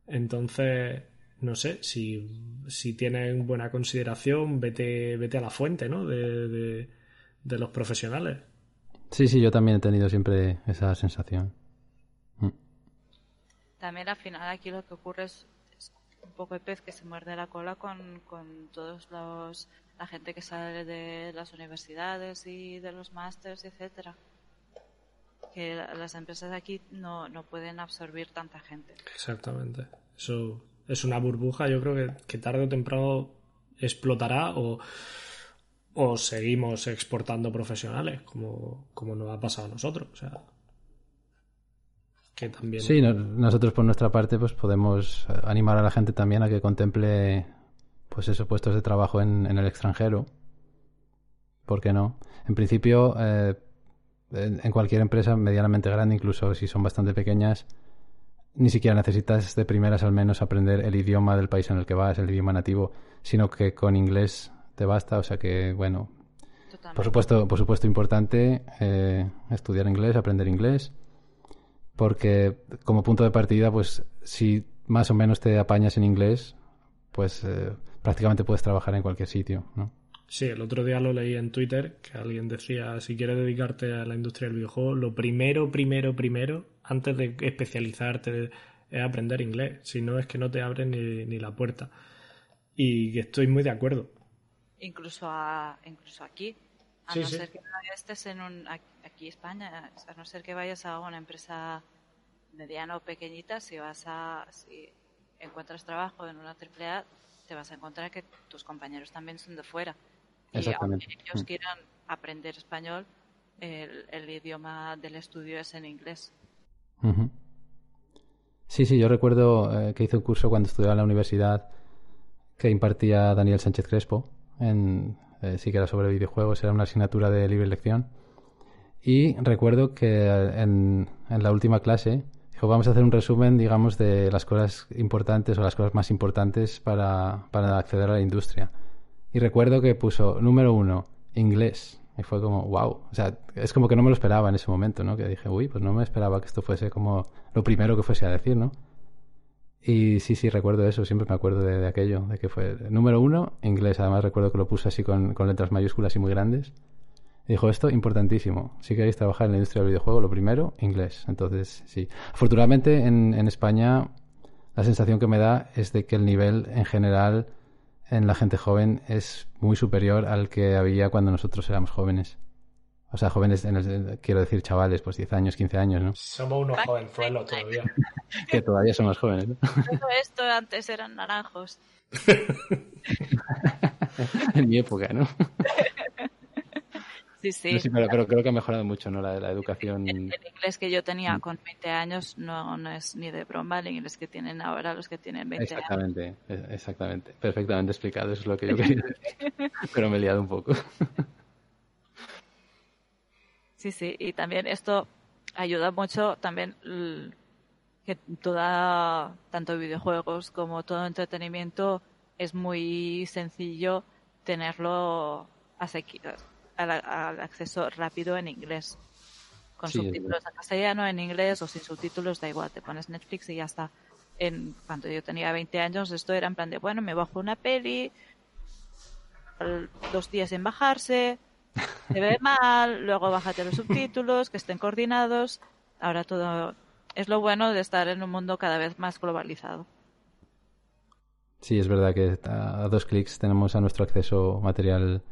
Entonces, no sé, si, si tienen buena consideración, vete, vete a la fuente, ¿no? De, de, de los profesionales.
Sí, sí, yo también he tenido siempre esa sensación. Mm.
También al final aquí lo que ocurre es, un poco el pez que se muerde la cola con, con todos los la gente que sale de las universidades y de los másters, etcétera. Que las empresas aquí no, no pueden absorbir tanta gente.
Exactamente. Eso es una burbuja, yo creo que, que tarde o temprano explotará o, o seguimos exportando profesionales, como, como nos ha pasado a nosotros. O sea, que también...
Sí, nosotros por nuestra parte pues podemos animar a la gente también a que contemple pues esos puestos de trabajo en, en el extranjero. ¿Por qué no? En principio, eh, en, cualquier empresa medianamente grande, incluso si son bastante pequeñas, ni siquiera necesitas de primeras al menos aprender el idioma del país en el que vas, el idioma nativo, sino que con inglés te basta. O sea que, bueno, por supuesto, por supuesto importante eh, estudiar inglés, aprender inglés, porque como punto de partida, pues si más o menos te apañas en inglés, pues eh, prácticamente puedes trabajar en cualquier sitio, ¿no?
Sí, el otro día lo leí en Twitter que alguien decía, si quieres dedicarte a la industria del videojuego, lo primero, primero, primero, antes de especializarte, es aprender inglés. Si no, es que no te abren ni, ni la puerta. Y estoy muy de acuerdo.
Incluso, a, incluso aquí. A no ser que estés en un, aquí España, a no ser que vayas a una empresa mediana o pequeñita, si vas a, si encuentras trabajo en una AAA, te vas a encontrar que tus compañeros también son de fuera. Y aunque ellos mm. quieran aprender español, el, idioma del estudio es en inglés.
Sí, sí, yo recuerdo eh, que hice un curso cuando estudiaba en la universidad que impartía Daniel Sánchez Crespo, en, eh, sí que era sobre videojuegos, era una asignatura de libre elección. Y recuerdo que en, en la última clase vamos a hacer un resumen, digamos, de las cosas importantes o las cosas más importantes para, para acceder a la industria. Y recuerdo que puso número uno, inglés. Y fue como, wow. O sea, es como que no me lo esperaba en ese momento, ¿no? Que dije, uy, pues no me esperaba que esto fuese como lo primero que fuese a decir, ¿no? Y sí, sí, recuerdo eso, siempre me acuerdo de, aquello, de que fue número uno, inglés. Además recuerdo que lo puse así con, con letras mayúsculas y muy grandes dijo esto, importantísimo. Si queréis trabajar en la industria del videojuego, lo primero, inglés. Entonces, sí. Afortunadamente, en, en España, la sensación que me da es de que el nivel en general en la gente joven es muy superior al que había cuando nosotros éramos jóvenes. O sea, jóvenes, en quiero decir chavales, pues 10 años, 15 años, ¿no?
Somos unos jovenzuelos todavía.
que todavía somos jóvenes, ¿no?
Todo esto antes eran naranjos.
en mi época, ¿no?
Sí, sí.
pero, creo que ha mejorado mucho ¿no? la, educación.
El, inglés que yo tenía mm. con 20 años no, no es ni de broma el inglés que tienen ahora los que tienen 20
exactamente, años. Exactamente, exactamente. Perfectamente explicado, eso es lo que yo quería decir. pero me he liado un poco.
Sí, sí, y también esto ayuda mucho también que toda, tanto videojuegos como todo entretenimiento es muy sencillo tenerlo asequible al, acceso rápido en inglés. Con subtítulos en castellano, en inglés o sin subtítulos, da igual, te pones Netflix y ya está. En, cuando yo tenía 20 años, esto era en plan de, bueno, me bajo una peli, dos días en bajarse, se ve mal, luego bájate los subtítulos, que estén coordinados. Ahora todo es lo bueno de estar en un mundo cada vez más globalizado.
Sí, es verdad que a dos clics tenemos a nuestro acceso material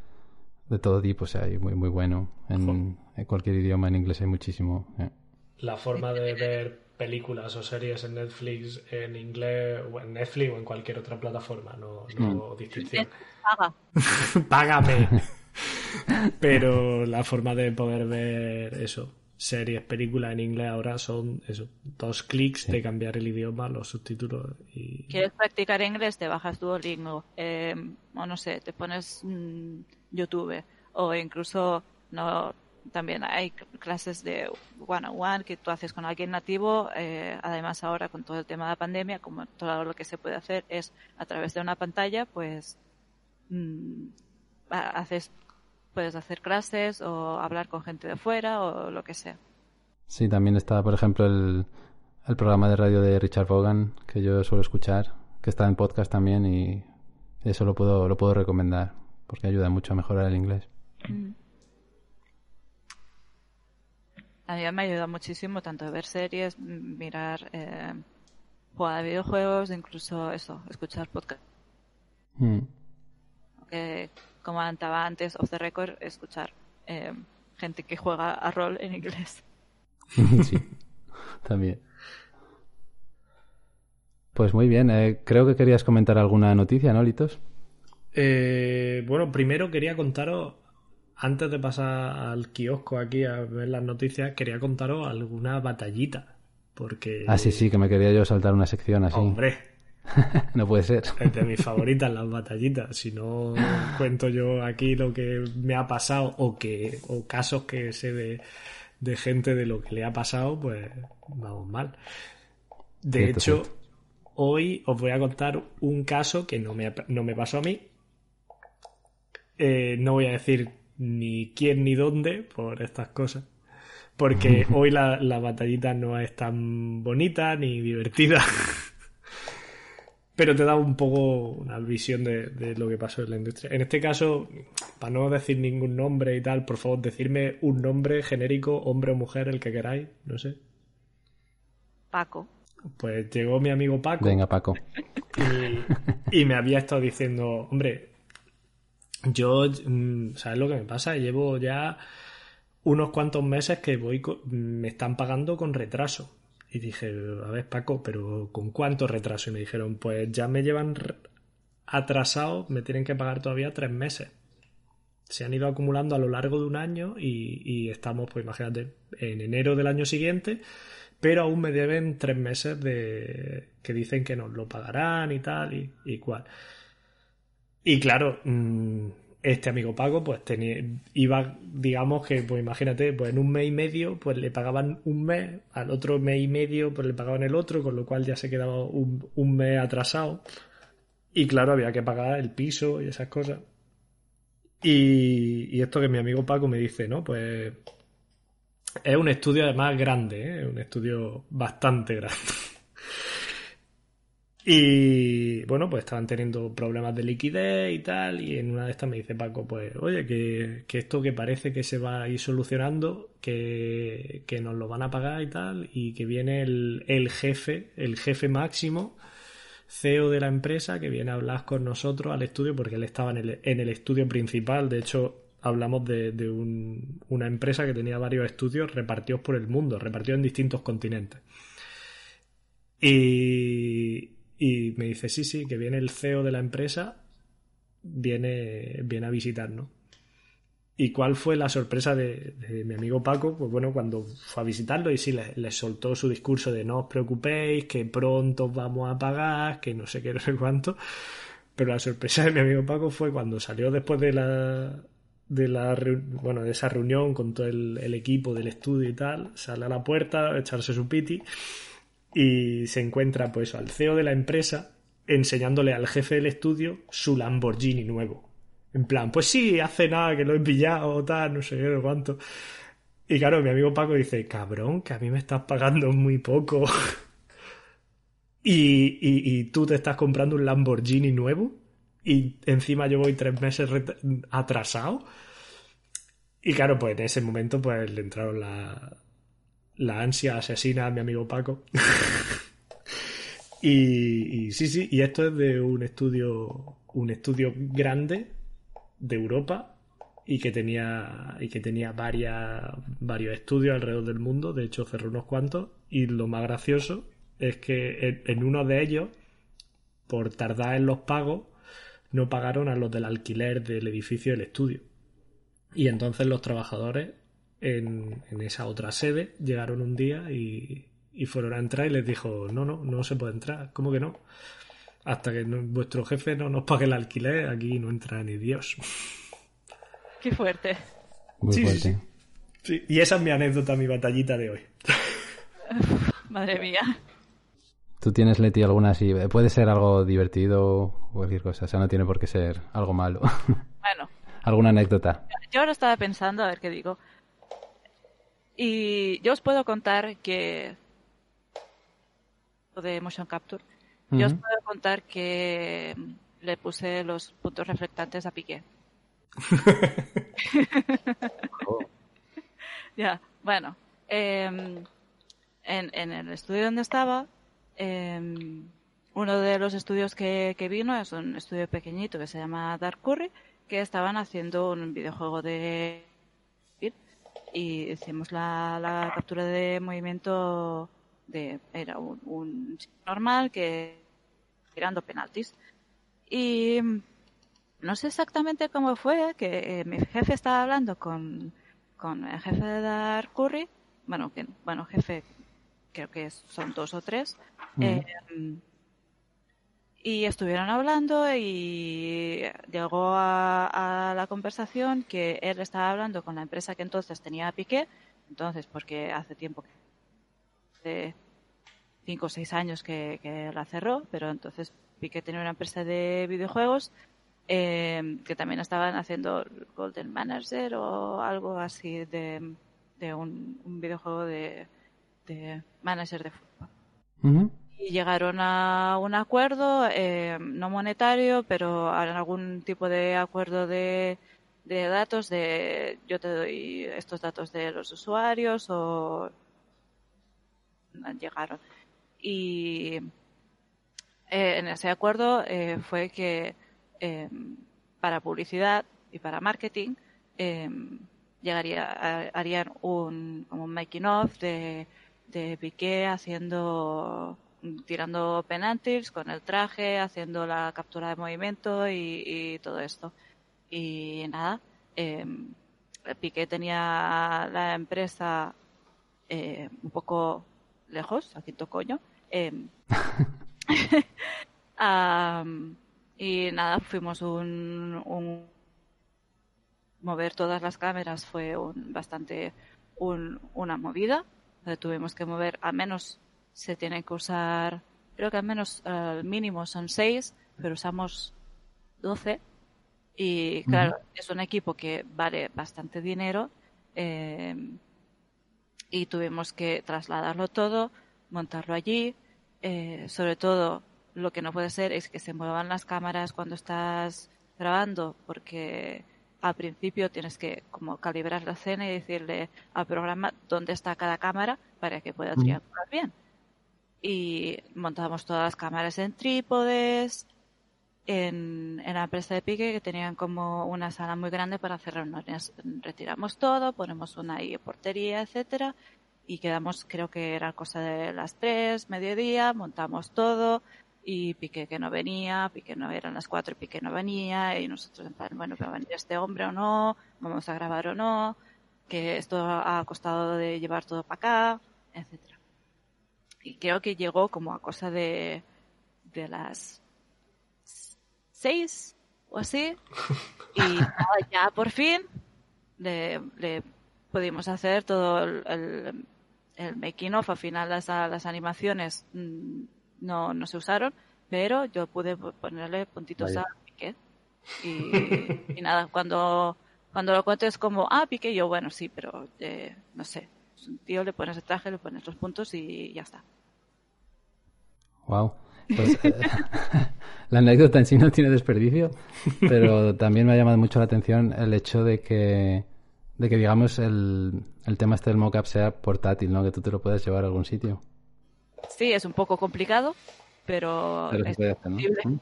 de todo tipo, o sea, hay muy, muy bueno. En, cualquier idioma, en inglés hay muchísimo. Eh.
La forma de ver películas o series en Netflix en inglés o en Netflix o en cualquier otra plataforma, no, no mm. distinción.
Paga.
Págame. Pero la forma de poder ver eso, series, películas en inglés ahora son eso, dos clics de cambiar el idioma, los subtítulos y...
¿Quieres practicar inglés? Te bajas Duolingo. Eh, o no sé, te pones... Mm, YouTube o incluso no también hay clases de one on one que tú haces con alguien nativo eh, además ahora con todo el tema de la pandemia como todo lo que se puede hacer es a través de una pantalla pues mm, haces puedes hacer clases o hablar con gente de fuera o lo que sea
sí también está por ejemplo el, el programa de radio de Richard Vaughan que yo suelo escuchar que está en podcast también y eso lo puedo lo puedo recomendar porque ayuda mucho a mejorar el inglés. Mm.
a mí me ayuda muchísimo tanto ver series, mirar, eh, jugar videojuegos, incluso eso, escuchar podcast. Mm. Como comentaba antes, off the record, escuchar eh, gente que juega a rol en inglés.
sí, también. Pues muy bien, eh, creo que querías comentar alguna noticia, ¿no, Litos?
Eh, bueno, primero quería contaros, antes de pasar al kiosco aquí a ver las noticias, quería contaros alguna batallita. Porque...
Ah, sí, sí, que me quería yo saltar una sección así.
Hombre.
no puede ser.
Es de mis favoritas las batallitas. Si no cuento yo aquí lo que me ha pasado o que o casos que sé de, de gente de lo que le ha pasado, pues vamos mal. De hecho, hoy os voy a contar un caso que no me, no me pasó a mí, eh, no voy a decir ni quién ni dónde por estas cosas. Porque hoy la, batallita no es tan bonita ni divertida. Pero te da un poco una visión de, lo que pasó en la industria. En este caso, para no decir ningún nombre y tal, por favor, decirme un nombre genérico, hombre o mujer, el que queráis, no sé.
Paco.
Pues llegó mi amigo Paco.
Venga, Paco.
y me había estado diciendo, hombre, yo, mm, ¿sabes lo que me pasa? Llevo ya unos cuantos meses que voy me están pagando con retraso. Y dije, a ver, Paco, pero ¿con cuánto retraso? Y me dijeron, pues ya me llevan atrasado, me tienen que pagar todavía tres meses. Se han ido acumulando a lo largo de un año y, estamos, pues imagínate, en enero del año siguiente, pero aún me deben tres meses de que dicen que nos lo pagarán y tal y, y cual. Y claro, mm, este amigo Paco, pues tenía, iba, digamos que, pues imagínate, pues en un mes y medio, pues le pagaban un mes, al otro mes y medio, pues le pagaban el otro, con lo cual ya se quedaba un, un mes atrasado. Y claro, había que pagar el piso y esas cosas. Y, y esto que mi amigo Paco me dice, ¿no? Pues es un estudio además grande, ¿eh? un estudio bastante grande. Y bueno, pues estaban teniendo problemas de liquidez y tal, y en una de estas me dice Paco, pues oye, que, esto que parece que se va a ir solucionando, que, nos lo van a pagar y tal, y que viene el, el jefe, el jefe máximo, CEO de la empresa, que viene a hablar con nosotros al estudio, porque él estaba en el, en el estudio principal, de hecho hablamos de, de un, una empresa que tenía varios estudios repartidos por el mundo, repartidos en distintos continentes. Y, y me dice, sí, sí, que viene el CEO de la empresa, viene, viene a visitarnos. ¿Y cuál fue la sorpresa de, mi amigo Paco? Pues bueno, cuando fue a visitarlo y sí, le, soltó su discurso de no os preocupéis, que pronto vamos a pagar, que no sé qué, no sé cuánto. Pero la sorpresa de mi amigo Paco fue cuando salió después de la, de la bueno, de esa reunión con todo el, el, equipo del estudio y tal, sale a la puerta echarse su piti y se encuentra pues al CEO de la empresa enseñándole al jefe del estudio su Lamborghini nuevo. En plan, pues sí, hace nada que lo he pillado, tal, no sé qué, cuánto. Y claro, mi amigo Paco dice, cabrón, que a mí me estás pagando muy poco. y, y, tú te estás comprando un Lamborghini nuevo. Y encima yo voy tres meses atrasado. Y claro, pues en ese momento pues le entraron la, la ansia asesina a mi amigo Paco. y, sí, sí, y esto es de un estudio, un estudio grande de Europa y que tenía y que tenía varias, varios estudios alrededor del mundo. De hecho, cerró unos cuantos. Y lo más gracioso es que en uno de ellos, por tardar en los pagos, no pagaron a los del alquiler del edificio del estudio. Y entonces los trabajadores en, esa otra sede, llegaron un día y, fueron a entrar y les dijo, no, no, no se puede entrar. ¿Cómo que no? Hasta que vuestro jefe no nos pague el alquiler, aquí no entra ni Dios.
Qué fuerte.
Muy fuerte.
Sí, Y esa es mi anécdota, mi batallita de hoy.
Madre mía.
¿Tú tienes, Leti, alguna así? Puede ser algo divertido o cualquier cosa, o sea, no tiene por qué ser algo malo.
Bueno.
¿Alguna anécdota?
Yo ahora estaba pensando, a ver qué digo. Y yo os puedo contar que de motion capture, yo os puedo contar que le puse los puntos reflectantes a Piqué. ya, bueno, em, en, el estudio donde estaba, em, uno de los estudios que, vino es un estudio pequeñito que se llama Dark Curry, que estaban haciendo un videojuego de y hicimos la, captura de movimiento de era un, normal que tirando penaltis. Y no sé exactamente cómo fue que eh, mi jefe estaba hablando con, con el jefe de Dark Curry. Bueno que bueno jefe creo que son dos o tres y estuvieron hablando y llegó a, la conversación que él estaba hablando con la empresa que entonces tenía Piqué, entonces porque hace tiempo, de cinco o seis años que, la cerró, pero entonces Piqué tenía una empresa de videojuegos eh, que también estaban haciendo Golden Manager o algo así de, un, videojuego de, manager de fútbol y llegaron a un acuerdo, eh, no monetario, pero algún tipo de acuerdo de, datos, de yo te doy estos datos de los usuarios o llegaron. Y eh, en ese acuerdo eh, fue que para publicidad y para marketing llegaría harían un, un making of de, de Piqué haciendo tirando penaltis con el traje, haciendo la captura de movimiento y, todo esto. Y nada, eh, Piqué tenía la empresa eh, un poco lejos, a Quinto Coño. Em, y nada, fuimos un, mover todas las cámaras fue un, bastante una movida. Tuvimos que mover a menos se tiene que usar, creo que al menos eh, mínimo son seis, pero usamos 12. Y claro, es un equipo que vale bastante dinero eh, y tuvimos que trasladarlo todo, montarlo allí. Eh, sobre todo, lo que no puede ser es que se muevan las cámaras cuando estás grabando, porque al principio tienes que como calibrar la escena y decirle al programa dónde está cada cámara para que pueda triangular bien y montamos todas las cámaras en trípodes, en, en, la empresa de pique que tenían como una sala muy grande para hacer reuniones. Retiramos todo, ponemos una ahí portería, etcétera, y quedamos, creo que era cosa de las tres, mediodía, montamos todo, y Piqué que no venía, Piqué no eran las cuatro y Piqué no venía, y nosotros en plan, bueno, ¿va a venir este hombre o no? ¿Vamos a grabar o no? Que esto ha costado de llevar todo para acá, etcétera y creo que llegó como a cosa de, de las seis o así. Y ya por fin le, le pudimos hacer todo el, el, making of. Al final las, las animaciones mm, no, no se usaron, pero yo pude ponerle puntitos a Piqué. Y, nada, cuando, cuando lo cuento es como, ah, Piqué, yo, bueno, sí, pero eh, no sé, tío, le pones el traje, le pones los puntos y ya está.
Wow. Pues, eh, la anécdota en sí no tiene desperdicio, pero también me ha llamado mucho la atención el hecho de que, de que digamos, el, el tema este del mockup sea portátil, ¿no? Que tú te lo puedas llevar a algún sitio.
Sí, es un poco complicado, pero, es ¿no?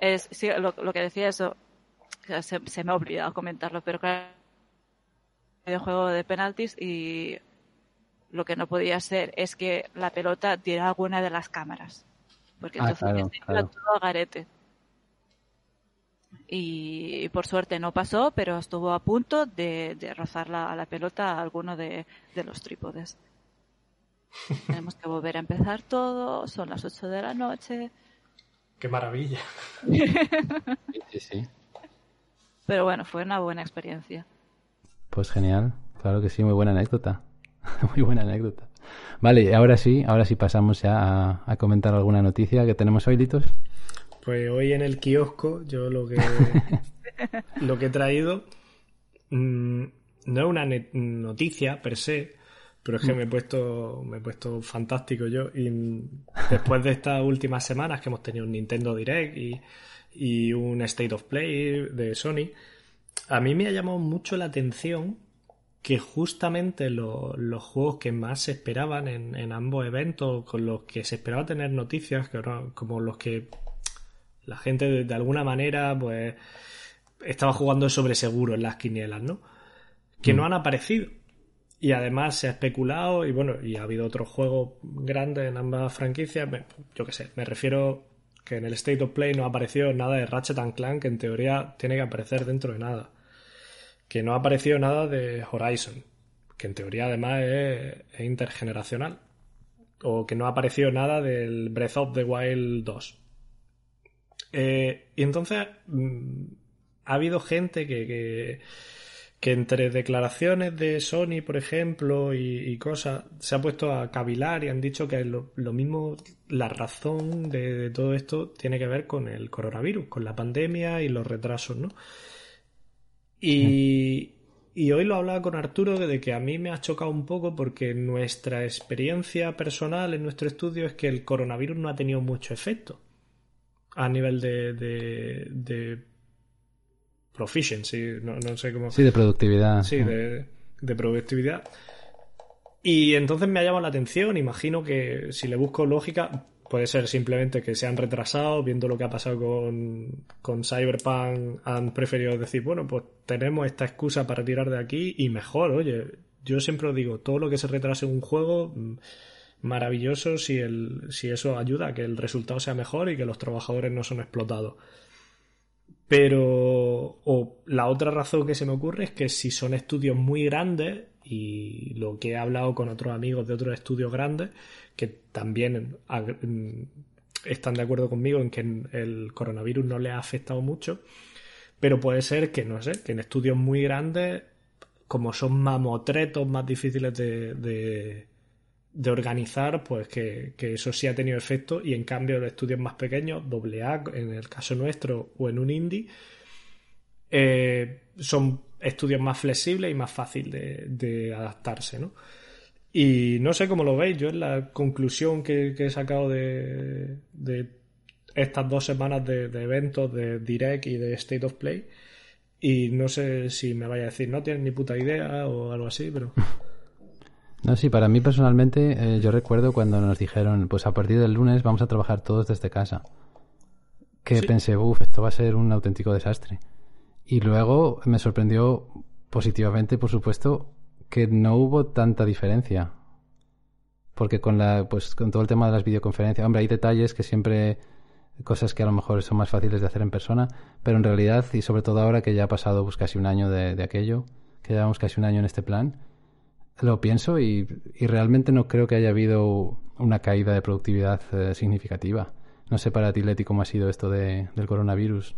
Es, sí, lo, lo, que decía eso, se, se, me ha olvidado comentarlo, pero claro, juego de penaltis y lo que no podía ser es que la pelota diera alguna de las cámaras. Porque ah, entonces claro, todo garete. Y, por suerte no pasó, pero estuvo a punto de, rozar la, la pelota a alguno de, los trípodes. Tenemos que volver a empezar todo, son las 8 de la noche.
¡Qué maravilla!
sí, sí.
Pero bueno, fue una buena experiencia.
Pues genial, claro que sí, muy buena anécdota. muy buena anécdota. Vale, ahora sí, ahora sí pasamos ya a, comentar alguna noticia que tenemos hoy, Litos.
Pues hoy en el kiosco yo lo que, lo que he traído mm, no es una noticia per se, pero es que me he puesto, me he puesto fantástico yo. Y después de estas últimas semanas que hemos tenido un Nintendo Direct y, y un State of Play de Sony, a mí me ha llamado mucho la atención que justamente los juegos que más se esperaban en, ambos eventos, con los que se esperaba tener noticias, que como los que la gente de, alguna manera pues estaba jugando sobre seguro en las quinielas, ¿no? Que no mm. han aparecido. Y además se ha especulado y bueno, y ha habido otros juegos grandes en ambas franquicias. Yo qué sé, me refiero que en el State of Play no apareció nada de Ratchet and Clank, que en teoría tiene que aparecer dentro de nada. Que no ha aparecido nada de Horizon, que en teoría además es, intergeneracional. O que no ha aparecido nada del Breath of the Wild 2. Eh, y entonces mm, ha habido gente que que entre declaraciones de Sony, por ejemplo, y, cosas, se ha puesto a cavilar y han dicho que lo, mismo, la razón de, todo esto tiene que ver con el coronavirus, con la pandemia y los retrasos, ¿no? Y, y hoy lo hablaba con Arturo de que a mí me ha chocado un poco porque nuestra experiencia personal en nuestro estudio es que el coronavirus no ha tenido mucho efecto a nivel de, de proficiency, no, no sé cómo.
Sí, de productividad.
Sí, de, de, productividad. Y entonces me ha llamado la atención, imagino que si le busco lógica, puede ser simplemente que se han retrasado, viendo lo que ha pasado con, con Cyberpunk, han preferido decir, bueno, pues tenemos esta excusa para tirar de aquí y mejor, oye, yo siempre os digo, todo lo que se retrase en un juego, mm, maravilloso si, el, si eso ayuda a que el resultado sea mejor y que los trabajadores no son explotados. Pero o la otra razón que se me ocurre es que si son estudios muy grandes, y lo que he hablado con otros amigos de otros estudios grandes, que también están de acuerdo conmigo en que el coronavirus no les ha afectado mucho, pero puede ser que, no sé, que en estudios muy grandes, como son mamotretos más difíciles de, de organizar, pues que, eso sí ha tenido efecto y en cambio los estudios más pequeños, doble A en el caso nuestro o en un indie, eh, son estudios más flexibles y más fácil de, adaptarse, ¿no? Y no sé cómo lo veis, yo es la conclusión que, he sacado de, estas dos semanas de, de, eventos de Direct y de State of Play. Y no sé si me vaya a decir, no tienes ni puta idea o algo así, pero...
No, sí, para mí personalmente eh, yo recuerdo cuando nos dijeron, pues a partir del lunes vamos a trabajar todos desde casa. Que pensé, uff, esto va a ser un auténtico desastre. Y luego me sorprendió positivamente, por supuesto, que no hubo tanta diferencia. Porque con la, pues con todo el tema de las videoconferencias, hombre, hay detalles que siempre, cosas que a lo mejor son más fáciles de hacer en persona, pero en realidad, y sobre todo ahora que ya ha pasado pues, casi un año de, de aquello, que llevamos casi un año en este plan, lo pienso y, realmente no creo que haya habido una caída de productividad eh, significativa. No sé para ti, Leti, cómo ha sido esto de, del coronavirus.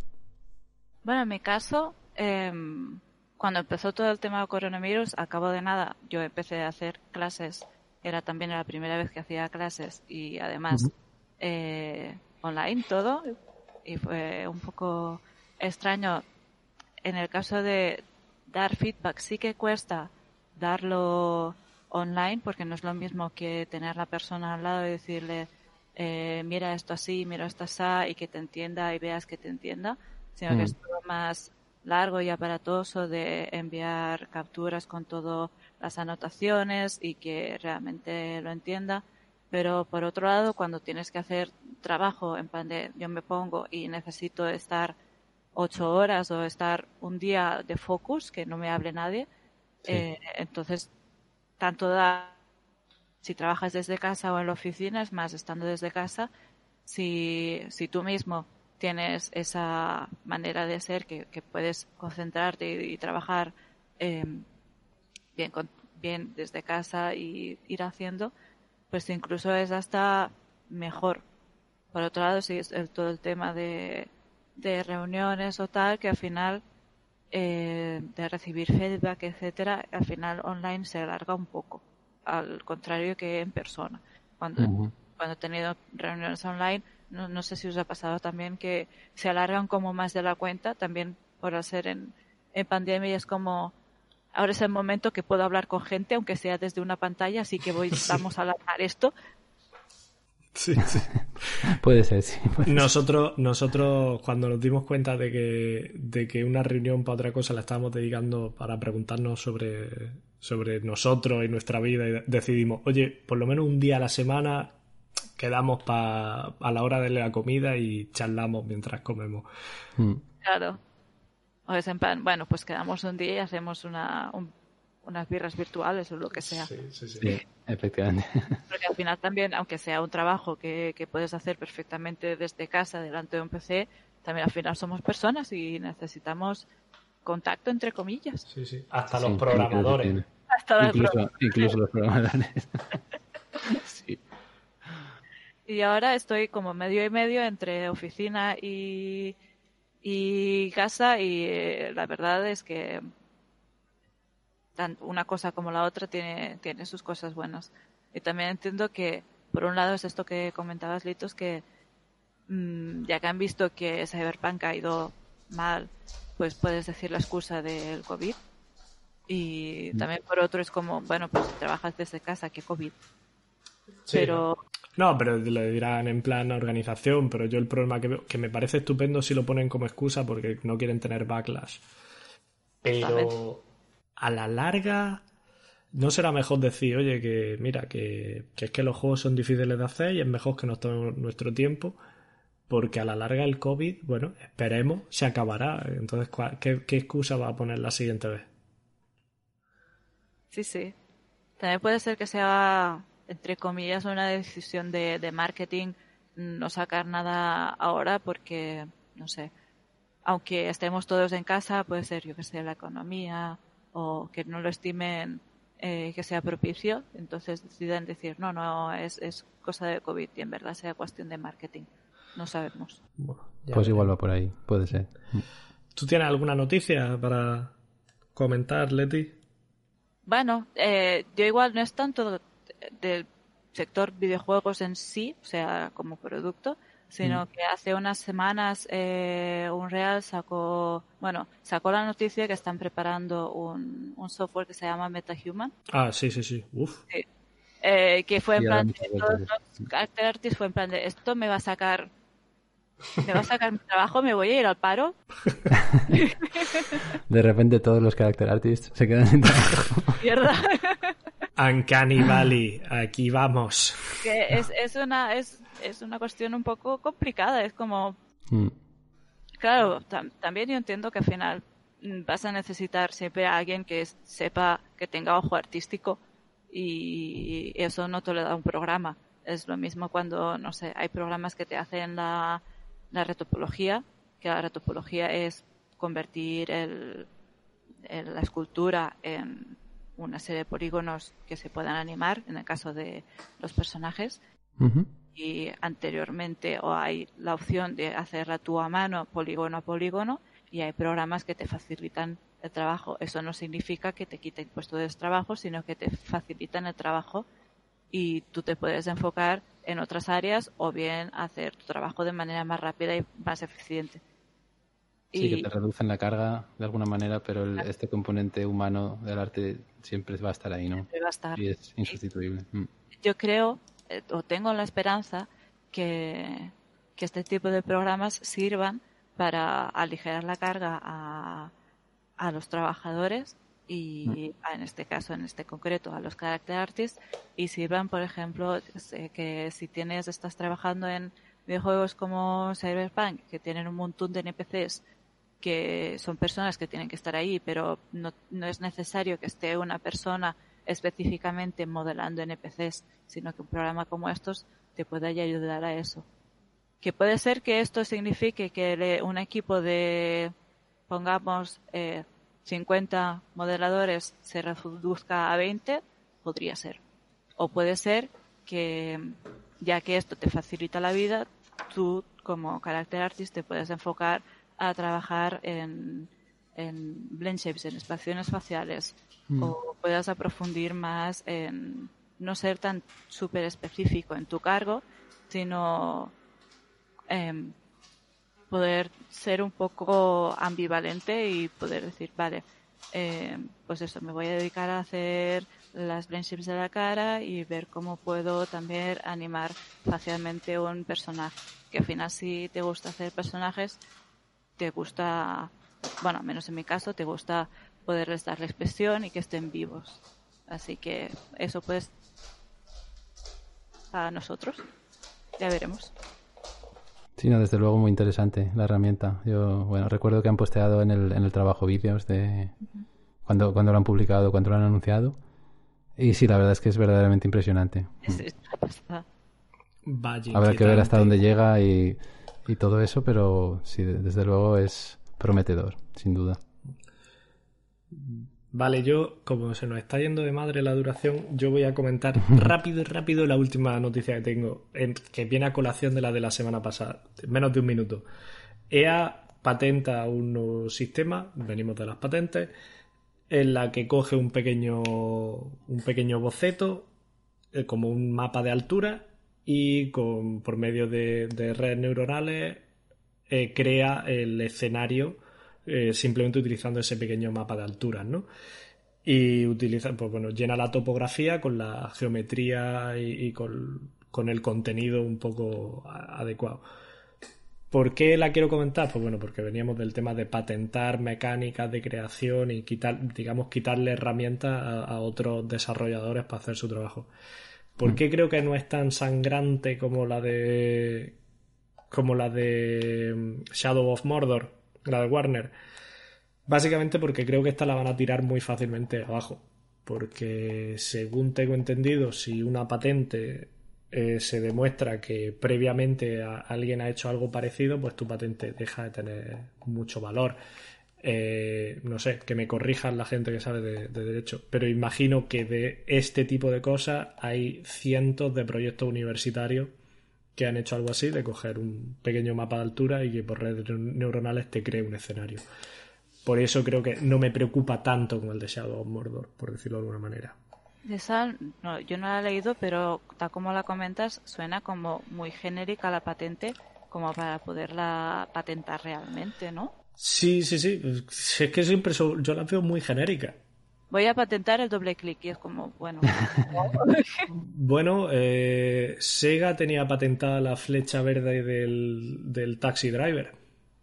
Bueno, en mi caso, em, cuando empezó todo el tema del coronavirus, a cabo de nada, yo empecé a hacer clases. Era también la primera vez que hacía clases y además eh, online todo. Y fue un poco extraño. En el caso de dar feedback, sí que cuesta darlo online porque no es lo mismo que tener la persona al lado y decirle eh, mira esto así, mira esto así y que te entienda y veas que te entienda, sino que mm. es todo más largo y aparatoso de enviar capturas con todas las anotaciones y que realmente lo entienda. Pero por otro lado, cuando tienes que hacer trabajo en plan de yo me pongo y necesito estar ocho horas o estar un día de focus, que no me hable nadie, eh, entonces, tanto da, si trabajas desde casa o en la oficina, es más, estando desde casa, si, si tú mismo tienes esa manera de ser que, puedes concentrarte y, trabajar em, bien, bien desde casa y ir haciendo, pues incluso es hasta mejor. Por otro lado, si es todo el tema de, de reuniones o tal, que al final eh, de recibir feedback, etcétera, al final online se alarga un poco, al contrario que en persona. Cuando, cuando he tenido reuniones online, no, sé si os ha pasado también que se alargan como más de la cuenta, también por hacer en, en pandemia es como ahora es el momento que puedo hablar con gente, aunque sea desde una pantalla, así que voy, vamos a alargar esto.
Sí, sí.
puede ser, sí.
nosotros, nosotros, cuando nos dimos cuenta de que, de que una reunión para otra cosa la estábamos dedicando para preguntarnos sobre, sobre nosotros y nuestra vida y decidimos, oye, por lo menos un día a la semana quedamos pa, a la hora de la comida y charlamos mientras comemos.
Mm. Claro. O es en plan, bueno, pues quedamos un día y hacemos una, unas birras virtuales o lo que sea.
Sí, sí, sí. efectivamente.
Porque al final también, aunque sea un trabajo que, que puedes hacer perfectamente desde casa, delante de un PC, también al final somos personas y necesitamos contacto entre comillas.
Sí, sí. Hasta los programadores.
Hasta los incluso, programadores. incluso los programadores. sí.
Y ahora estoy como medio y medio entre oficina y, y casa y eh, la verdad es que una cosa como la otra tiene, tiene sus cosas buenas. Y también entiendo que, por un lado, es esto que comentabas, Litos, que mm, ya que han visto que Cyberpunk ha ido mal, pues puedes decir la excusa del COVID. Y mm. también por otro es como, bueno, pues trabajas desde casa, que COVID. Pero...
No, pero le dirán en plan organización, pero yo el problema que veo, que me parece estupendo si lo ponen como excusa porque no quieren tener backlash. Pero a la larga no será mejor decir, oye, que mira, que, es que los juegos son difíciles de hacer y es mejor que nos tomemos nuestro tiempo, porque a la larga el COVID, bueno, esperemos, se acabará. Entonces, ¿qué, excusa va a poner la siguiente vez?
Sí, sí. También puede ser que sea, entre comillas, una decisión de, de marketing no sacar nada ahora porque, no sé, aunque estemos todos en casa, puede ser, yo que sé, la economía o que no lo estimen eh, que sea propicio, entonces deciden decir, no, no, es, es cosa de COVID y en verdad sea cuestión de marketing. No sabemos.
pues igual va por ahí, puede ser.
¿Tú tienes alguna noticia para comentar, Leti?
Bueno, eh, yo igual no es tanto del sector videojuegos en sí, o sea, como producto, sino mm. que hace unas semanas eh, Unreal sacó, bueno, sacó la noticia que están preparando un, un software que se llama MetaHuman.
Ah, sí, sí, sí, uf.
Eh, que fue en plan, de, todos los Artists fue en plan de, esto me va a sacar, me va a sacar mi trabajo, me voy a ir al paro.
de repente todos los Character Artists se quedan sin trabajo.
Mierda.
Uncanny Valley, aquí vamos.
Que es, es una, es, es una cuestión un poco complicada. Es como. Mm. Claro, también yo entiendo que al final mm, vas a necesitar siempre a alguien que sepa que tenga ojo artístico y eso no te lo da un programa. Es lo mismo cuando, no sé, hay programas que te hacen la, la retopología, que la retopología es convertir el, la escultura en una serie de polígonos que se puedan animar en el caso de los personajes y anteriormente o hay la opción de hacerla tú a mano, polígono a polígono, y hay programas que te facilitan el trabajo. Eso no significa que te quiten puesto de trabajo, sino que te facilitan el trabajo y tú te puedes enfocar en otras áreas o bien hacer tu trabajo de manera más rápida y más eficiente.
Sí, que te reducen la carga de alguna manera, pero este componente humano del arte siempre va a estar ahí, ¿no?
Va a estar.
Y es insustituible. Mm.
Yo creo eh, o tengo la esperanza que, este tipo de programas sirvan para aligerar la carga a, a los trabajadores y en este caso, en este concreto, a los character artists y sirvan, por ejemplo, que si tienes, estás trabajando en videojuegos como Cyberpunk, que tienen un montón de NPCs que son personas que tienen que estar ahí, pero no, no es necesario que esté una persona específicamente modelando NPCs, sino que un programa como estos te puede ayudar a eso. Que puede ser que esto signifique que un equipo de, pongamos, eh, 50 modeladores se reduzca a 20, podría ser. O puede ser que, ya que esto te facilita la vida, tú como character artist te puedes enfocar a trabajar en, en blend shapes, en espacios faciales, Mm. o puedas aprofundir más en no ser tan súper específico en tu cargo, sino em, poder ser un poco ambivalente y poder decir, vale, em, pues eso, me voy a dedicar a hacer las blend de la cara y ver cómo puedo también animar facialmente un personaje. Que al final si te gusta hacer personajes, te gusta, bueno, menos en mi caso, te gusta poderles dar la expresión y que estén vivos. Así que eso pues a nosotros. Ya veremos.
Sí, no, desde luego muy interesante la herramienta. Yo, bueno, recuerdo que han posteado en el, en el trabajo vídeos de cuando, cuando lo han publicado, cuando lo han anunciado. Y sí, la verdad es que es verdaderamente impresionante. Habrá que ver hasta dónde llega y, y todo eso, pero sí, desde luego es prometedor, sin duda.
Vale, yo, como se nos está yendo de madre la duración, yo voy a comentar rápido y rápido la última noticia que tengo, que viene a colación de la de la semana pasada, menos de un minuto. EA patenta un nuevo sistema, venimos de las patentes, en la que coge un pequeño, un pequeño boceto, eh, como un mapa de altura, y con, por medio de, redes neuronales eh, crea el escenario eh, simplemente utilizando ese pequeño mapa de alturas, ¿no? Y utiliza, pues bueno, llena la topografía con la geometría y, con, el contenido un poco adecuado. ¿Por qué la quiero comentar? Pues bueno, porque veníamos del tema de patentar mecánicas de creación y quitar, digamos, quitarle herramientas a, otros desarrolladores para hacer su trabajo. ¿Por qué creo que no es tan sangrante como la de como la de mm, Shadow of Mordor? La de Warner. Básicamente porque creo que esta la van a tirar muy fácilmente abajo. Porque según tengo entendido, si una patente eh, se demuestra que previamente alguien ha hecho algo parecido, pues tu patente deja de tener mucho valor. Eh, no sé, que me corrijan la gente que sabe de, de, derecho, pero imagino que de este tipo de cosas hay cientos de proyectos universitarios que han hecho algo así, de coger un pequeño mapa de altura y que por redes neuronales te cree un escenario. Por eso creo que no me preocupa tanto como el de Shadow of Mordor, por decirlo de alguna manera.
Esa, no, yo no la he leído, pero tal como la comentas, suena como muy genérica la patente, como para poderla patentar realmente, ¿no?
Sí, sí, sí. Es que siempre yo la veo muy genérica
voy a patentar el doble clic y es como, bueno.
bueno, eh, Sega tenía patentada la flecha verde del, taxi driver.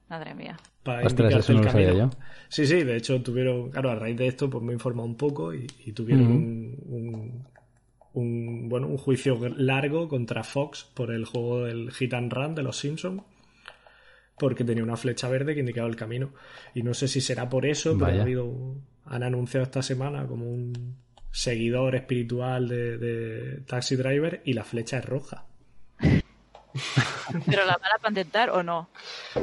Madre mía.
Para indicarte el camino. Sí, sí, de hecho tuvieron, claro, a raíz de esto pues me he informado un poco y, tuvieron un, un, bueno, un juicio largo contra Fox por el juego del Hit and Run de los Simpsons porque tenía una flecha verde que indicaba el camino. Y no sé si será por eso, pero ha habido han anunciado esta semana como un seguidor espiritual de, Taxi Driver y la flecha es roja.
¿Pero la van a patentar o no?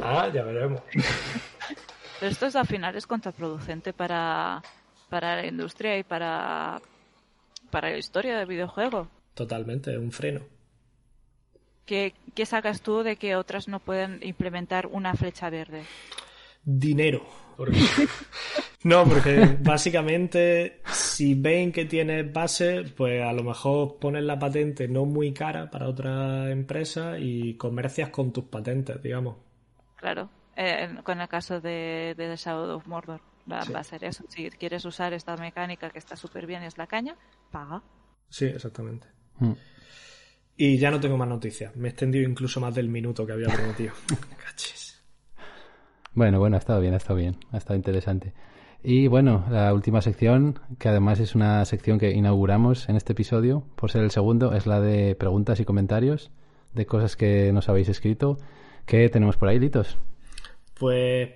Ah, ya veremos.
Pero esto es, al final es contraproducente para, para la industria y para, para la historia del videojuego.
Totalmente, es un freno.
¿Qué, ¿Qué sacas tú de que otras no pueden implementar una flecha verde?
Dinero. No, porque básicamente si ven que tienes base, pues a lo mejor pones la patente no muy cara para otra empresa y comercias con tus patentes, digamos.
Claro, eh, con el caso de, de The Shadow of Mordor va, a ser eso. Si quieres usar esta mecánica que está súper bien, es la caña, paga.
Sí, exactamente. Hmm. Y ya no tengo más noticias. Me he extendido incluso más del minuto que había prometido. Cachis.
Bueno, bueno, ha estado bien, ha estado bien, ha estado interesante. Y bueno, la última sección, que además es una sección que inauguramos en este episodio, por ser el segundo, es la de preguntas y comentarios de cosas que nos habéis escrito. ¿Qué tenemos por ahí, Litos?
Pues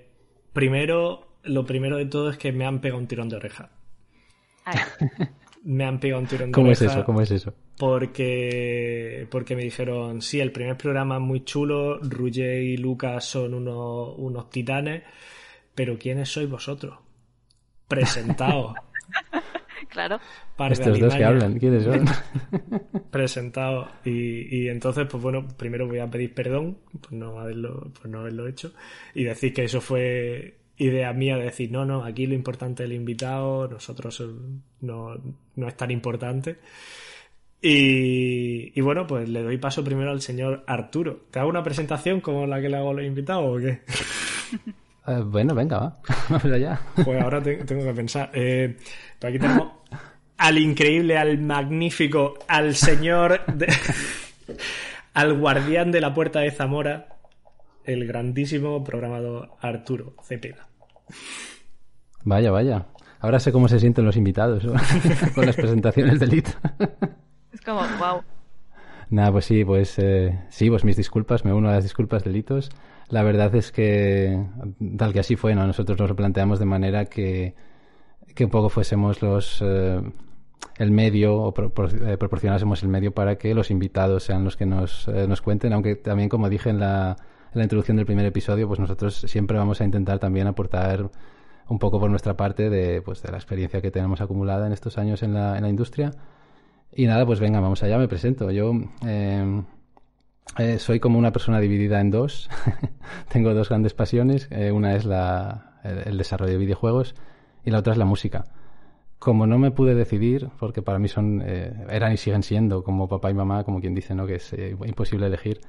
primero, lo primero de todo es que me han pegado un tirón de oreja. me han pegado un tirón de
¿Cómo
oreja.
es eso? ¿Cómo es eso?
Porque, porque me dijeron, sí, el primer programa es muy chulo, Ruge y Lucas son unos, unos titanes, pero ¿quiénes sois vosotros? presentado.
claro.
Estos dos que hablan, ¿quiénes son?
presentado. Y, entonces, pues bueno, primero voy a pedir perdón por no haberlo, por no haberlo hecho y decir que eso fue idea mía de decir, no, no, aquí lo importante es el invitado, nosotros no, no es tan importante. Y, y, bueno, pues le doy paso primero al señor Arturo. ¿Te hago una presentación como la que le hago a los invitados o qué?
Eh, bueno, venga, va. Vamos allá.
Pues ahora tengo que pensar. Eh, aquí tenemos al increíble, al magnífico, al señor, al guardián de la puerta de Zamora, el grandísimo programador Arturo Cepeda.
Vaya, vaya. Ahora sé cómo se sienten los invitados con las presentaciones de.
Es como, wow.
Nada, pues sí, pues eh, sí, pues mis disculpas, me uno a las disculpas de Litos. La verdad es que, tal que así fue, ¿no? nosotros nos lo planteamos de manera que, que un poco fuésemos los eh, el medio o eh, proporcionásemos el medio para que los invitados sean los que nos, nos cuenten, aunque también, como dije en la, en la introducción del primer episodio, pues nosotros siempre vamos a intentar también aportar un poco por nuestra parte de, pues, de la experiencia que tenemos acumulada en estos años en la, en la industria y nada, pues venga, vamos allá, me presento. Yo eh, eh, soy como una persona dividida en dos. Tengo dos grandes pasiones. Eh, una es la, el, desarrollo de videojuegos y la otra es la música. Como no me pude decidir, porque para mí son, eran y siguen siendo como papá y mamá, como quien dice, ¿no? que es imposible elegir,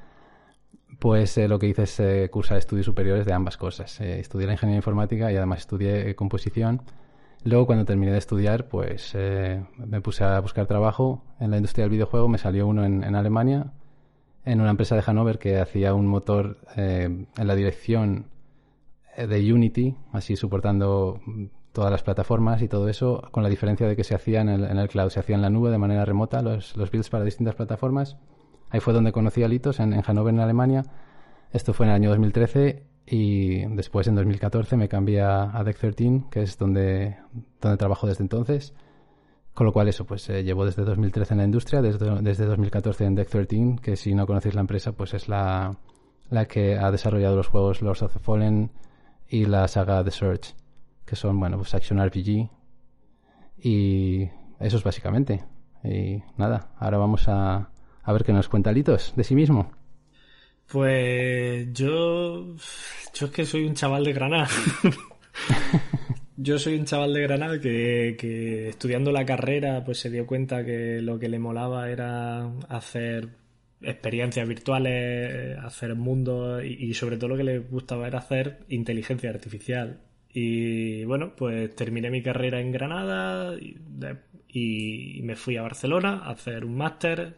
pues lo que hice es cursar estudios superiores de ambas cosas. estudié la ingeniería informática y además estudié composición Luego, cuando terminé de estudiar, pues eh, me puse a buscar trabajo en la industria del videojuego. Me salió uno en, Alemania, en una empresa de Hannover que hacía un motor eh, en la dirección eh, de Unity, así soportando todas las plataformas y todo eso, con la diferencia de que se hacía en el, cloud, se hacía en la nube de manera remota los, los builds para distintas plataformas. Ahí fue donde conocí a Litos, en, en Hannover, en Alemania. Esto fue en el año 2013 y después en 2014 me cambié a, Deck 13, que es donde, donde trabajo desde entonces. Con lo cual eso, pues eh, llevo desde 2013 en la industria, desde, desde 2014 en Deck 13, que si no conocéis la empresa, pues es la, la que ha desarrollado los juegos Lords of the Fallen y la saga The Search, que son, bueno, pues Action RPG. Y eso es básicamente. Y nada, ahora vamos a, a ver qué nos cuenta Litos de sí mismo.
Pues yo. Yo es que soy un chaval de Granada. yo soy un chaval de Granada que, que, estudiando la carrera pues se dio cuenta que lo que le molaba era hacer experiencias virtuales, hacer mundos y, y sobre todo lo que le gustaba era hacer inteligencia artificial. Y bueno, pues terminé mi carrera en Granada y, y me fui a Barcelona a hacer un máster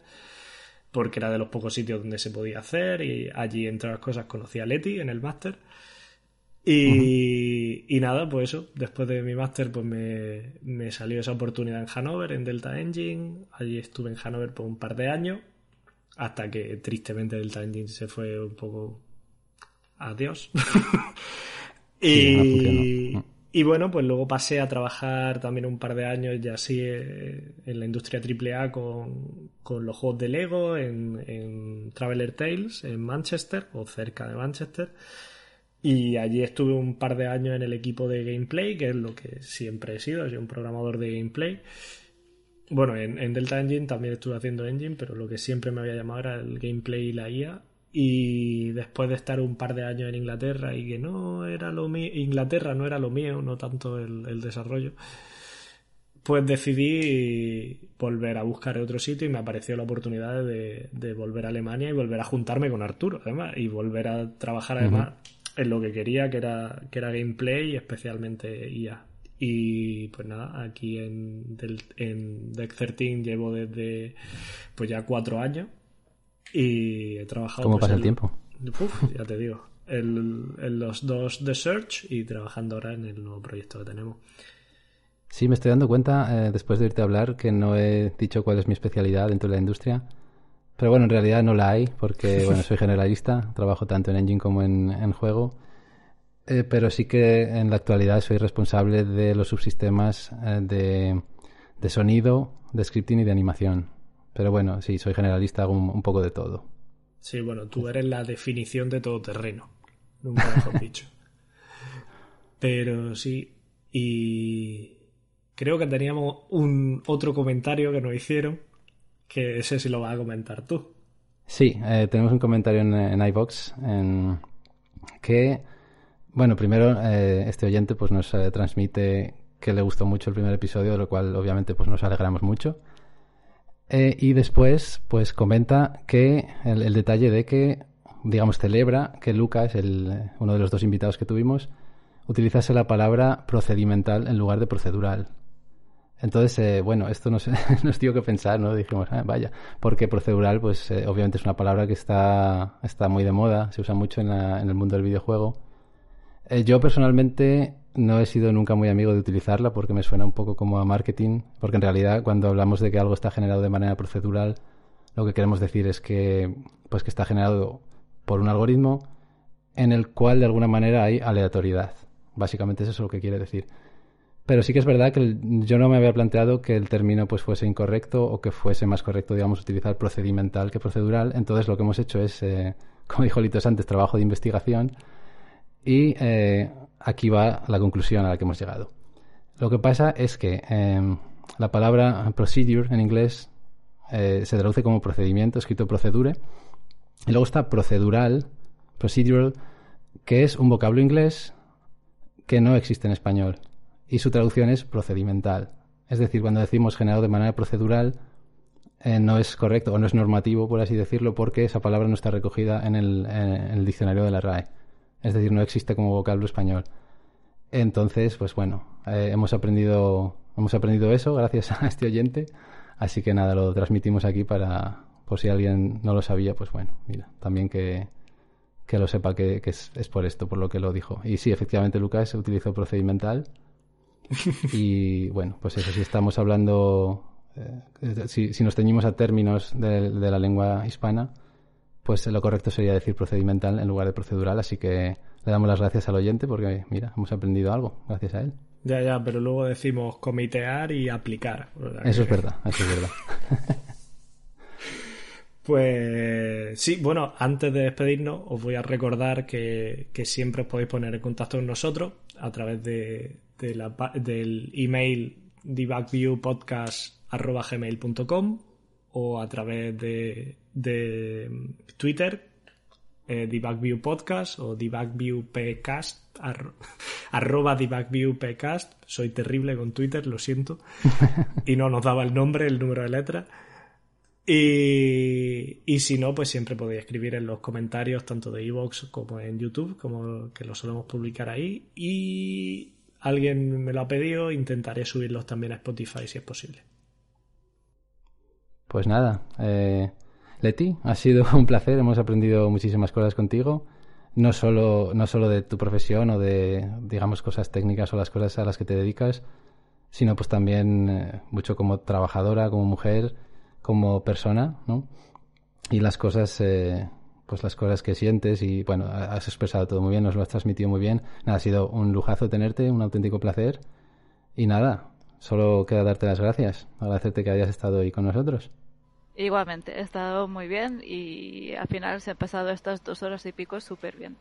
porque era de los pocos sitios donde se podía hacer y allí, entre las cosas, conocí a Leti en el máster. Y, nada, pues eso, después de mi máster pues me, salió esa oportunidad en Hanover, en Delta Engine. Allí estuve en Hanover por un par de años, hasta que tristemente Delta Engine se fue un poco adiós. y, y bueno, pues luego pasé a trabajar también un par de años ya así eh, en la industria AAA con, con los juegos de Lego, en, Traveler Tales, en Manchester o cerca de Manchester. Y allí estuve un par de años en el equipo de gameplay, que es lo que siempre he sido, soy un programador de gameplay. Bueno, en, en, Delta Engine también estuve haciendo Engine, pero lo que siempre me había llamado era el gameplay y la IA. Y después de estar un par de años en Inglaterra y que no era lo mío, Inglaterra no era lo mío, no tanto el, desarrollo, pues decidí volver a buscar otro sitio y me apareció la oportunidad de, volver a Alemania y volver a juntarme con Arturo, además, y volver a trabajar además en lo que quería, que era, que era gameplay y especialmente IA. Y pues nada, aquí en, en Deck 13 llevo desde pues ya cuatro años y he trabajado.
¿Cómo pues, pasa el, tiempo?
ya te digo. en los dos de Search y trabajando ahora en el nuevo proyecto que tenemos.
Sí, me estoy dando cuenta, eh, después de irte a hablar, que no he dicho cuál es mi especialidad dentro de la industria. Pero bueno, en realidad no la hay, porque bueno, soy generalista, trabajo tanto en engine como en, juego. Eh, pero sí que en la actualidad soy responsable de los subsistemas eh, de, de, sonido, de scripting y de animación. Pero bueno, sí, soy generalista, hago un, poco de todo.
Sí, bueno, tú eres la definición de todo terreno. Nunca mejor dicho. Pero sí, y creo que teníamos un otro comentario que nos hicieron, que ese sí lo vas a comentar tú.
Sí, eh, tenemos un comentario en, en iVox en que, bueno, primero eh, este oyente pues nos eh, transmite que le gustó mucho el primer episodio, de lo cual obviamente pues nos alegramos mucho. Eh, y después, pues comenta que el, detalle de que, digamos, celebra que Lucas, el, uno de los dos invitados que tuvimos, utilizase la palabra procedimental en lugar de procedural. Entonces, eh, bueno, esto nos, nos dio que pensar, ¿no? Dijimos, ah, vaya, porque procedural, pues eh, obviamente es una palabra que está, está muy de moda, se usa mucho en, en el mundo del videojuego. yo personalmente no he sido nunca muy amigo de utilizarla porque me suena un poco como a marketing, porque en realidad cuando hablamos de que algo está generado de manera procedural, lo que queremos decir es que pues que está generado por un algoritmo en el cual de alguna manera hay aleatoriedad. Básicamente eso es lo que quiere decir. Pero sí que es verdad que yo no me había planteado que el término pues fuese incorrecto o que fuese más correcto, digamos, utilizar procedimental que procedural. Entonces lo que hemos hecho es, eh, como dijo Litos antes, trabajo de investigación y eh, aquí va la conclusión a la que hemos llegado. Lo que pasa es que em, la palabra procedure en inglés eh, se traduce como procedimiento, escrito procedure, y luego está procedural, procedural, que es un vocablo inglés que no existe en español y su traducción es procedimental. Es decir, cuando decimos generado de manera procedural, eh, no es correcto o no es normativo, por así decirlo, porque esa palabra no está recogida en el, diccionario de la RAE. Es decir, no existe como vocablo español. Entonces, pues bueno, eh, hemos aprendido hemos aprendido eso gracias a este oyente, así que nada, lo transmitimos aquí para, por si alguien no lo sabía, pues bueno, mira, también que, que lo sepa que, es, es, por esto, por lo que lo dijo. Y sí, efectivamente, Lucas utilizó procedimental y bueno, pues eso, si estamos hablando, eh, si, nos teñimos a términos de, la lengua hispana, pues lo correcto sería decir procedimental en lugar de procedural, así que le damos las gracias al oyente porque, mira, hemos aprendido algo gracias a él.
Ya, ya, pero luego decimos comitear y aplicar.
Eso es verdad, eso es verdad.
Pues sí, bueno, antes de despedirnos os voy a recordar que, que, siempre os podéis poner en contacto con nosotros a través de, del email debugviewpodcast.gmail.com o a través de, de Twitter eh, debugviewpodcast o debugviewpcast arroba debugviewpcast soy terrible con Twitter, lo siento y no nos daba el nombre, el número de letra y, y, si no, pues siempre podéis escribir en los comentarios tanto de iVoox como en YouTube, como que lo solemos publicar ahí. Y alguien me lo ha pedido, intentaré subirlos también a Spotify si es posible.
Pues nada, eh, Leti, ha sido un placer, hemos aprendido muchísimas cosas contigo, no solo, no solo de tu profesión o de, digamos, cosas técnicas o las cosas a las que te dedicas, sino pues también eh, mucho como trabajadora, como mujer, como persona, ¿no? Y las cosas, eh, pues las cosas que sientes y bueno, has expresado todo muy bien, nos lo has transmitido muy bien. Nada, ha sido un lujazo tenerte, un auténtico placer. Y nada, solo queda darte las gracias, agradecerte que hayas estado ahí con nosotros.
Igualmente, he estado muy bien y al final se han pasado estas dos horas y pico súper bien.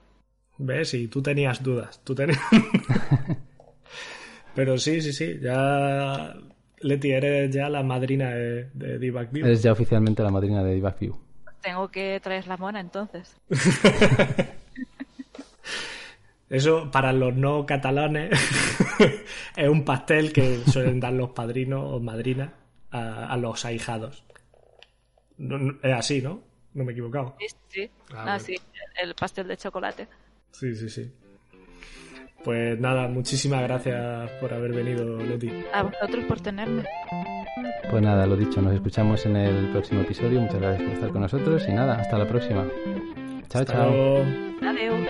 ¿Ves? Y tú tenías dudas, tú tenías... Pero sí, sí, sí, ya... Leti, eres ya la madrina de, de View.
Eres ya oficialmente la madrina de Divac View
tengo que traer la mona entonces.
Eso para los no catalanes es un pastel que suelen dar los padrinos o madrinas a, los ahijados. Es así, ¿no? No me he equivocado.
Sí, sí. Ah, ah sí, el pastel de chocolate.
Sí, sí, sí. Pues nada, muchísimas gracias por haber venido, Leti.
A vosotros por tenerme.
Pues nada, lo dicho, nos escuchamos en el próximo episodio. Muchas gracias por estar con nosotros y nada, hasta la próxima. Chao, chao.
Adiós.